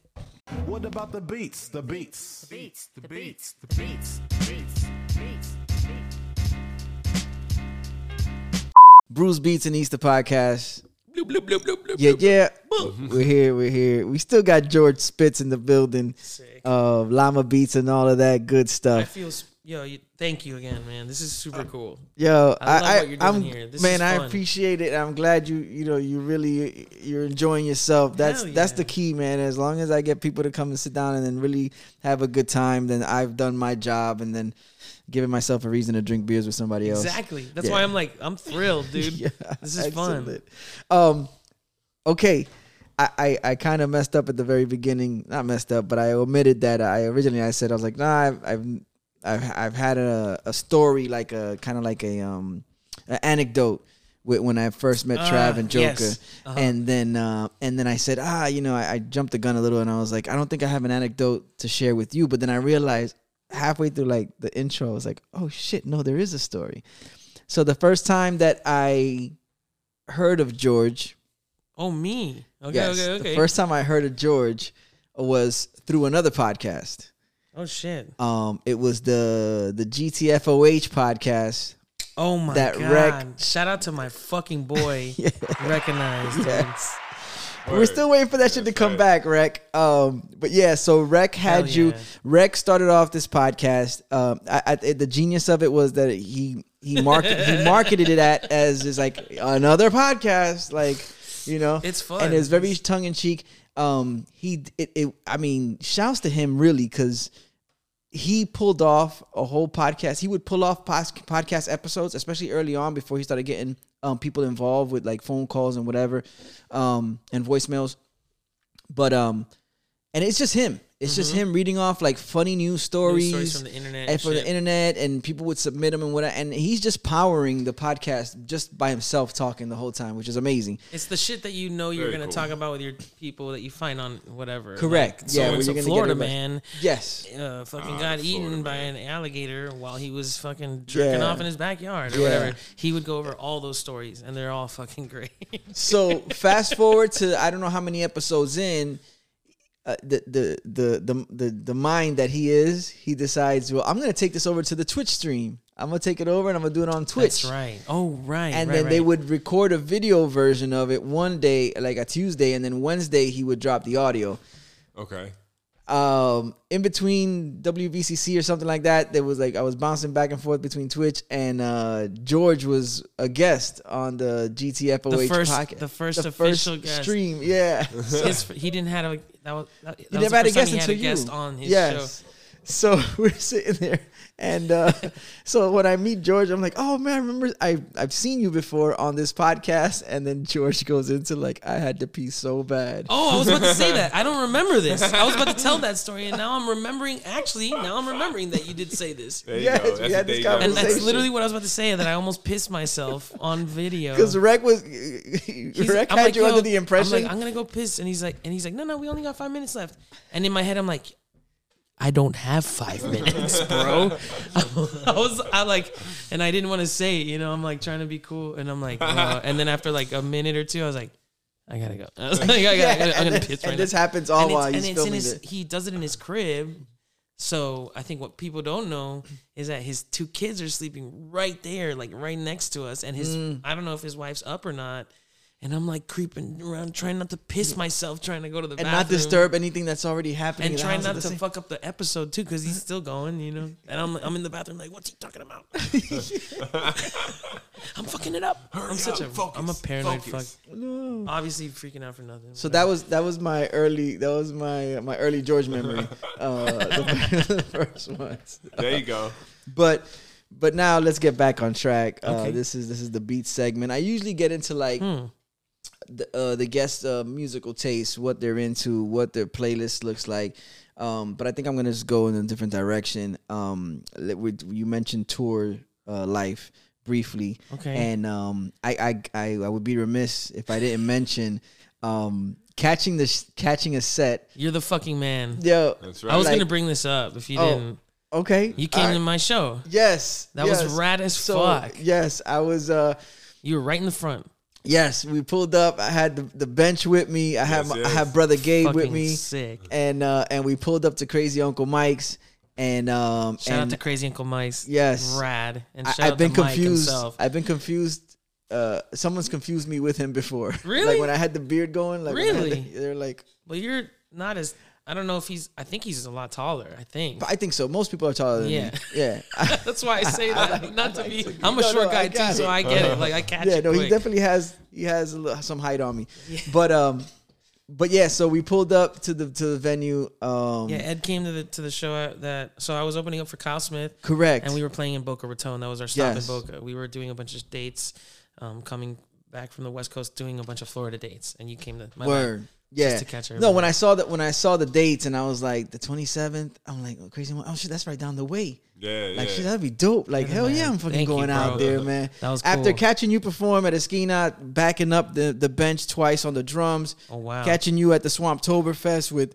What about the beats? The beats. beats, the beats, the beats, beats, beats, Brews Beats and Eats Podcast. Bloop, bloop, bloop, bloop, bloop, Yeah, bloop. yeah. We're here. We're here. We still got George Spitz in the building. Sick. Uh, Llama Beats and all of that good I stuff. feel. Yo, you, thank you again, man. This is super cool. Yo, I I, what you're doing am man, is I appreciate it. I'm glad you, you know, you really you're enjoying yourself. That's Hell that's the key, man. As long as I get people to come and sit down and then really have a good time, then I've done my job, and then giving myself a reason to drink beers with somebody else. Exactly. That's Yeah. why I'm like, I'm thrilled, (laughs) dude. Yeah, This is fun. Um, okay. I, I, I kind of messed up at the very beginning. Not messed up, but I omitted that. I originally I said I was like, nah, I've I've I've, I've had a, a story like a kind of like a um an anecdote with when I first met Ah, Trav and Joker, yes. Uh-huh. and then uh, and then I said, ah, you know, I, I jumped the gun a little, and I was like, I don't think I have an anecdote to share with you. But then I realized halfway through like the intro, I was like, oh shit, no, there is a story. So the first time that I heard of George, Oh, me. Okay, yes, okay, okay. the first time I heard of George was through another podcast. Oh shit. Um, it was the the GTFOH podcast. Oh my that god. wreck- Shout out to my fucking boy. (laughs) Recognized. Yes. We're still waiting for that shit to come right. back, Rec. Um, but yeah, so Rec had Hell you. yeah. Rec started off this podcast. Um, I, I, the genius of it was that he he marketed he (laughs) marketed it at as is like another podcast, like you know, It's fun. and it's very tongue in cheek. Um, he it, it I mean, shouts to him really because he pulled off a whole podcast. He would pull off podcast episodes, especially early on before he started getting um, people involved with like phone calls and whatever, um, and voicemails. But um, and it's just him. It's just him reading off like funny news stories, Mm-hmm. News stories from the internet and and from the internet, and people would submit them and what. And he's just powering the podcast just by himself, talking the whole time, which is amazing. It's the shit that you know you're Very gonna cool. talk about with your people that you find on whatever. Correct. Like, Yeah, so where and so you're Florida man Yes. uh, fucking Ah, got the eaten Florida by an alligator while he was fucking jerking Yeah. off in his backyard or Yeah. whatever. He would go over all those stories, and they're all fucking (laughs) great. So fast forward to I don't know how many episodes in. Uh, the, the the the the the mind that he is, he decides. Well, I'm gonna take this over to the Twitch stream. I'm gonna take it over and I'm gonna do it on Twitch. That's right. Oh right. and right, then they would record a video version of it one day, like a Tuesday, and then Wednesday he would drop the audio. Okay. Um, in between WVCC or something like that, there was like I was bouncing back and forth between Twitch and uh, George was a guest on the GTFOH The first- podcast. the first official guest. stream. Yeah, (laughs) His, he didn't have a that was that, that you was never had a the first guest time had a guest you. on his yes. show. So (laughs) we're sitting there, and uh, (laughs) so when I meet George, I'm like, "Oh man, I remember I I've seen you before on this podcast." And then George goes into like, "I had to pee so bad." Oh, I was about to say that. (laughs) I don't remember this. I was about to tell that story, and now I'm remembering. Actually, now I'm remembering that you did say this, There you Yes, go. we had this day you go. and that's literally what I was about to say. That I almost pissed myself on video. Because Rec was (laughs) He's- Rec I'm had like, you "Yo," under the impression. I'm like, I'm gonna go piss, and he's like, and he's like, no, no, we only got five minutes left. And in my head, I'm like, I don't have five (laughs) minutes, bro. I was, I like, and I didn't want to say it, you know, I'm like trying to be cool. And I'm like, no. (laughs) and then after like a minute or two, I was like, I gotta go. (laughs) I was like, I gotta, I gotta, I'm and, gonna piss and right this happens all and while it's, he's and it's in filming his, it. he does it in his crib. So I think what people don't know is that his two kids are sleeping right there, like right next to us. And his Mm. I don't know if his wife's up or not. And I'm like creeping around, trying not to piss myself, trying to go to the And bathroom. not disturb anything that's already happening. and in the trying not to same- fuck up the episode too, because he's still going, you know. And I'm I'm in the bathroom like, what's he talking about? (laughs) I'm fucking it up. I'm such a am a paranoid fuck. Obviously freaking out for nothing. So that was that was my early that was my my early George memory, uh, (laughs) the, (laughs) the first ones. There you go. But but now let's get back on track. Uh, Okay. this is this is the beat segment. I usually get into like Hmm. The uh, the guest uh, musical taste, what they're into, what their playlist looks like. Um, but I think I'm gonna just go in a different direction. Um, let- you mentioned tour uh, life briefly, Okay. and um, I, I I I would be remiss if I didn't mention um, catching the sh- catching a set. You're the fucking man. Yeah, That's I was Like- gonna bring this up if you Oh, didn't. okay, You came All to my show. Yes, That was yes. rad as So, fuck. Yes, I was. Uh, You were right in the front. Yes, we pulled up. I had the, the bench with me. I had Yes, my, I yes. had brother Gabe with me, sick. and uh, and we pulled up to Crazy Uncle Mike's, and um, Shout out and to Crazy Uncle Mike's. Yes. Rad. And I, shout I've out been to confused. himself. I've been confused. Uh, someone's confused me with him before. Really? like when I had the beard going. Like when I had Really? the- they're like, Well, you're not as. I don't know if he's. I think he's a lot taller. I think. but I think so. Most people are taller than Yeah. me. Yeah. (laughs) That's why I say (laughs) that. not to be. I'm a No, short no, guy too, got so. I get it. Like I (laughs) catch yeah, it no, he definitely has he has a little, some height on me. But um, but yeah, so we pulled up to the to the venue. Um, Yeah, Ed came to the to the show that. So I was opening up for Kyle Smith, correct. and we were playing in Boca Raton. That was our stop Yes. in Boca. We were doing a bunch of dates, um, coming back from the West Coast, doing a bunch of Florida dates, and you came to my Word. Yeah. to catch no, when I saw that when I saw the dates and I was like the 27th, I'm like, oh, crazy. Oh shit, that's right down the way. Yeah, Like yeah. shit, that'd be dope. Like Yeah, hell man. yeah, I'm fucking Thank you, going out bro. there, man. That was After cool. catching you perform at Esquina, backing up the the bench twice on the drums, Oh wow! catching you at the Swamptoberfest with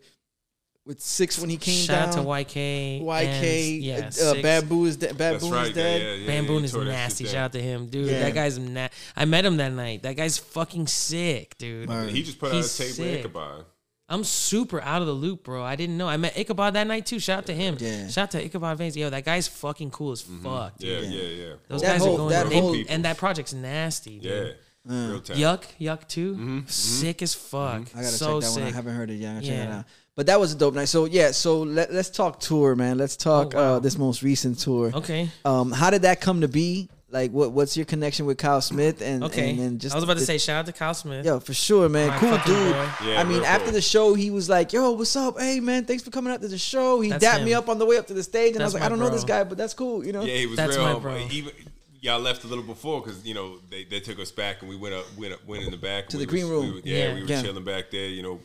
with six when he came Shout down. Shout out to YK. YK, and, yeah, uh, Bamboo is dead. That's Bamboo right. is Yeah, dead. yeah, yeah, Bamboon yeah, is nasty. Shout out to him, dude. Yeah. That guy's na- I met him that night. That guy's fucking sick, dude. Word. He just put out a tape sick. with Ichabod. I'm super out of the loop, bro. I didn't know. I met Ichabod that night too. Shout out to him. Yeah. Shout out to Ichabod Vance. Yo, that guy's fucking cool as mm-hmm. fuck, Yeah, dude. yeah, yeah. Those That guys whole- are going. that they- whole- and that project's nasty, Yeah. dude. Real uh. time. Yuck, yuck too. Mm-hmm, mm-hmm. Sick as fuck. I gotta so check that one. I haven't heard it yet. I gotta check it out. But that was a dope night. So yeah, so let, let's talk tour, man. Let's talk Oh, wow. uh, this most recent tour. Okay. Um, how did that come to be? Like, what what's your connection with Kyle Smith? And Okay. and, and just I was about to say shout out to Kyle Smith. yo, for sure, man, My cool dude. Yeah, I mean, real after cool. the show, he was like, "Yo, what's up? Hey, man, thanks for coming out to the show." He That's dapped me up on the way up to the stage, and I was like, "I don't know this guy, but that's cool," you know. Yeah, he was That's real. my bro. Even y'all left a little before because you know they, they took us back and we went up went up, went in the back To We the green room. we were- yeah, Yeah. we were Yeah. chilling back there. You know,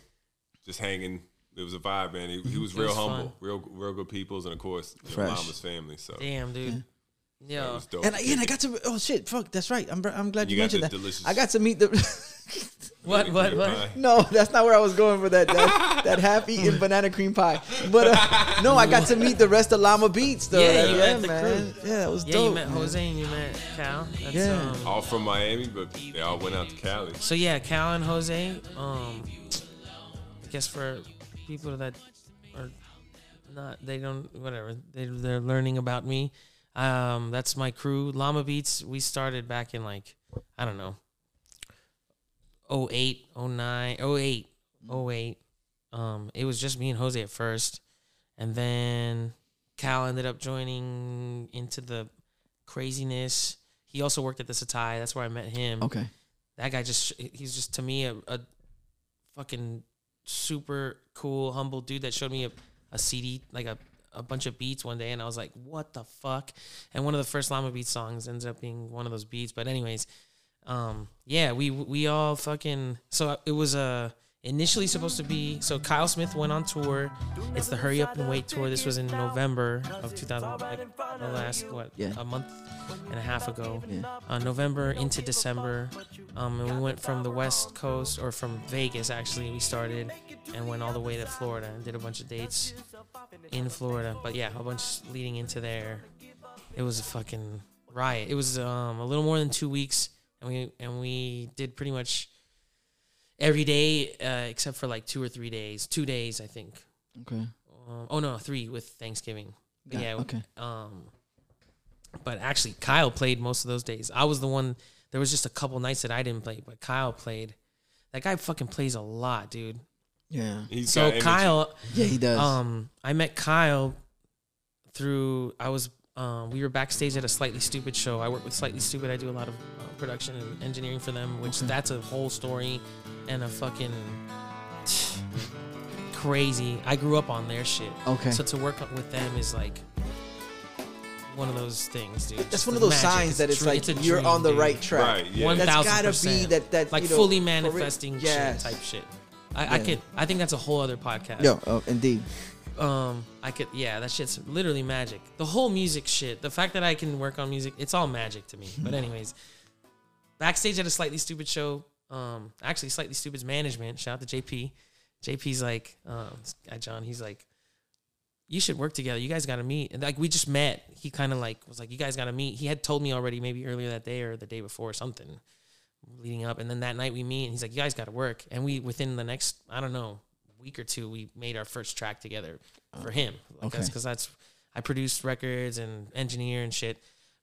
just hanging. It was a vibe, man. He, he was real was humble, fun. real real good peoples, and of course, you know, Mama's family. So Damn, dude. it Yo. was. And I, yeah, and I got to. Oh shit, fuck, that's right. I'm I'm glad you, You mentioned the that. delicious- I got to meet the. (laughs) What? What? What? Pie. No, that's not where I was going for that that, that half-eaten (laughs) banana cream pie. But uh, no, I got to meet the rest of Llama Beats though. Yeah, That- you yeah, met the man. Yeah, that was Yeah, dope. you met man. Jose and you met Cal. That's, Yeah. Um, All from Miami, but they all went out to Cali. so yeah, Cal and Jose. Um, I guess for people that are not, they don't, whatever. They they're learning about me. Um, that's my crew, Llama Beats. We started back in like I don't know, 08, 09, 08, 08. Um, it was just me and Jose at first, and then Cal ended up joining into the craziness. He also worked at the Setai. That's where I met him. Okay. That guy just he's just to me a, a fucking super cool, humble dude that showed me a, a CD, like a, a bunch of beats one day, and I was like, what the fuck? And one of the first Llama Beat songs ends up being one of those beats. But anyways, um, yeah, we we all fucking so it was uh, initially supposed to be so Kyle Smith went on tour. It's the Hurry Up and Wait tour. This was in November of 2000, like the last what Yeah. a month and a half ago. Yeah. Uh, November into December, um, and we went from the West Coast or from Vegas actually. We started and went all the way to Florida and did a bunch of dates in Florida. But yeah, a bunch leading into there. It was a fucking riot. It was um, a little more than two weeks, and we and we did pretty much every day uh, except for like two or three days. Two days, I think. Okay. Um, oh no, three with Thanksgiving. But Yeah, yeah. okay. Um, but actually, Kyle played most of those days. I was the one. There was just a couple nights that I didn't play, but Kyle played. That guy fucking plays a lot, dude. Yeah. He's So. Kyle, Yeah, he does. um, I met Kyle through. I was. Um, we were backstage at a Slightly Stoopid show. I work with Slightly Stoopid. I do a lot of uh, production and engineering for them, which Okay. that's a whole story and a fucking (sighs) crazy. I grew up on their shit. okay. So to work with them is like one of those things, dude. That's Just one of those magic. signs that it's dr- like a you're dream, on the dude. right track. Right, yeah. One That's thousand gotta be percent. that that like you know, fully for real- manifesting Yes. shit type shit. I, I could. I think that's a whole other podcast. Yo, oh, indeed. Um, I could. Yeah, that shit's literally magic. The whole music shit. The fact that I can work on music, it's all magic to me. But (laughs) anyways, backstage at a Slightly Stoopid show. Um, actually, Slightly Stoopid's management. Shout out to JP. JP's like, um, guy John. He's like, you should work together. You guys got to meet. And like we just met. He kind of like was like, you guys got to meet. He had told me already, maybe earlier that day or the day before or something, leading up. And then that night we meet, and he's like, you guys got to work. And we within the next, I don't know, week or two, we made our first track together for him. Like Okay. that's because that's I produced records and engineer and shit.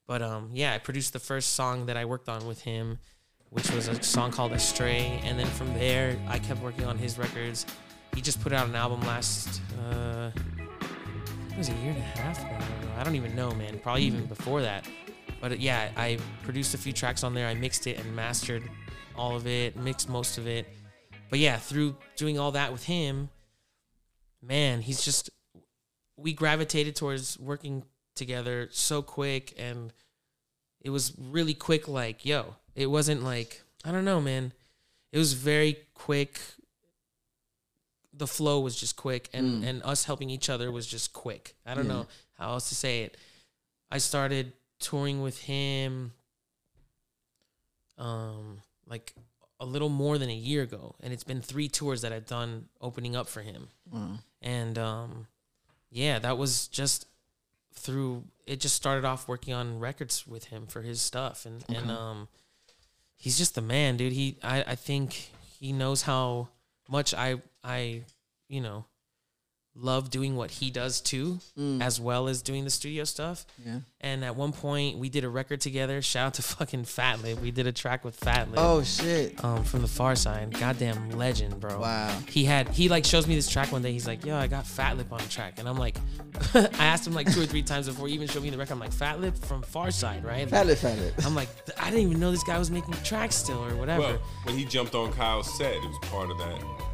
But um, yeah, I produced the first song that I worked on with him, which was a song called Astray. And then from there, I kept working on his records. He just put out an album last, uh, it was a year and a half ago. I don't even know, man. Probably even before that. But yeah, I produced a few tracks on there. I mixed it and mastered all of it, mixed most of it. But yeah, through doing all that with him, man, he's just we gravitated towards working together so quick and it was really quick like yo it wasn't like i don't know man. It was very quick. The flow was just quick and and us helping each other was just quick. I don't Yeah. know how else to say it. I started touring with him um like a little more than a year ago and it's been three tours that i've done opening up for him. And um yeah that was just through it just started off working on records with him for his stuff. And and um he's just the man dude. He i i think he knows how much i i you know love doing what he does too as well as doing the studio stuff Yeah. and at one point we did a record together shout out to (laughs) fucking Fatlip we did a track with Fatlip Oh shit. um, from the Pharcyde. Goddamn legend, bro. Wow. He had he like shows me this track one day. He's like, "Yo, I got Fatlip on the track," and I'm like, (laughs) I asked him like two or three times before he even showed me the record. I'm like, "Fatlip from Pharcyde, right?" Fatlip, fat lip. I'm like, I didn't even know this guy was making tracks still or whatever. Well, when he jumped on Kyle's set, it was part of that.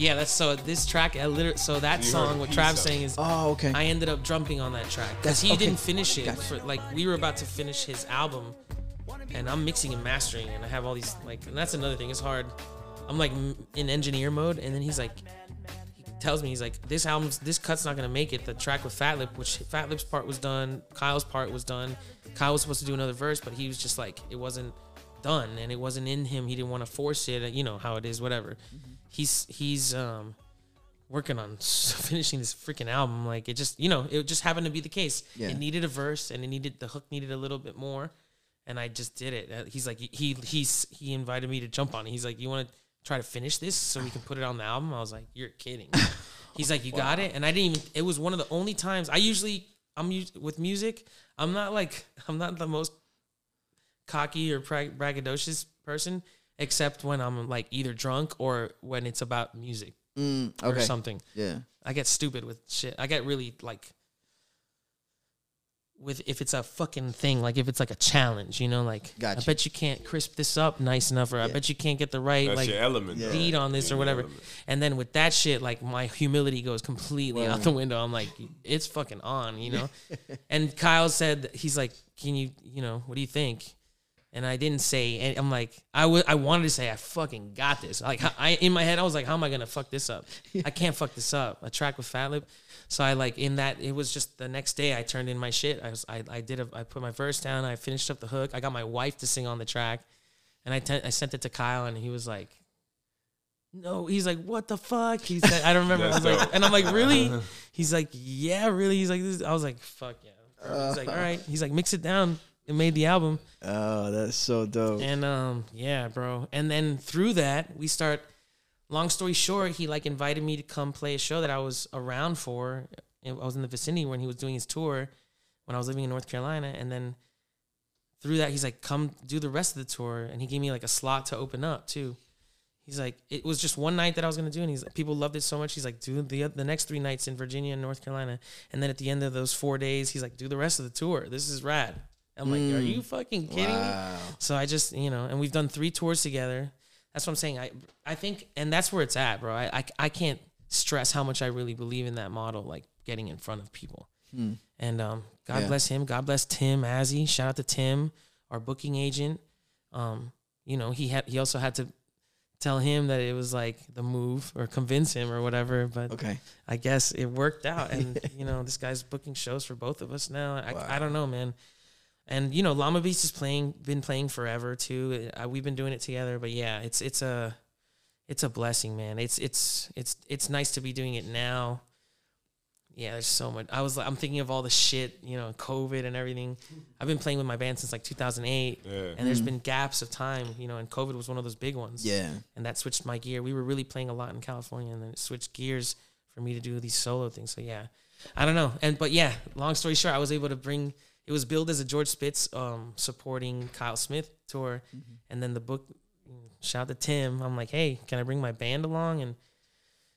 Yeah, that's so this track. I literally, so that You heard song, a what piece Trav's of saying is, Oh, okay. I ended up jumping on that track That's- because he okay. didn't finish it. Gotcha. For, like we were about to finish his album, and I'm mixing and mastering, and I have all these like, and that's another thing. It's hard. I'm like m- in engineer mode, and then he's like, he tells me he's like, this album's this cut's not gonna make it. The track with Fatlip, which Fatlip's part was done, Kyle's part was done. Kyle was supposed to do another verse, but he was just like, it wasn't done, and it wasn't in him. He didn't want to force it. You know how it is, whatever. He's he's um working on (laughs) finishing this freaking album. Like it just, you know, it just happened to be the case. Yeah. It needed a verse and it needed the hook needed a little bit more, and I just did it. Uh, He's like, he he's he invited me to jump on it. He's like, you want to try to finish this so we can put it on the album? I was like, you're kidding. (laughs) He's like, you got it, and I didn't even. It was one of the only times I usually I'm with music. I'm not like (laughs) I'm not the most cocky or brag- braggadocious person, except when I'm like either drunk or when it's about music Mm, or something. Yeah. I get stupid with shit. I get really like with if it's a fucking thing, like if it's like a challenge, you know, like Gotcha. I bet you can't crisp this up nice enough, or I bet you can't get the right That's like element. though. beat on this or whatever. And then with that shit, like my humility goes completely Right. out the window. I'm like, it's fucking on, you know. (laughs) and Kyle said he's like, can you, you know, what do you think? And I didn't say, and I'm like, I wa- I wanted to say, I fucking got this. Like, I in my head, I was like, how am I gonna fuck this up? (laughs) I can't fuck this up. A track with Fatlip. So I like in that it was just the next day I turned in my shit. I was I, I did a I put my verse down. I finished up the hook. I got my wife to sing on the track, and I ten- I sent it to Kyle, and he was like, no. He's like, what the fuck? He said, I don't remember. I was like, and I'm like, really? (laughs) He's like, yeah, really. He's like, this. I was like, fuck yeah. He's like, uh. all right. He's like, mix it down. It made the album. Oh, that's so dope. And um, yeah, bro. And then through that, we start. Long story short, he like invited me to come play a show that I was around for. I was in the vicinity when he was doing his tour, when I was living in North Carolina. And then through that, he's like, "Come do the rest of the tour," and he gave me like a slot to open up too. He's like, it was just one night that I was gonna do, and he's like, people loved it so much. He's like, do the the next three nights in Virginia and North Carolina, and then at the end of those four days, he's like, do the rest of the tour. This is rad. I'm like, are you fucking kidding me? So I just, you know, and we've done three tours together. That's what I'm saying. I, I think, and that's where it's at, bro. I, I, I can't stress how much I really believe in that model, like getting in front of people. And um, God Yeah. bless him. God bless Tim Azzy. Shout out to Tim, our booking agent. Um, you know, he had, he also had to tell him that it was like the move or convince him or whatever. But Okay. I guess it worked out, and (laughs) you know, this guy's booking shows for both of us now. I, I don't know, man. And you know, Llama Beats is playing, been playing forever too. Uh, we've been doing it together, but yeah, it's it's a it's a blessing, man. It's it's it's it's nice to be doing it now. Yeah, there's so much. I was like, I'm thinking of all the shit, you know, COVID and everything. I've been playing with my band since like 2008, Yeah. and there's been gaps of time, you know, and COVID was one of those big ones Yeah. and that switched my gear. We were really playing a lot in California, and then it switched gears for me to do these solo things. So yeah, I don't know. And but yeah, long story short, I was able to bring. It was billed as a George Spitz um, supporting Kyle Smith tour, and then the book. Shout to Tim. I'm like, hey, can I bring my band along? And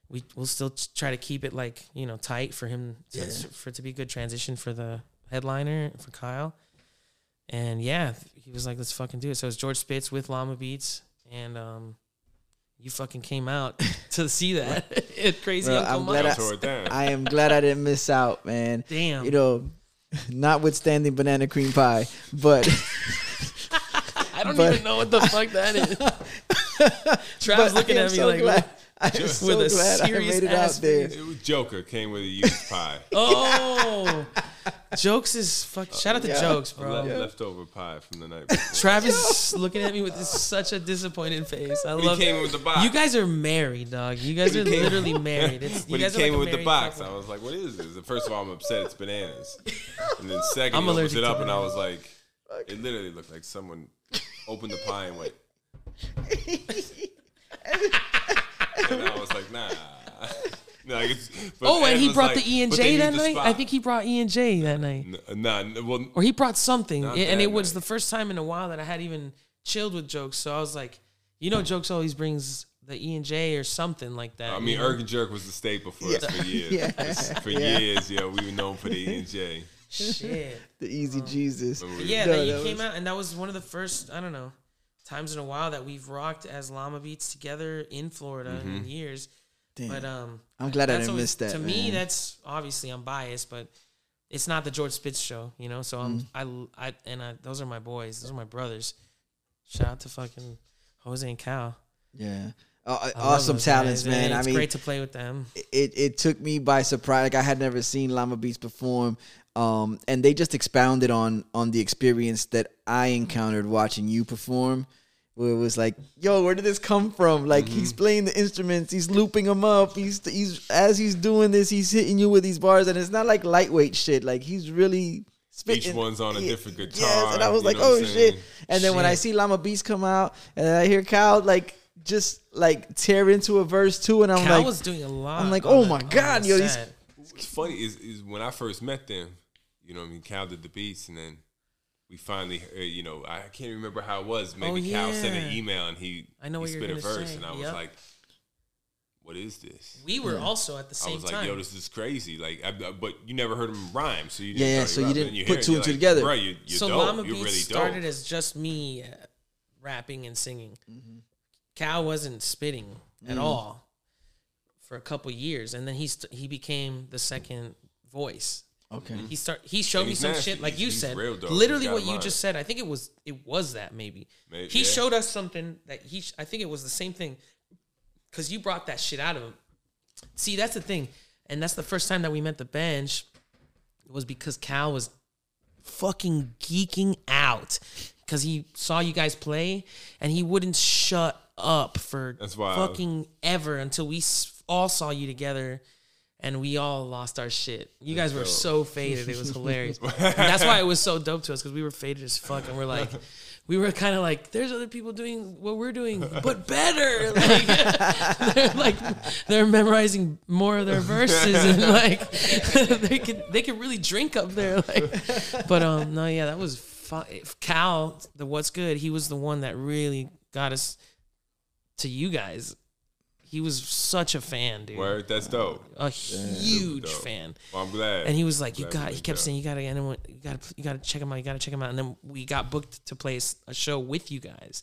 we we'll still try to keep it like you know tight for him to, for it to be a good transition for the headliner for Kyle. And yeah, he was like, let's fucking do it. So it was George Spitz with Llama Beats. And um, you fucking came out (laughs) to see that. It's (laughs) crazy Bro, Uncle I'm glad I, Tore it. I am glad I didn't miss out, man. Damn. You know, (laughs) notwithstanding banana cream pie, but (laughs) I don't but- even know what the fuck that is. (laughs) Trav's but looking at me so like, glad. I am with so a glad I serious made it ass out there. face. It was Joker came with a used pie. oh, jokes is fuck. Uh, shout out to Yeah. jokes, bro. Le- Leftover pie from the night before. Travis (laughs) looking at me with this, such a disappointed face. I But love he came with the box. You guys are married, dog. You guys are literally (laughs) married. It's, you When he guys are came like a with the married box, couple. I was like, "What is this?" And First of all, I'm upset it's bananas, and then (laughs) second, I'm he opens allergic it to up, and I bananas. was like, "It literally looked like someone opened the pie and went." and I was like, "Nah." No, like it's- but Oh, and Ed he brought like, the E and J that night. I think he brought E and J that night, N- Nah, n- well, or he brought something, Not and that it was the first time in a while that I had even chilled with jokes. So I was like, you know, jokes always brings the E and J or something like that. I mean, know? Erg and Jerk was the staple for us for (laughs) years. Yeah. For Yeah. years, yeah, we were known for the E and J. shit. (laughs) The easy Jesus. But yeah, No, that you that came was- out, and that was one of the first. I don't know times in a while that we've rocked as Llama Beats together in Florida Mm-hmm. in years. Damn. But um, I'm glad I didn't always- miss that. To me, that's obviously I'm biased, but it's not the George Spitz show, you know. So I'm Mm. I I and I, those are my boys. Those are my brothers. Shout out to fucking Jose and Cal. yeah. Uh, awesome talents, guys. man. It's I mean, great to play with them. it it took me by surprise. Like I had never seen Llama Beats perform, um, and they just expounded on on the experience that I encountered watching you perform. Where it was like, yo, where did this come from? Like he's mm-hmm. playing the instruments, he's looping them up. He's he's as he's doing this, he's hitting you with these bars, and it's not like lightweight shit. Like he's really spitting. Each one's on a Yeah, different Yes, guitar, and I was like, oh shit. And then when I see Llama Beats come out, and I hear Cal like just like tear into a verse too, and I'm Cal like, was doing a lot. I'm like, oh my on God, yo, these- What's funny is, is when I first met them, you know, what I mean, Cal did the beats, and then we finally, uh, you know, I can't remember how it was. Maybe Oh, Cal sent an email and he, I know he what you're spit a gonna verse, say. and I was like, "What is this?" We were also at the same time. I was like, time. "Yo, this is crazy!" Like, I, I- but you never heard him rhyme, so you Yeah, didn't yeah, know so you didn't you put two and two like, together. Bro, you, you're so dope. Llama you're Beats really started dope. as just me uh, rapping and singing. Mm-hmm. Cal wasn't spitting Mm. at all for a couple years, and then he st- he became the second voice. Okay, He mm-hmm. start he showed And me some nasty. shit like you He's said. real dope. Literally what you just said. I think it was it was that maybe. Maybe, he yeah. showed us something that he. sh- I think it was the same thing because you brought that shit out of him. See, that's the thing, and that's the first time that we met the bench. Was because Cal was fucking geeking out because he saw you guys play and he wouldn't shut up for That's wild. fucking ever until we all saw you together. And we all lost our shit. You guys were so faded; it was hilarious. (laughs) And that's why it was so dope to us because we were faded as fuck, and we're like, (laughs) we were kind of like, there's other people doing what we're doing, but better. (laughs) Like, they're like, they're memorizing more of their verses, and like, they could they could really drink up there. Like, but um, no, yeah, that was fun. Cal, the what's good, he was the one that really got us to you guys. He was such a fan, dude. Word, that's dope. A huge dope. fan. Well, I'm glad. And he was like, "You got." He kept linked saying, "You gotta, anyone, you gotta, you gotta check him out. You gotta check him out." And then we got booked to play a show with you guys.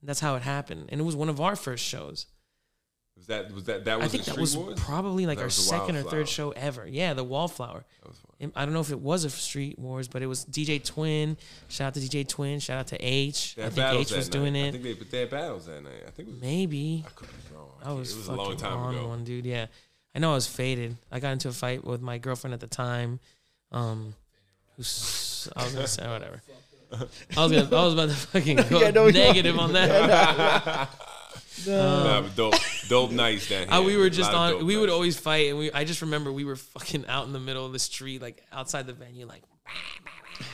And that's how it happened. And it was one of our first shows. was that was that that was I think that was Wars? probably like That our second or third show ever. Yeah, the Wallflower. That was I don't know if it was a Street Wars, but it was DJ Twin. Shout out to DJ Twin. Shout out to H. They I think H was that doing night. I it. think they they had battles that night. I think it was, Maybe. I could be wrong. I was, it was a long time on ago. one, dude. Yeah, I know I was faded. I got into a fight with my girlfriend at the time. Um, who's I was gonna say (laughs) whatever. I was gonna, I was about to fucking (laughs) go Yeah, no, negative on that. (laughs) Nah, but dope, dope nights here. Uh, we were just on. We would always fight, and we. I just remember we were fucking out in the middle of the street, like outside the venue, like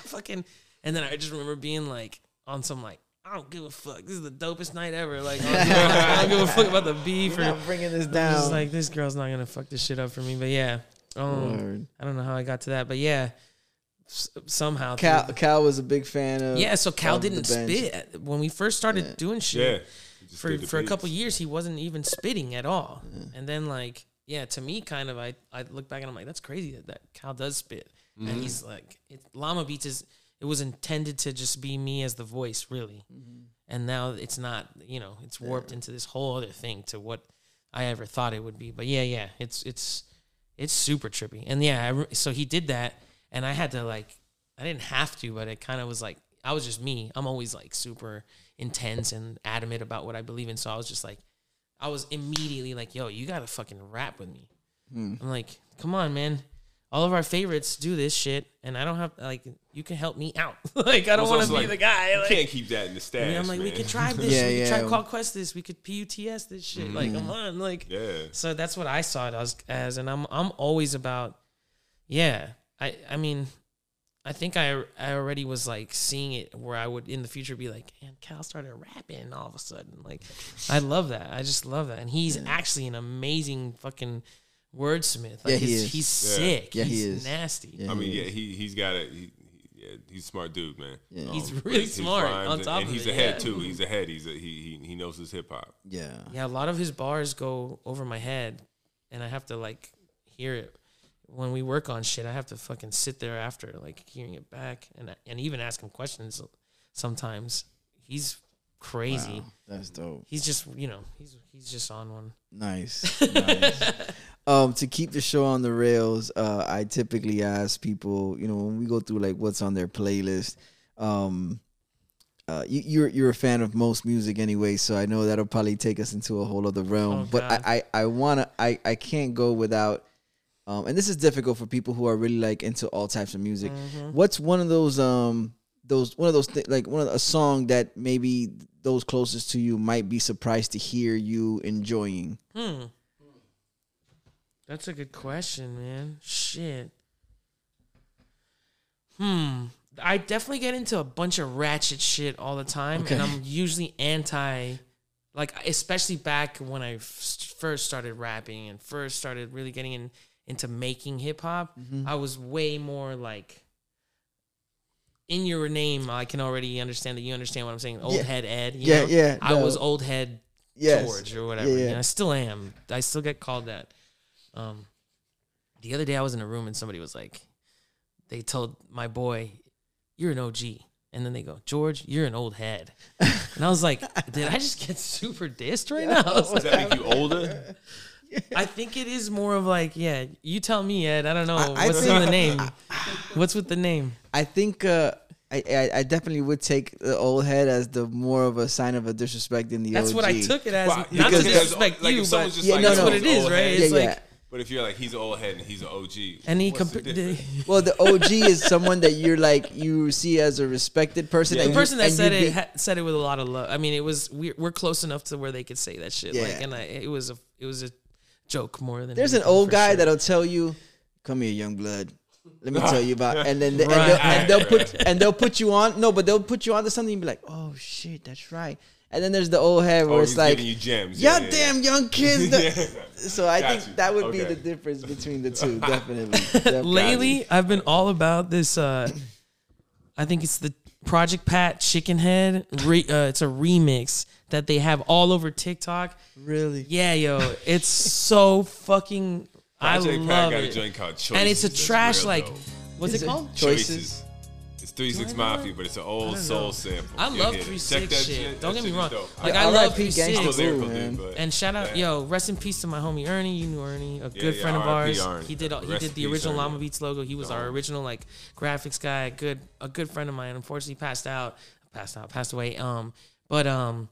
fucking. And then I just remember being like on some like. I don't give a fuck. This is the dopest night ever. Like, (laughs) I don't, give a- I don't give a fuck about the beef or I'm bringing this down. I was down. just like, this girl's not gonna fuck this shit up for me. But yeah, um, Word. I don't know how I got to that, but yeah, s- somehow. Cal, through- Cal was a big fan of. yeah, so Cal of the didn't bench. spit when we first started Yeah. doing shit. he just For did the for a couple beats. years, he wasn't even spitting at all. And then like, yeah, to me, kind of, I I look back and I'm like, that's crazy that, that Cal does spit, Mm-hmm. and he's like, it, Llama Beats is. It was intended to just be me as the voice, really. Mm-hmm. And now it's not, you know, it's warped into this whole other thing to what I ever thought it would be. But yeah, yeah, it's it's it's super trippy. And yeah, I re- so he did that, and I had to like, I didn't have to, but it kind of was like, I was just me. I'm always like super intense and adamant about what I believe in. So I was just like, I was immediately like, yo, you gotta fucking rap with me. I'm like, come on, man. All of our favorites do this shit, and I don't have like you can help me out. (laughs) like I don't want to be like, the guy. You Like, can't keep that in the stash. I mean, I'm like, we could try (laughs) this. Yeah, we could try call quest this. We could PUTS this shit. Like, mm-hmm. come on, like. Yeah. So that's what I saw it as, as, and I'm I'm always about, yeah. I I mean, I think I I already was like seeing it where I would in the future be like, and Cal started rapping all of a sudden. Like, I love that. I just love that, and he's actually an amazing fucking wordsmith. Like, Yeah, he his- is. He's Yeah. sick. Yeah, he he's is. nasty. Yeah. I mean, yeah, he he's got it. He, he, yeah, he's a smart dude, man. Yeah. He's um, really his smart, rhymes on and- top and of he's it, ahead yeah. too. He's ahead. He's a, he he he knows his hip hop. Yeah. Yeah, a lot of his bars go over my head, and I have to like hear it when we work on shit. I have to fucking sit there after, like hearing it back, and and even ask him questions. Sometimes he's crazy. Wow, that's dope. He's just you know he's he's just on one. Nice. (laughs) nice. Um, to keep the show on the rails, uh, I typically ask people, you know, when we go through like what's on their playlist, um, uh, you, you're you're a fan of most music anyway, so I know that'll probably take us into a whole other realm. Oh, but I, I I wanna I I can't go without. Um, and this is difficult for people who are really like into all types of music. Mm-hmm. What's one of those um those one of those thi- like one of the, a song that maybe those closest to you might be surprised to hear you enjoying? Hmm. That's a good question, man. Shit. Hmm. I definitely get into a bunch of ratchet shit all the time, Okay. and I'm usually anti, like especially back when I f- first started rapping and first started really getting in, into making hip hop. Mm-hmm. I was way more like. In your name, I can already understand that you understand what I'm saying. Old Yeah. head Ed. you Yeah, know? yeah, I was old head Yes. George or whatever. Yeah, yeah. And I still am. I still get called that. Um, the other day I was in a room and somebody was like, they told my boy, "You're an OG," and then they go, "George, you're an old head," (laughs) and I was like, "Did I just get super dissed right now?" (laughs) I, Does like, that make you older? (laughs) I think it is more of like, yeah, you tell me, Ed. I don't know I what's think- in the name. What's with the name? I think uh, I, I I definitely would take the old head as the more of a sign of a disrespect than the That's OG. what I took it as. Well, not to because- disrespect like, you, if but just Yeah, like, no, that's no. what it is, right? head, It's Yeah, like yeah. But if you're like he's an old head and he's an OG, And he what's the comp- (laughs) Well, the OG is someone that you're like you see as a respected person. Yeah. and the you- person that said it be- ha- said it with a lot of love. I mean, it was we're, we're close enough to where they could say that shit. Yeah. Like, and I, it was a it was a joke more than There's an old guy sure. that'll tell you, "Come here, young blood. Let me (laughs) tell you about." And then and, Right. they'll, and they'll put and they'll put you on. No, but they'll put you on to something and be like, "Oh shit, that's right." And then there's the old head where Oh, it's he's like, you gems. "Yeah, Yeah, yeah, damn young kids." (laughs) Yeah. So I Got think you. that would be the difference between the two. (laughs) Definitely. (laughs) Definitely. Lately, I've been all about this. Uh, I think it's the Project Pat Chicken Head. Re, uh, it's a remix that they have all over TikTok. really. Yeah, yo, it's so fucking. Project I Pat love got a it. joint called Choices. and it's a That's trash real like. dope. What's Is it it called? Choices? Choices. It's Three Six I Mafia, but it's an old soul know. sample. I You'll love hear it. Three Check Six that shit. That Don't get me shit is wrong. dope. Like Yeah, I love Three Gangsta I'm a Six. Boo, lyrical man. dude, but And shout out, Yeah. yo, rest in peace to my homie Ernie. You knew Ernie, a good yeah, friend of R.I.P. ours. Ernie. He did all, he Rest did in the peace, original Ernie. Llama Beats logo. He was our original like graphics guy. A good a good friend of mine. Unfortunately, passed out, passed out, passed away. Um, but um,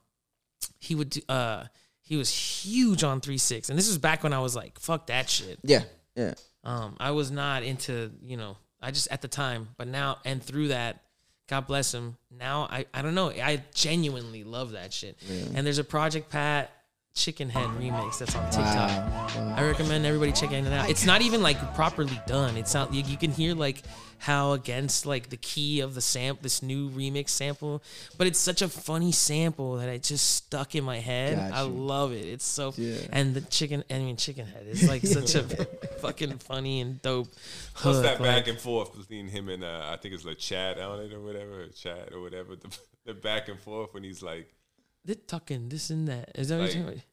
he would do, uh he was huge on three six, and this was back when I was like, fuck that shit. Yeah. Yeah. Um, I was not into, you know, I just at the time, but now and through that, God bless him. Now I, I don't know. I genuinely love that shit. And there's a Project Pat Chicken Head remix that's on TikTok. I recommend everybody checking it out. It's not even like properly done. It's not you, you can hear like how against like the key of the sample, this new remix sample, but it's such a funny sample that it just stuck in my head. Got I love it. It's so Yeah. and the chicken. I mean, chicken head is like (laughs) such a fucking funny and dope. What's hook, that like- back and forth between him and uh, I think it's like Chad on it or whatever, or Chad or whatever. The, (laughs) the back and forth when he's like, They're talking this and that. Is that what you're talking about?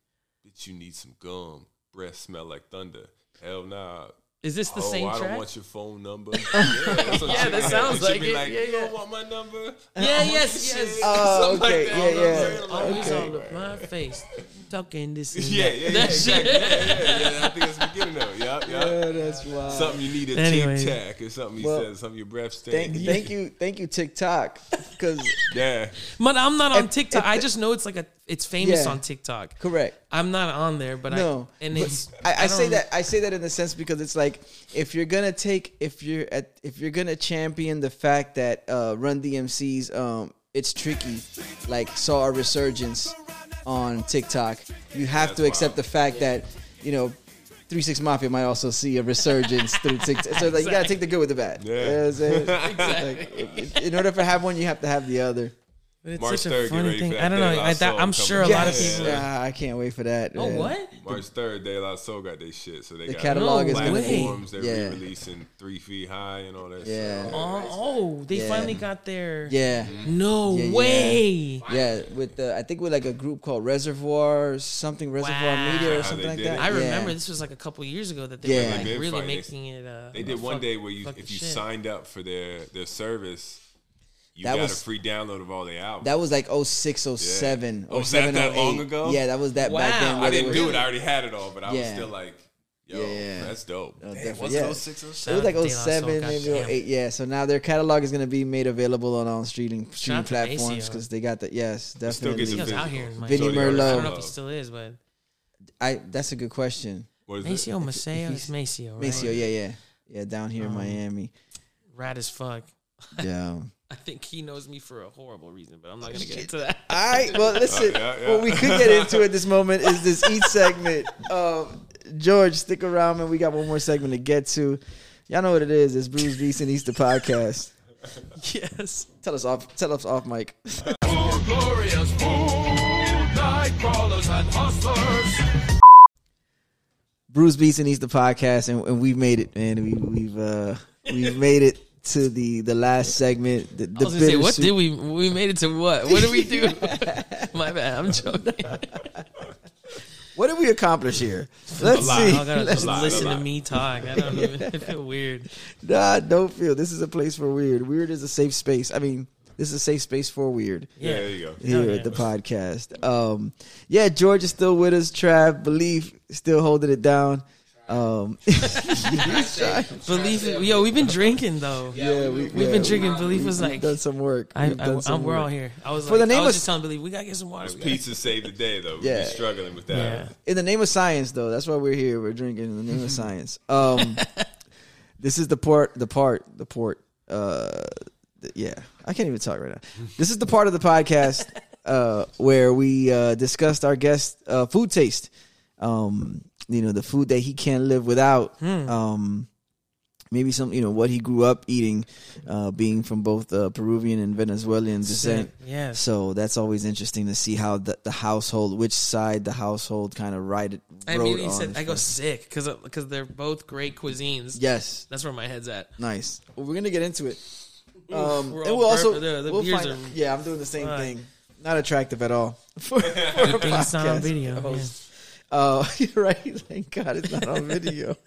"Bitch, you need some gum. Breath smell like thunder." Hell nah. Is this the oh, same I don't track? want your phone number. (laughs) yeah, (laughs) Yeah, that sounds she like it. Like, Yeah, you yeah. don't want my number. Yeah, oh, yes, yes. Oh, Something okay. like that, yeah, you know what I'm yeah. saying? Like, Always Okay. all up my face, talking this (laughs) Yeah, yeah, yeah, That exactly. shit. Yeah, yeah, yeah. I think it's the beginning of it. Yup, yup. Yeah, that's wild. Something you need a Anyway. tic tac or something. He Well, says something your breath Thank, stinks. thank you, thank you, TikTok, because Yeah, But I'm not on If- TikTok. if I just know it's like a. It's famous Yeah. on TikTok. correct. I'm not on there, but No, I and but it's. I, I, say that I say that in the sense because it's like if you're gonna take if you're at if you're gonna champion the fact that uh, Run DMC's um it's tricky like saw a resurgence on TikTok, you have That's to accept wild. the fact that you know. Three Six Mafia might also see a resurgence through (laughs) TikTok. So like, you gotta take the good with the bad. Yeah. You know what I'm saying? (laughs) Like, in order to have one, you have to have the other. But it's March such a 3rd, get funny ready thing. for I don't know. I, that, I'm sure a out. lot of people. Yeah, I can't wait for that. Oh, man. what? March third, De La Soul got their shit, so they The got catalog is gonna platforms. They're yeah. re-releasing Three Feet High and all that. Yeah. shit. Oh, oh, they Yeah. finally got their. Yeah. No Yeah, yeah. way. Yeah, with the I think with like a group called Reservoir something Reservoir Wow. Media or something like that. it. I Yeah. remember this was like a couple years ago that they Yeah. were like really fighting. making it. Uh, They did one day where you, if you signed up for their their service, you That got was- a free download of all the albums. That was like 06, 07, Oh, was that 07, that 08. long ago? Yeah, that was that back then. I didn't were- do it. I already had it all, but I was still like, yo, Yeah. that's dope. Oh, Damn, definitely. was Yeah. it 06, 07? It was like out to De 07, maybe goddamn. 08. Yeah, so now their catalog is going to be made available on all streaming, streaming platforms because they got the, yes, still gets definitely. He Vinny- out here. Vinny Shorty Merlot. I don't know if he still is, but I That's a good question. What is it? Maseo, Maseo, he's- it's Maseo, right? Maseo, yeah, yeah. Yeah, down here in Um, Miami. Rad as fuck. Yeah. I think he knows me for a horrible reason, but I'm not gonna get into that. All right. Well, (laughs) listen. yeah, yeah. What we could get into at this moment is this each segment. (laughs) Um, George, stick around, man. We got one more segment to get to. Y'all know what it is. It's Brews Beats and Eats podcast. (laughs) yes. Tell us off. Tell us off, Mike. Glorious food, night crawlers and hustlers. Brews Beats and Eats podcast, and, and we've made it, man. We, we've uh, we've made it to the the last segment. The, the I was gonna say, what did we? We made it to what? What did we do? (laughs) (laughs) My bad. I'm joking. (laughs) What did we accomplish here? Let's see. Y'all gotta Let's just lot, listen to me talk. I don't even I feel weird. Nah, don't feel. This is a place for weird. Weird is a safe space. I mean, this is a safe space for weird. Yeah, there you go. here Oh, yeah. at the podcast. Um, yeah, George is still with us. Trav, belief, still holding it down. Um, (laughs) Belief, yo, we've been drinking though. yeah, we, We've yeah, been drinking. Belief was like, done some work. I, We've I, done some I'm, we're work. all here. I was For like, the name I was of- just telling Belief, we gotta get some water. We Pizza saved the day though. Yeah. We're struggling with that. Yeah. in the name of science though that's why we're here we're drinking in the name of (laughs) science um this is the part the part the port uh th- yeah i can't even talk right now this is the part of the podcast uh where we uh discussed our guest uh food taste um you know the food that he can't live without um maybe some you know what he grew up eating uh being from both uh, peruvian and venezuelan descent Yes. so that's always interesting to see how the, the household, which side the household kind of ride it. I on said, I go sick because because they're both great cuisines. Yes, That's where my head's at. nice. Well, we're gonna get into it. Um, we're and we'll also the- the we'll find, are- yeah, I'm doing the same thing. Not attractive at all. For, (laughs) for a Good thing it's not on podcast video. host. Uh, (laughs) you're right. Thank God it's not on video. (laughs)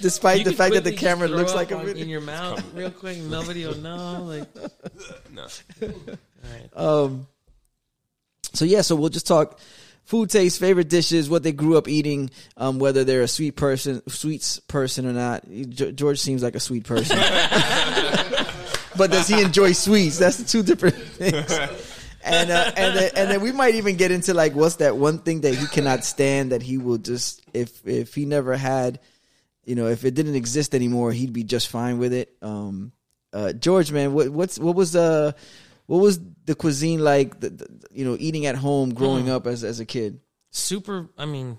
Despite You the could fact that the quickly just camera throw looks up like a on- video. in your mouth real quick. Nobody will know. Like, (laughs) No. Um, so yeah, so we'll just talk food taste, favorite dishes, what they grew up eating, um, whether they're a sweet person, sweets person or not. G- George seems like a sweet person, but does he enjoy sweets? That's the two different things. And uh, (laughs) and then, and then we might even get into like what's that one thing that he cannot stand that he will just if if he never had, you know, if it didn't exist anymore, he'd be just fine with it. Um, uh, George, man, what what's what was the what was the cuisine like? The, the, you know, eating at home, growing Mm. up as as a kid. super. I mean,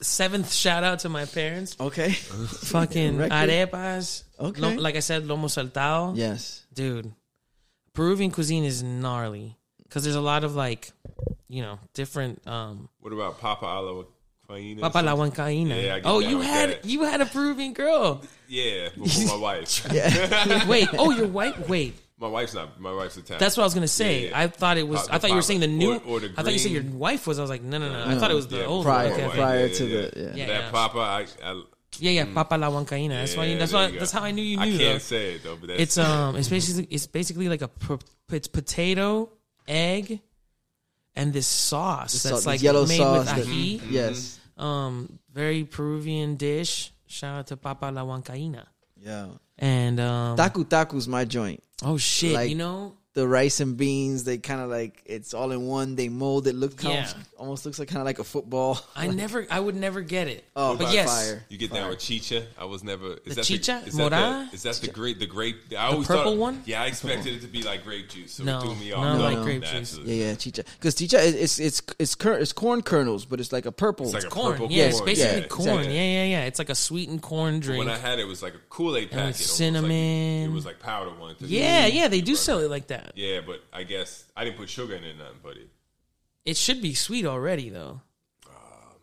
seventh shout out to my parents. Okay. Fucking (laughs) arepas. Okay. Lo- like I said, lomo saltado. yes. dude peruvian cuisine is gnarly because there's a lot of like you know different um What about Papa a la Huancaína? papa la huancaína Yeah, I get oh down you with had that. you had a peruvian girl Yeah, (laughs) before my wife. (laughs) Yeah. (laughs) wait oh your wife wait My wife's not. My wife's Italian. that's what i was gonna say Yeah, yeah. i thought it was Pa- i thought you were saying the new or- or the i thought you said your green- wife was i was like no no no i thought it was the Yeah, old prior- one okay, okay. prior to the- yeah. Yeah, that yeah. Papa. I, I, yeah yeah papa la huancaína that's why you, that's why that's how i knew you knew I can't say it though, but that's, It's um, it's basically it's basically like a it's potato, egg, and this sauce The that's sau- like yellow made sauce with that- ají. Yes. Um, very Peruvian dish. Shout out to Papa La Huancaína. Yeah. And um, Tacu tacu's my joint. oh shit, like- you know, The rice and beans, they kind of like it's all in one. They mold it. Look, Yeah. almost, almost looks like kind of like a football. I (laughs) never, I would never get it. Oh, but yes, fire. You get down with chicha. I was never. Is The that chicha? The, is, that the, is that the grape? The grape? I always purple thought, one? Yeah, I expected it to be like grape juice. So No, it threw me off. not like No, grape no, juice. Yeah, yeah, chicha. Because chicha, is- it's it's it's cur- it's corn kernels, but it's like a purple. It's like a corn. purple Yeah, it's basically Yeah, corn. exactly. Yeah, yeah, yeah. It's like a sweetened corn drink. When I had it, it was like a Kool Aid packet. cinnamon. it was like powder one. yeah, yeah, they do sell it like that. Yeah, but I guess I didn't put sugar in it, nothing. But it, It should be sweet already though.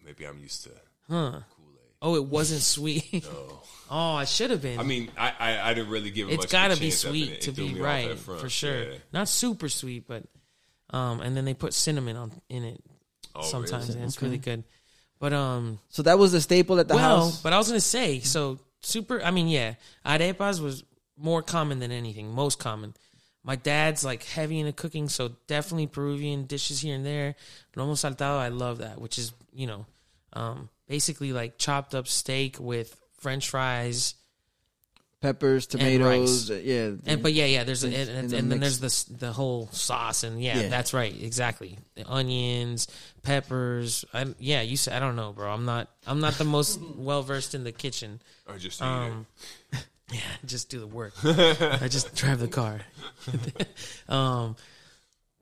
maybe I'm used to Huh? Kool Aid. Oh, it wasn't sweet. (laughs) (laughs) oh, it should have been. I mean, I, I I didn't really give it it's much got to of a be sweet to be right for sure. yeah. Not super sweet, but um, and then they put cinnamon on in it Oh, sometimes, really? and it's really good. But um, so that was the staple at the well, house. but I was gonna say so super. I mean, yeah, arepas was more common than anything, most common. My dad's like heavy into cooking, so definitely Peruvian dishes here and there. Lomo saltado, I love that, which is you know, um, basically like chopped up steak with French fries. Peppers, tomatoes, uh, yeah. And but yeah, yeah. There's a, In- and, and, the and then there's the the whole sauce and yeah, Yeah. that's right, exactly. The onions, peppers. I, yeah, you said I don't know, bro. I'm not I'm not the most (laughs) well versed in the kitchen. Or just eat Um, yeah, (laughs) just do the work. (laughs) I just drive the car. (laughs) um,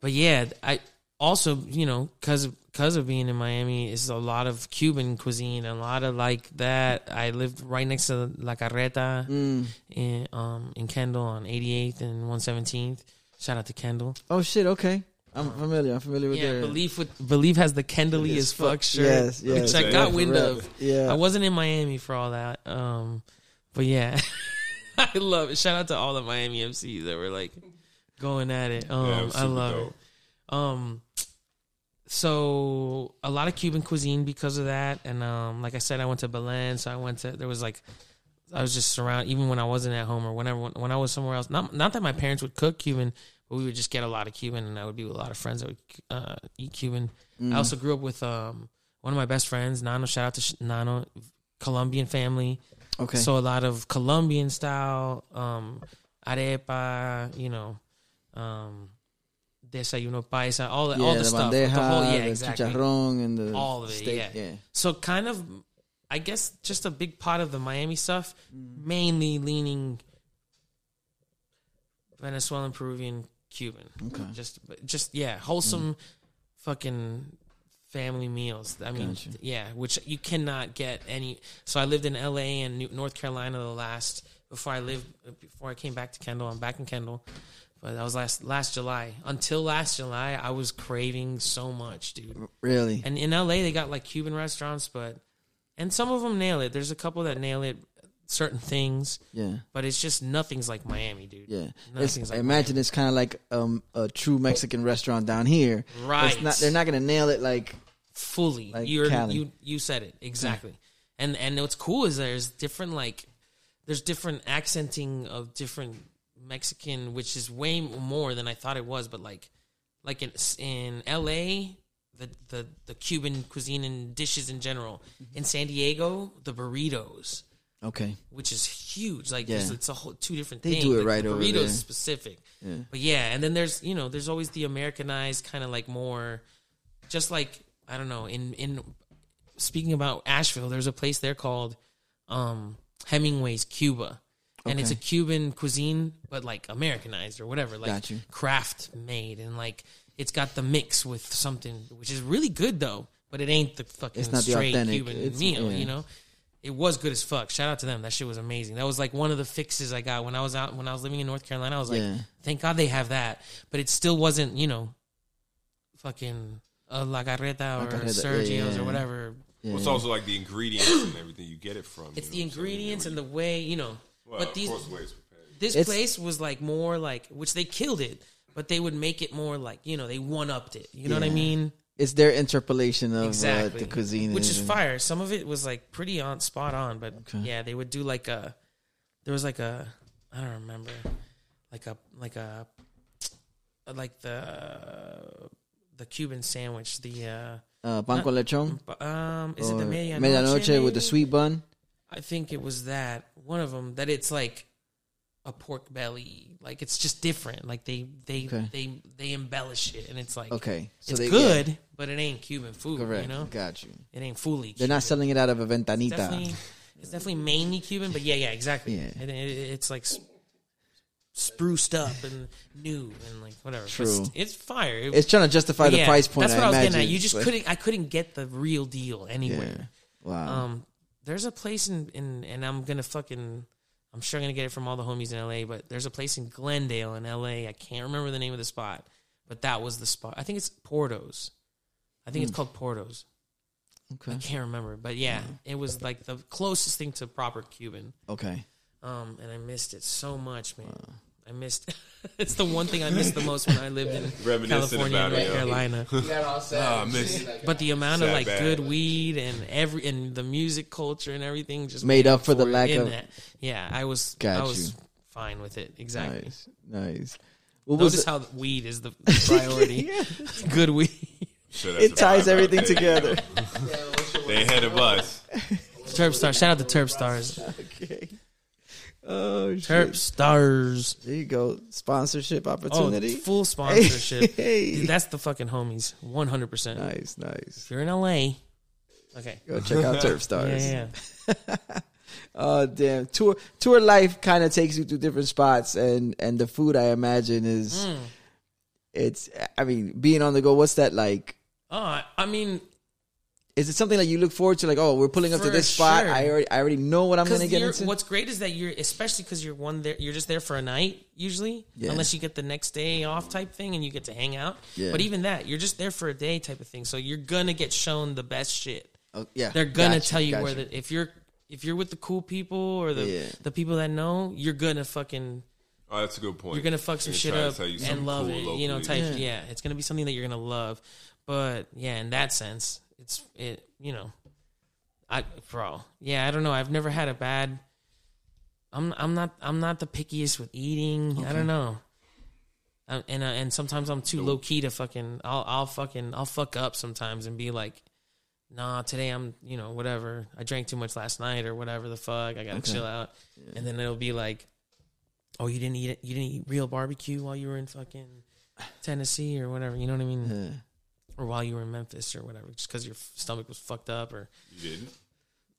but yeah, I also you know because because of being in Miami, it's a lot of Cuban cuisine, a lot of like that. I lived right next to La Carreta Mm. in um in Kendall on 88th and 117th. Shout out to Kendall. Oh shit. Okay, I'm familiar. I'm familiar with Yeah, that. belief with belief has the Kendally As as fuck shirt, Yes, yes. which I got wind of. Yeah. I wasn't in Miami for all that. Um, but yeah, (laughs) I love it. Shout out to all the Miami MCs that were like going at it. Um, Yeah, it I love dope. it. Um, so a lot of Cuban cuisine because of that, and um, like I said, I went to Belen, so I went to there was like. I was just surrounded, even when I wasn't at home or whenever when I was somewhere else. Not not that my parents would cook Cuban, but we would just get a lot of Cuban, and I would be with a lot of friends that would uh, eat Cuban. Mm. I also grew up with um, one of my best friends, Nano. Shout out to Sh- Nano, Colombian family. Okay. So a lot of Colombian style, um, arepa, you know, um, desayuno paisa, all the, yeah, all the, the stuff. bandeja, the whole, yeah, the exactly. chicharrón, and the All of it, steak. yeah. yeah. So kind of, I guess, just a big part of the Miami stuff, Mm. mainly leaning Venezuelan, Peruvian, Cuban. Okay. Just, just yeah, wholesome, fucking family meals. I mean, Gotcha. yeah, which you cannot get any. So I lived in L.A. and New- North Carolina the last before I lived before I came back to Kendall. I'm back in Kendall. But that was last last July. Until last July, I was craving so much, dude. Really? And in LA, they got like Cuban restaurants, but and some of them nail it. There's a couple that nail it, certain things, yeah. but it's just nothing's like Miami, dude. Yeah, Nothing's It's- like I imagine it's kind of like um, a true Mexican restaurant down here. Right. It's not, they're not gonna nail it like fully. Like You're Cali. you you said it exactly. And and what's cool is there's different like there's different accenting of different Mexican, which is way more than I thought it was. But like like in in L.A. The, the, the Cuban cuisine and dishes in general. Mm-hmm. In San Diego, the burritos. Okay. which is huge. Like Yeah. it's a whole two different They things. do it Like, right over burritos there. specific. Yeah. But yeah, and then there's you know there's always the Americanized kind of like more, just like I don't know in in speaking about Asheville, there's a place there called um, Hemingway's Cuba. And it's a Cuban cuisine, but like Americanized or whatever, like Got you. craft made, and like it's got the mix with something, which is really good though. But it ain't the fucking It's not the straight authentic. Cuban It's- meal, yeah. you know. It was good as fuck. Shout out to them. That shit was amazing. That was like one of the fixes I got when I was out when I was living in North Carolina. I was like, Yeah. thank God they have that. But it still wasn't, you know, fucking uh, La Garreta or Garreta, yeah, Sergio's yeah. or whatever. Yeah. Well, it's also like the ingredients and everything you get it from. It's the know what I'm saying? ingredients and the way, you know. well, but these of course, the way it's prepared. this It's- place was like more like which they killed it, but they would make it more like, you know, they one upped it. You know what I mean? It's their interpolation of exactly uh, the cuisine, which is fire some of it was like pretty on spot on but Okay. yeah they would do like a there was like a i don't remember like a like a like the the cuban sandwich the uh Uh, pan con lechon. um is it the medianoche, medianoche with the sweet bun. i think it was that one of them that it's like a pork belly like it's just different like they they Okay. they they embellish it and it's like Okay, so it's they- good yeah, but it ain't cuban food correct. you know Got you. it ain't fully They're not selling it out of a ventanita. definitely it's definitely mainly Cuban, but yeah, yeah, exactly. Yeah. And it, it's like spruced up and new and like whatever. True. st- it's fire. It- It's trying to justify the yeah, price point. That's what I, was imagine, getting at. You just but- couldn't. I couldn't get the real deal Yeah. anywhere. Wow. Um, there's a place in, in and I'm gonna fucking. I'm sure I'm gonna get it from all the homies in LA, but there's a place in Glendale in LA. I can't remember the name of the spot, but that was the spot. I think it's Porto's. I think it's called Porto's. okay. I can't remember, but yeah, it was like the closest thing to proper Cuban. Okay. Um, and I missed it so much, man. I missed. (laughs) it's the one thing I missed the most when I lived in (laughs) California and North. Carolina. (laughs) You got all sad. Ah, miss- But the amount of Sad like bad. good weed and every and the music culture and everything just Made up for the it lack in of- that. Yeah, I was. Got I was you. fine with it. Exactly. Nice. Nice. What Notice was how weed is the priority. Good weed. Sure, it a ties vibe everything out there. together. yeah, what's your- They ahead of us. Terp stars. Shout out to Terp stars. Oh. Terp stars. There you go. Sponsorship Oh, opportunity. full (laughs) sponsorship. Hey. Dude, that's the fucking homies. One hundred percent. nice, nice. If you're in LA, okay. Go check out Turf (laughs) Stars. Yeah, yeah. (laughs) Oh damn. Tour tour life kind of takes you to different spots and and the food I imagine is Mm. it's I mean being on the go what's that like? Oh, I- I mean, Is it something that you look forward to like oh we're pulling up to For this spot sure. I already I already know what I'm going to get because into? what's great is that you're, especially because you're one there, you're just there for a night usually, Yeah. unless you get the next day off type thing and you get to hang out. Yeah. But even that, you're just there for a day type of thing, so you're gonna get shown the best shit. Oh, yeah. They're gonna Gotcha, tell you gotcha. where the if you're if you're with the cool people or the Yeah. the people that know, you're gonna fucking Oh, that's a good point. you're gonna fuck some They're shit trying to up tell you and love cool it. You know, locally. type yeah. It's gonna be something that you're gonna love. But yeah, in that sense, it's it. You know, I bro, yeah, I don't know. I've never had a bad. I'm I'm not I'm not the pickiest with eating. I don't know. Uh, and uh, and sometimes I'm too low key to fucking. I'll I'll fucking I'll fuck up sometimes and be like, nah, today I'm, you know, whatever. I drank too much last night or whatever the fuck. I gotta chill out. And then it'll be like, oh, you didn't eat it. You didn't eat real barbecue while you were in fucking Tennessee or whatever. You know what I mean? Yeah. Or while you were in Memphis or whatever, just because your stomach was fucked up or. You didn't.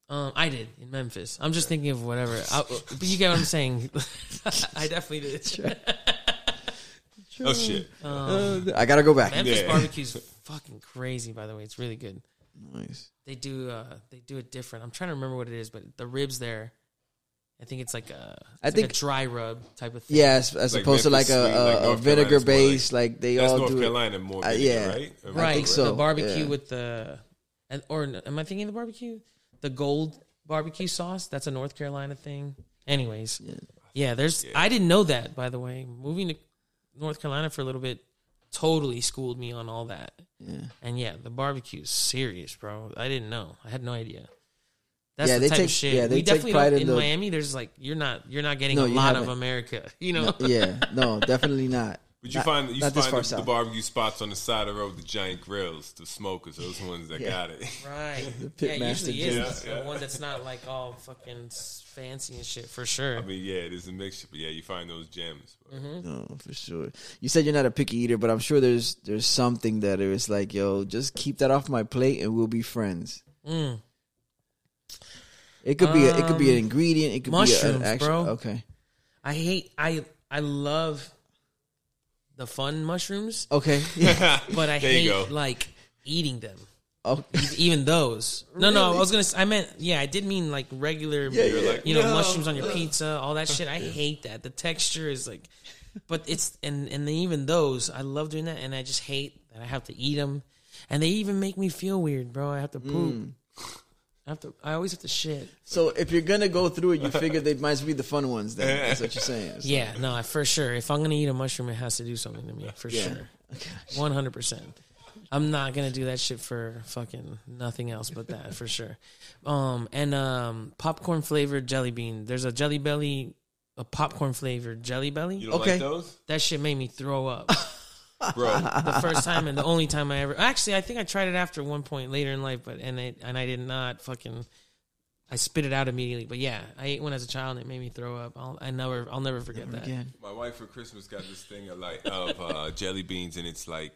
Um, I did in Memphis. I'm just thinking of whatever. I, but you get what I'm saying. (laughs) I definitely did. Oh shit. Uh, I gotta go back. Memphis Yeah. barbecue's fucking crazy. By the way, it's really good. Nice. They do uh they do it different. I'm trying to remember what it is, but the ribs there, I think it's like a it's I like think- a dry rub type of thing. Yeah, as, as Like opposed to like Memphis a, like a, a vinegar Carolina's base, like, they That's all North do. Carolina more Uh, yeah. right? Am right. think so, The barbecue yeah. with the, or am I thinking the barbecue? The gold barbecue sauce. That's a North Carolina thing. Anyways, yeah. there's. I didn't know that. By the way, moving to North Carolina for a little bit totally schooled me on all that. Yeah. And yeah, the barbecue is serious, bro. I didn't know. I had no idea. That's Yeah, the they type take- of shit. yeah, they we take definitely pride in in the- Miami. There's like you're not you're not getting No, a lot of haven't. America. (laughs) You know, (laughs) Yeah, no, definitely not. But you Not- find you not this find far the, the barbecue spots on the side of the road, the giant grills, the smokers, those ones that Yeah. got it. (laughs) right? pit yeah, it usually is gyms. It's the Yeah, yeah. one that's not like all fucking fancy and shit for sure. I mean, yeah, it is a mixture, but yeah, you find those gems. Mm-hmm. No, for sure. You said you're not a picky eater, but I'm sure there's there's something that it was like, yo, just keep that off my plate and we'll be friends. Mm. It could be a, it could be an Um, ingredient. It could be mushrooms, an actual. bro. Okay, I hate I I love the fun mushrooms, okay. (laughs) but I (laughs) There you hate go. like eating them. oh, even those. No, no, I was gonna. s- I meant, yeah, I did mean like regular, Yeah, You're yeah. like, you know, No. mushrooms on your pizza, all that shit. I hate that. The texture is like, but it's and and then even those, I love doing that, and I just hate that I have to eat them, and they even make me feel weird, bro. I have to poop. I have to. I always have to shit. so if you're gonna go through it, you figure they might as well be the fun ones. Then that's what you're saying. So, Yeah, no, for sure. If I'm gonna eat a mushroom, it has to do something to me, for Yeah. sure, (laughs) one hundred percent. I'm not gonna do that shit for fucking nothing else but that for sure. Um and um popcorn flavored jelly bean. There's a jelly belly, a popcorn flavored jelly belly. You don't Okay. like those, that shit made me throw up (laughs) bro? (laughs) the first time and the only time I ever. Actually, I think I tried it after one point later in life, but and it and I did not fucking. I spit it out immediately, but yeah, I ate one as a child and it made me throw up. I'll I never I'll never forget that. Again, My wife for Christmas got this thing of like of uh, jelly beans, and it's like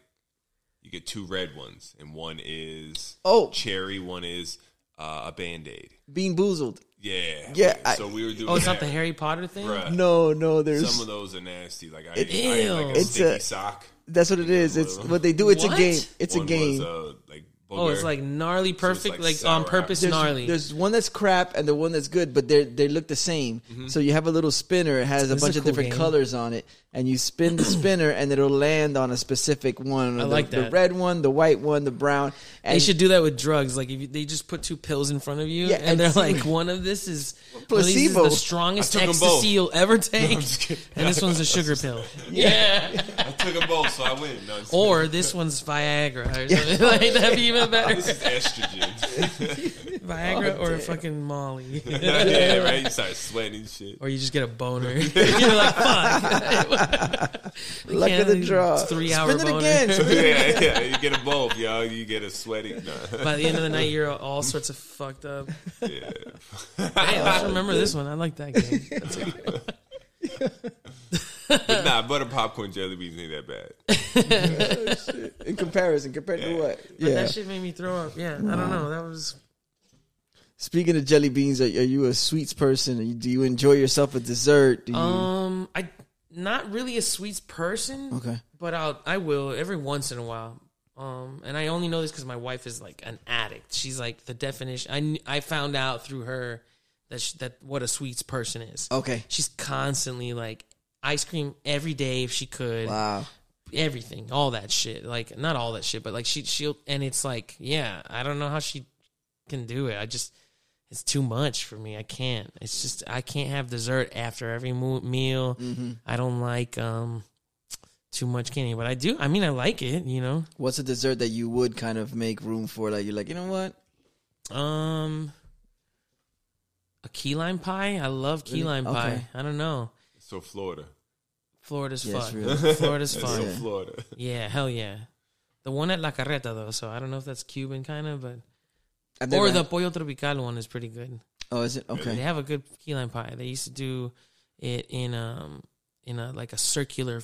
you get two red ones, and one is Oh. cherry, one is uh, a band aid. BeanBoozled. Yeah, Yeah, I- so we were doing. Oh, it's not the Harry Potter thing. Bruh. No, no, there's Some of those are nasty. Like I, It- ate, I ate like a It's sticky a- sock. that's what it is. It's what they do. It's What? a game. It's One a game. Was, uh, like Oh, it's like gnarly, perfect, like like, on purpose, there's, gnarly. there's one that's crap and the one that's good, but they they look the same. Mm-hmm. So you have a little spinner. It has a This is bunch a of cool different game. colors on it, and you spin the (clears throat) spinner, and it'll land on a specific one. I the, like the red one, the white one, the brown. And they should do that with drugs. Like if you, they just put two pills in front of you, Yeah, and, and they're like, one of this is one of these is Placebo. the strongest I both. ecstasy you'll ever (laughs) take, just and this one's a sugar pill. Yeah, I took them both, so I win. No, it's- or this one's Viagra or (laughs) something. (laughs) like that'd be even better. this is estrogen. Viagra oh, or fucking Molly, (laughs) yeah, (laughs) right. You start sweating and shit. or you just get a boner. (laughs) You're like, fuck. luck of the draw. Three hour Spin it boner. again. yeah, yeah, you get them both, yo. You get a sweaty. No. By the end of the night, you're all sorts of fucked up. Yeah. Hey, let's remember this one. I like that game. That's a good But nah, butter popcorn jelly beans ain't that bad. Oh, In comparison, compared to what? But Yeah. that shit made me throw up. Yeah, I don't know. That was Speaking of jelly beans, are, are you a sweets person? Do you enjoy yourself a dessert? Do you? um, I not really a sweets person. okay. but I'll I will every once in a while. Um, and I only know this because my wife is like an addict. She's like the definition. I I found out through her that sh that what a sweets person is. Okay. She's constantly like ice cream every day if she could. Wow. everything, all that shit. Like not all that shit, but like she she'll and it's like, yeah, I don't know how she can do it. I just it's too much for me. I can't. It's just I can't have dessert after every mo- meal. I don't like um too much candy, but I do. I mean, I like it, you know. What's a dessert that you would kind of make room for? That you're like, you know what? Um a key lime pie. I love key lime pie. Okay. I don't know. So Florida. Florida's Yeah, fun. (laughs) real. Florida's fun. so Florida. Yeah, hell yeah. The one at La Carreta though, so I don't know if that's Cuban kind of, but Or the pollo tropical one is pretty good. oh, is it okay? They have a good key lime pie. They used to do it in um in a like a circular.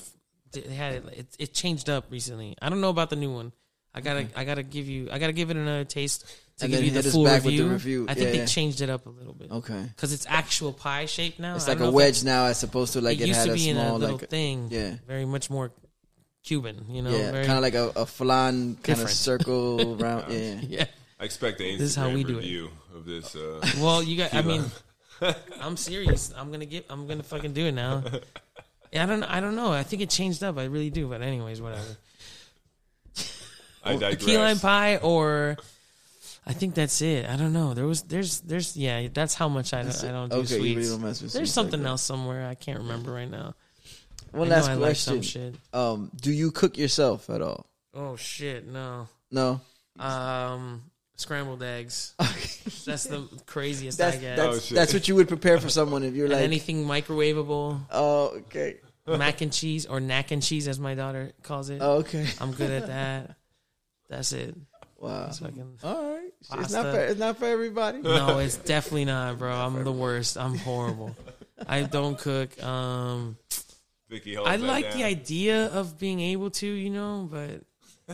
They had it. It, it changed up recently. I don't know about the new one. I gotta I gotta give you I gotta give it another taste to And give you the full back with review. the review. I think Yeah, they yeah. changed it up a little bit Okay, because it's actual pie shape now. it's like a wedge now, as opposed to like it it, used had to a be in a small little like thing. yeah. very much more Cuban. You know, yeah, kind of like a, a flan kind of circle (laughs) round. Yeah, yeah. I expect the Instagram This is how we do it. of this. Uh, (laughs) Well, you got. I mean. I'm serious. I'm gonna get. I'm gonna fucking do it now. (laughs) Yeah, I don't. I don't know. I think it changed up. I really do. But anyways, whatever. I The digress. key lime pie, or I think that's it. I don't know. There was. There's. There's. Yeah. That's how much I don't. I don't do okay, you sweets. really don't mess with there's sweets like something that. else somewhere. I can't remember right now. One I know last I like some question: shit. um, Do you cook yourself at all? Oh shit! No. No. Um. Scrambled eggs. That's the craziest That's I get. that's, Oh, that's what you would prepare for someone if you're and like, anything microwavable, oh, okay, mac and cheese or knack and cheese, as my daughter calls it. oh, okay, I'm good at that. That's it. wow. That's fucking- All right, it's Pasta. not for it's not for everybody. no, it's definitely not, bro. I'm the worst. I'm horrible. I don't cook. Um, Vicky holds I like down. the idea of being able to, you know, but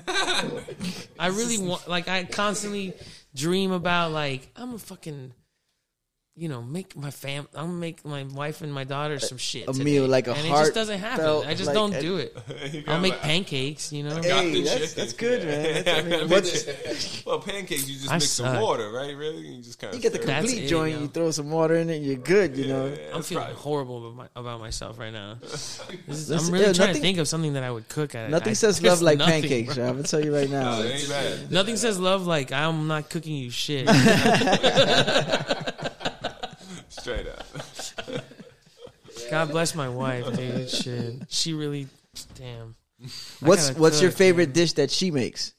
(laughs) I really want. Like, I constantly dream about like I'm a fucking. You know, make my fam. I'm gonna make my wife and my daughter some shit. A today. meal, like a and it just doesn't heartfelt, happen. I just like, don't and- do it. (laughs) I'll make pancakes. You know, Hey, that's that's good, man. (laughs) That's, I mean, what's, (laughs) well, pancakes you just I mix some water, right? Really, you just kind of you get the That's complete it, joint. yo. You throw some water in it, you're good. You know. I'm feeling horrible about, my, about myself right now. This is, I'm really yeah, trying nothing- to think of something that I would cook. At, Nothing I- says there's love like nothing, pancakes. I'm gonna tell you right now. No, it ain't bad. Nothing says love like I'm not cooking you shit. Straight up. (laughs) God bless my wife, dude. Shit, she really, damn. What's gotta what's your cook, favorite man. dish that she makes?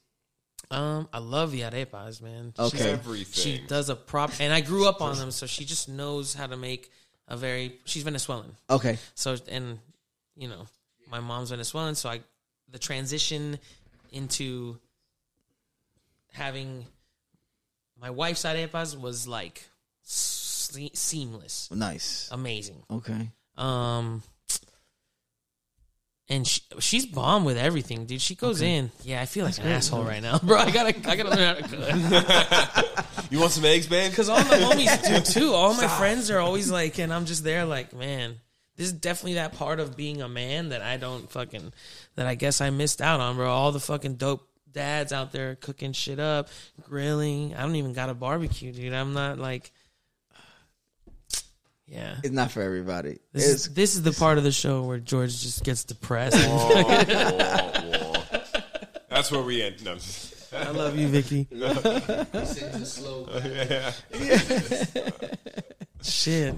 Um, I love the arepas, man. She's- Okay. Everything. she does a prop, and I grew up on them, so she just knows how to make a very. She's Venezuelan, Okay, so and you know, my mom's Venezuelan, so I the transition into having my wife's arepas was like se- seamless, nice. amazing. Okay, Um, and she, she's bomb with everything, dude. She goes in. Yeah, I feel like an asshole right now, (laughs) bro. I gotta, I gotta learn how to cook. (laughs) You want some eggs, babe? Because all the homies do (laughs) too. All my friends are always like, and I'm just there like, man, this is definitely that part of being a man that I don't fucking, that I guess I missed out on, bro. All the fucking dope dads out there cooking shit up, grilling. I don't even got a barbecue, dude. I'm not like, yeah. it's not for everybody. This It's is, this is the part of the show where George just gets depressed. Whoa, whoa, whoa. That's where we end. No, I'm just- I love you, Vicky. (laughs) Sends a slow back. Shit.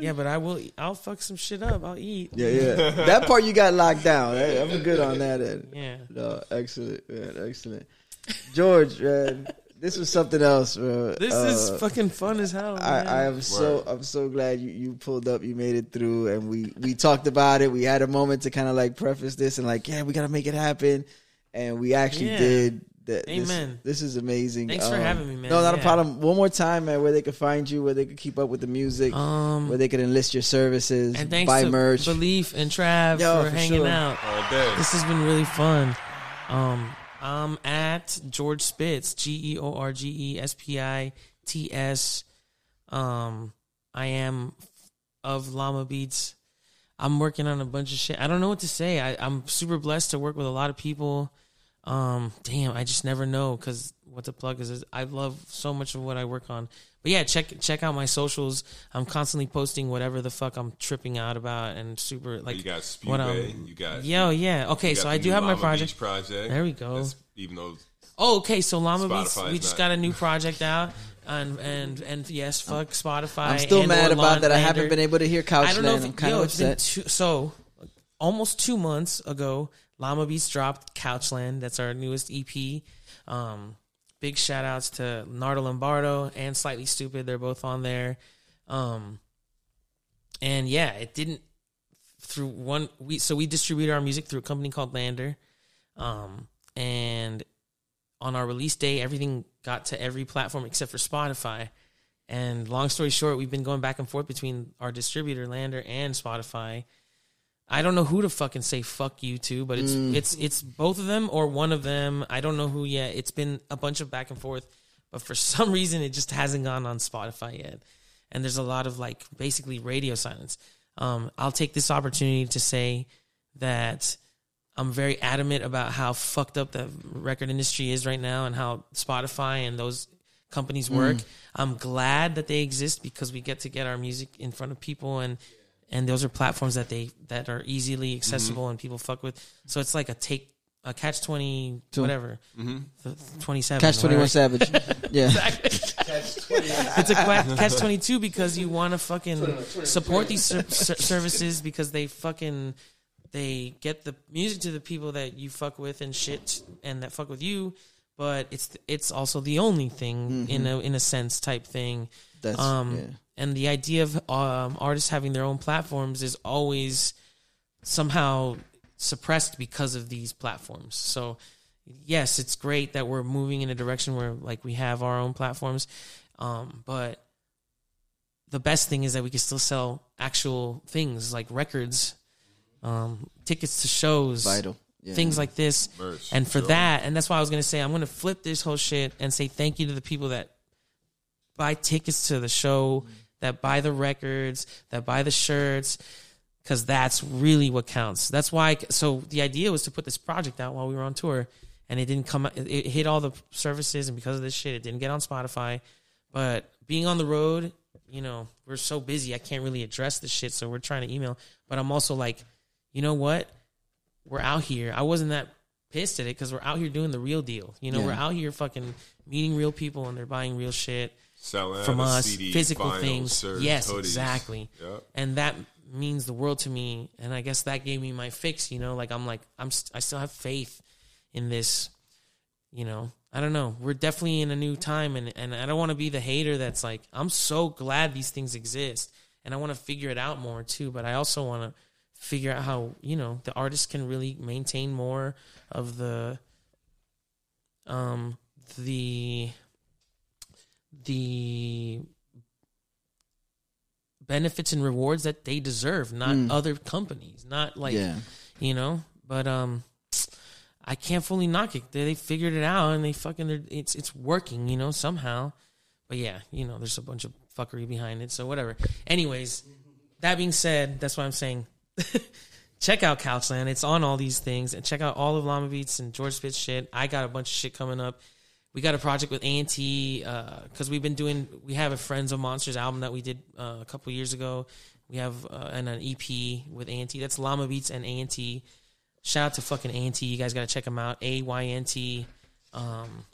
Yeah, but I will. I'll fuck some shit up. I'll eat. yeah, yeah. that part you got locked down. Hey, I'm good on that end. Yeah. No, excellent, man, excellent. George, man, this was something else, bro. This Uh, is fucking fun as hell. I, I am so I'm so glad you, you pulled up, you made it through, and we we talked about it. We had a moment to kind of like preface this and like, yeah, we gotta make it happen, and we actually Yeah. did. That, this- Amen. This, is amazing. Thanks for having me, man. No, not a problem. One more time, man. Where they could find you, where they could keep up with the music, Um, where they could enlist your services, and thanks buy to merch. Belief and Trav Yo, for, for hanging sure. out. all day. This has been really fun. Um, I'm at George Spits, G E O R G E S P I T S. Um, I am of Llama Beats. I'm working on a bunch of shit. I don't know what to say. I, I'm super blessed to work with a lot of people. Um, damn, I just never know because what the plug is, is I love so much of what I work on. But yeah, check check out my socials. I'm constantly posting whatever the fuck I'm tripping out about and super like you got what Spewbay. I'm- You got Yo, yeah. Okay, so I do new have my project. Beach project. There we go. That's- even though Oh, okay. So Llama Beats, we just not- got a new (laughs) project out, and and and yes, fuck Spotify. I'm still and mad about that. I haven't been able to hear Couchland. I don't know if I'm kind yo, of it's been upset. two, so almost two months ago. Llama Beats dropped Couchland. That's our newest EP. Um, big shout outs to Nardo Lombardo and Slightly Stoopid. They're both on there. Um, and yeah, it didn't through one we so we distribute our music through a company called LANDR. Um, and on our release day, everything got to every platform except for Spotify. And long story short, we've been going back and forth between our distributor LANDR and Spotify. I don't know who to fucking say fuck you to, but it's it's it's both of them or one of them. I don't know who yet. It's been a bunch of back and forth, but for (laughs) some reason it just hasn't gone on Spotify yet. And there's a lot of like basically radio silence. Um, I'll take this opportunity to say that I'm very adamant about how fucked up the record industry is right now and how Spotify and those companies work. I'm glad that they exist because we get to get our music in front of people and and those are platforms that they that are easily mm-hmm. accessible and people fuck with. So it's like a take a catch twenty whatever mm-hmm. twenty seven Catch twenty one Savage. (laughs) Yeah. it's a qua- catch twenty two because you want to fucking support these ser- ser- services because they fucking they get the music to the people that you fuck with and shit and that fuck with you, but it's it's also the only thing in mm-hmm. a in a sense type thing. That's Um, yeah. And the idea of um, artists having their own platforms is always somehow suppressed because of these platforms. So yes, it's great that we're moving in a direction where like we have our own platforms, um, but the best thing is that we can still sell actual things like records, um, tickets to shows, Vital. Yeah. things like this. Merch, and for sure. that, and that's why I was gonna say I'm gonna flip this whole shit and say thank you to the people that buy tickets to the show, that buy the records, that buy the shirts, because that's really what counts. That's why. So the idea was to put this project out while we were on tour, and it didn't come. It it hit all the services, and because of this shit, it didn't get on Spotify. But being on the road, you know, we're so busy, I can't really address the shit. So we're trying to email. But I'm also like, you know what? We're out here. I wasn't that pissed at it because we're out here doing the real deal. You know, Yeah. we're out here fucking meeting real people, and they're buying real shit Selling from us, CDs, physical vinyl, things. shirts, yes, hoodies. exactly. Yep. And that means the world to me. And I guess that gave me my fix. You know, like I'm like I'm st- I still have faith in this. You know, I don't know. We're definitely in a new time, and and I don't want to be the hater that's like I'm so glad these things exist, and I want to figure it out more too. But I also want to figure out how you know the artist can really maintain more of the um the the benefits and rewards that they deserve, not other companies, not like Yeah. you know. But um, I can't fully knock it. They, they figured it out and they fucking they're- it's it's working, you know, somehow. But yeah, you know, there's a bunch of fuckery behind it. So whatever. Anyways, that being said, that's what I'm saying. (laughs) check out Couchland. It's on all these things, and check out all of Llama Beats and George Spits shit. I got a bunch of shit coming up. We got a project with A and T because we've been doing. We have a Friends of Monsters album that we did uh, a couple years ago. We have uh, and an EP with A and T. That's Llama Beats and A and T. Shout out to fucking A and T. You guys got to check them out. A Y N T. Um,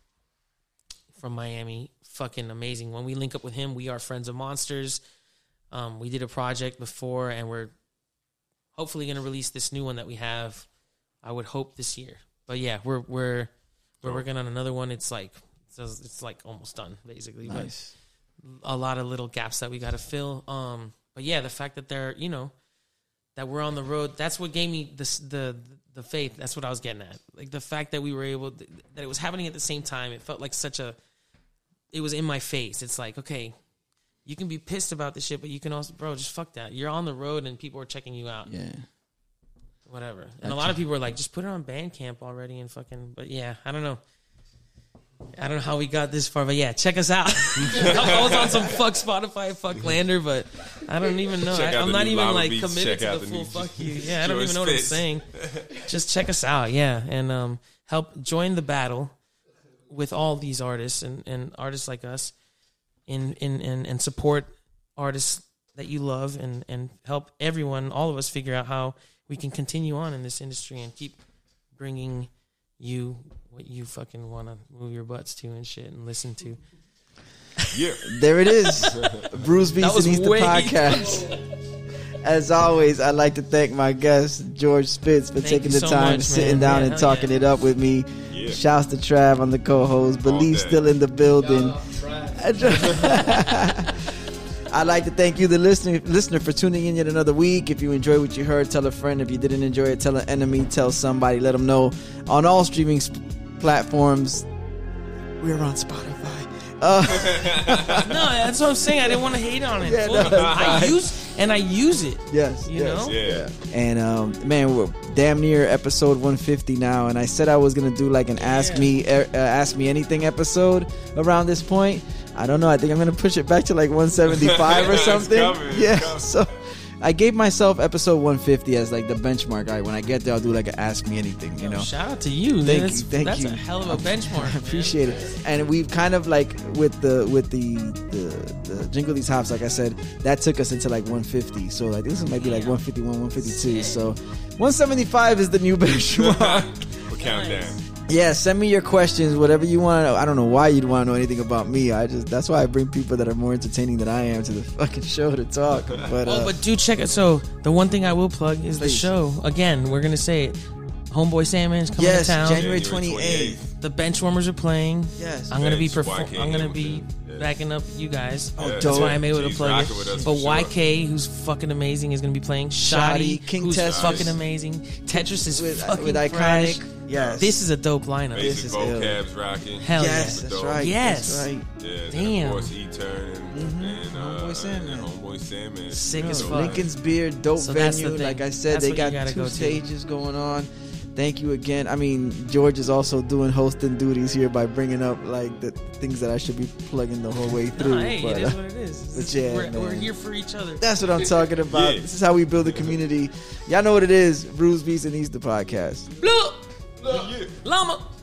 from Miami. Fucking amazing. When we link up with him, we are friends of monsters. Um, we did a project before, and we're hopefully going to release this new one that we have. I would hope this year. But yeah, we're we're we're working on another one. It's like it's, it's like almost done basically. Nice. But a lot of little gaps that we got to fill. Um, but yeah, the fact that they're you know that we're on the road. That's what gave me this the the faith. That's what I was getting at. Like the fact that we were able that it was happening at the same time. It felt like such a. It was in my face. It's like okay, you can be pissed about the shit, but you can also, bro, just fuck that. You're on the road and people are checking you out. Yeah. Whatever. And a lot of people are like, just put it on Bandcamp already and fucking. But yeah, I don't know. I don't know how we got this far, but yeah, check us out. (laughs) (laughs) I was on some fuck Spotify, fuck LANDR, but I don't even know. Check I, I'm not even like Beats. committed to the the full fuck you. (laughs) Yeah, I don't even know what I'm saying. Just check us out, yeah, and um, help join the battle with all these artists and, and artists like us, in in and, and support artists that you love and and help everyone, all of us, figure out how we can continue on in this industry and keep bringing you what you fucking want to move your butts to and shit and listen to. (laughs) Yeah. There it is. (laughs) Brews Beats was and Eats the podcast. (laughs) As always, I'd like to thank my guest George Spits for Thank taking the so time, much, sitting man. down, Yeah, and talking yeah. it up with me. Yeah. Shouts to Trav on the co-host. Believe day. still in the building. I'd like to thank you, the listener, listener, for tuning in yet another week. If you enjoyed what you heard, tell a friend. If you didn't enjoy it, tell an enemy. Tell somebody. Let them know. On all streaming sp- platforms, We're on Spotify. Uh, (laughs) No, that's what I'm saying. I didn't want to hate on it. (laughs) Yeah, Full- no, I fine. use and I use it. yes, You yes. know? Yeah. And um, man, we're damn near episode 150 now. And I said I was gonna do like an ask me, uh, ask me anything episode around this point. I don't know. I think I'm gonna push it back to like (laughs) 175 or something. coming, yeah. So I gave myself episode 150 as like the benchmark. All right, when I get there, I'll do like an ask me anything. You know. Shout out to you. Thank that's, you, thank that's you. a hell of a (laughs) benchmark. I man. appreciate it. And we've kind of like with the with the the, the jingle these hops, like I said, that took us into like 150. So like this might be like 151, 152. So 175 is the new (laughs) benchmark. We're counting down. Yeah, send me your questions, whatever you want to know. I don't know why you'd want to know anything about me. I just that's why I bring people that are more entertaining than I am to the fucking show to talk. (laughs) But, uh, Oh, but do check it. So the one thing I will plug is the Please. show. Again, we're gonna say it. Homeboy Sandman is coming yes, to town. January January 28th. The Benchwarmers are playing. Yes. I'm gonna be Bench, perform- I'm gonna be Yeah. backing up you guys. Oh, Yeah. That's why I'm able to He's plug it. But for sure. YK, who's fucking amazing, is gonna be playing. Shoddy, Shoddy, King who's Tetris. fucking amazing. Tetris is with, fucking with fresh. Iconic. Yes. This is a dope lineup. This Basic is ill. vocabs rocking. Hell yes, yeah. that's right. Yes. That's right. Yeah, Damn. of course E-Turn and, and, uh, Homeboy Sandman. and Homeboy Sandman. Sick No, as fuck. Lincoln's Beer, dope So venue. Like I said, That's they got two go to. stages going on. Thank you again. I mean, George is also doing hosting duties here by bringing up like the things that I should be plugging the whole way (laughs) through. No, hey, but, it is uh, what it is. but yeah, we're, we're here for each other. that's what I'm talking about. (laughs) Yeah. This is how we build a community. Y'all know what it is. Brews Beats and Eats the podcast. Look, Yeah. llama.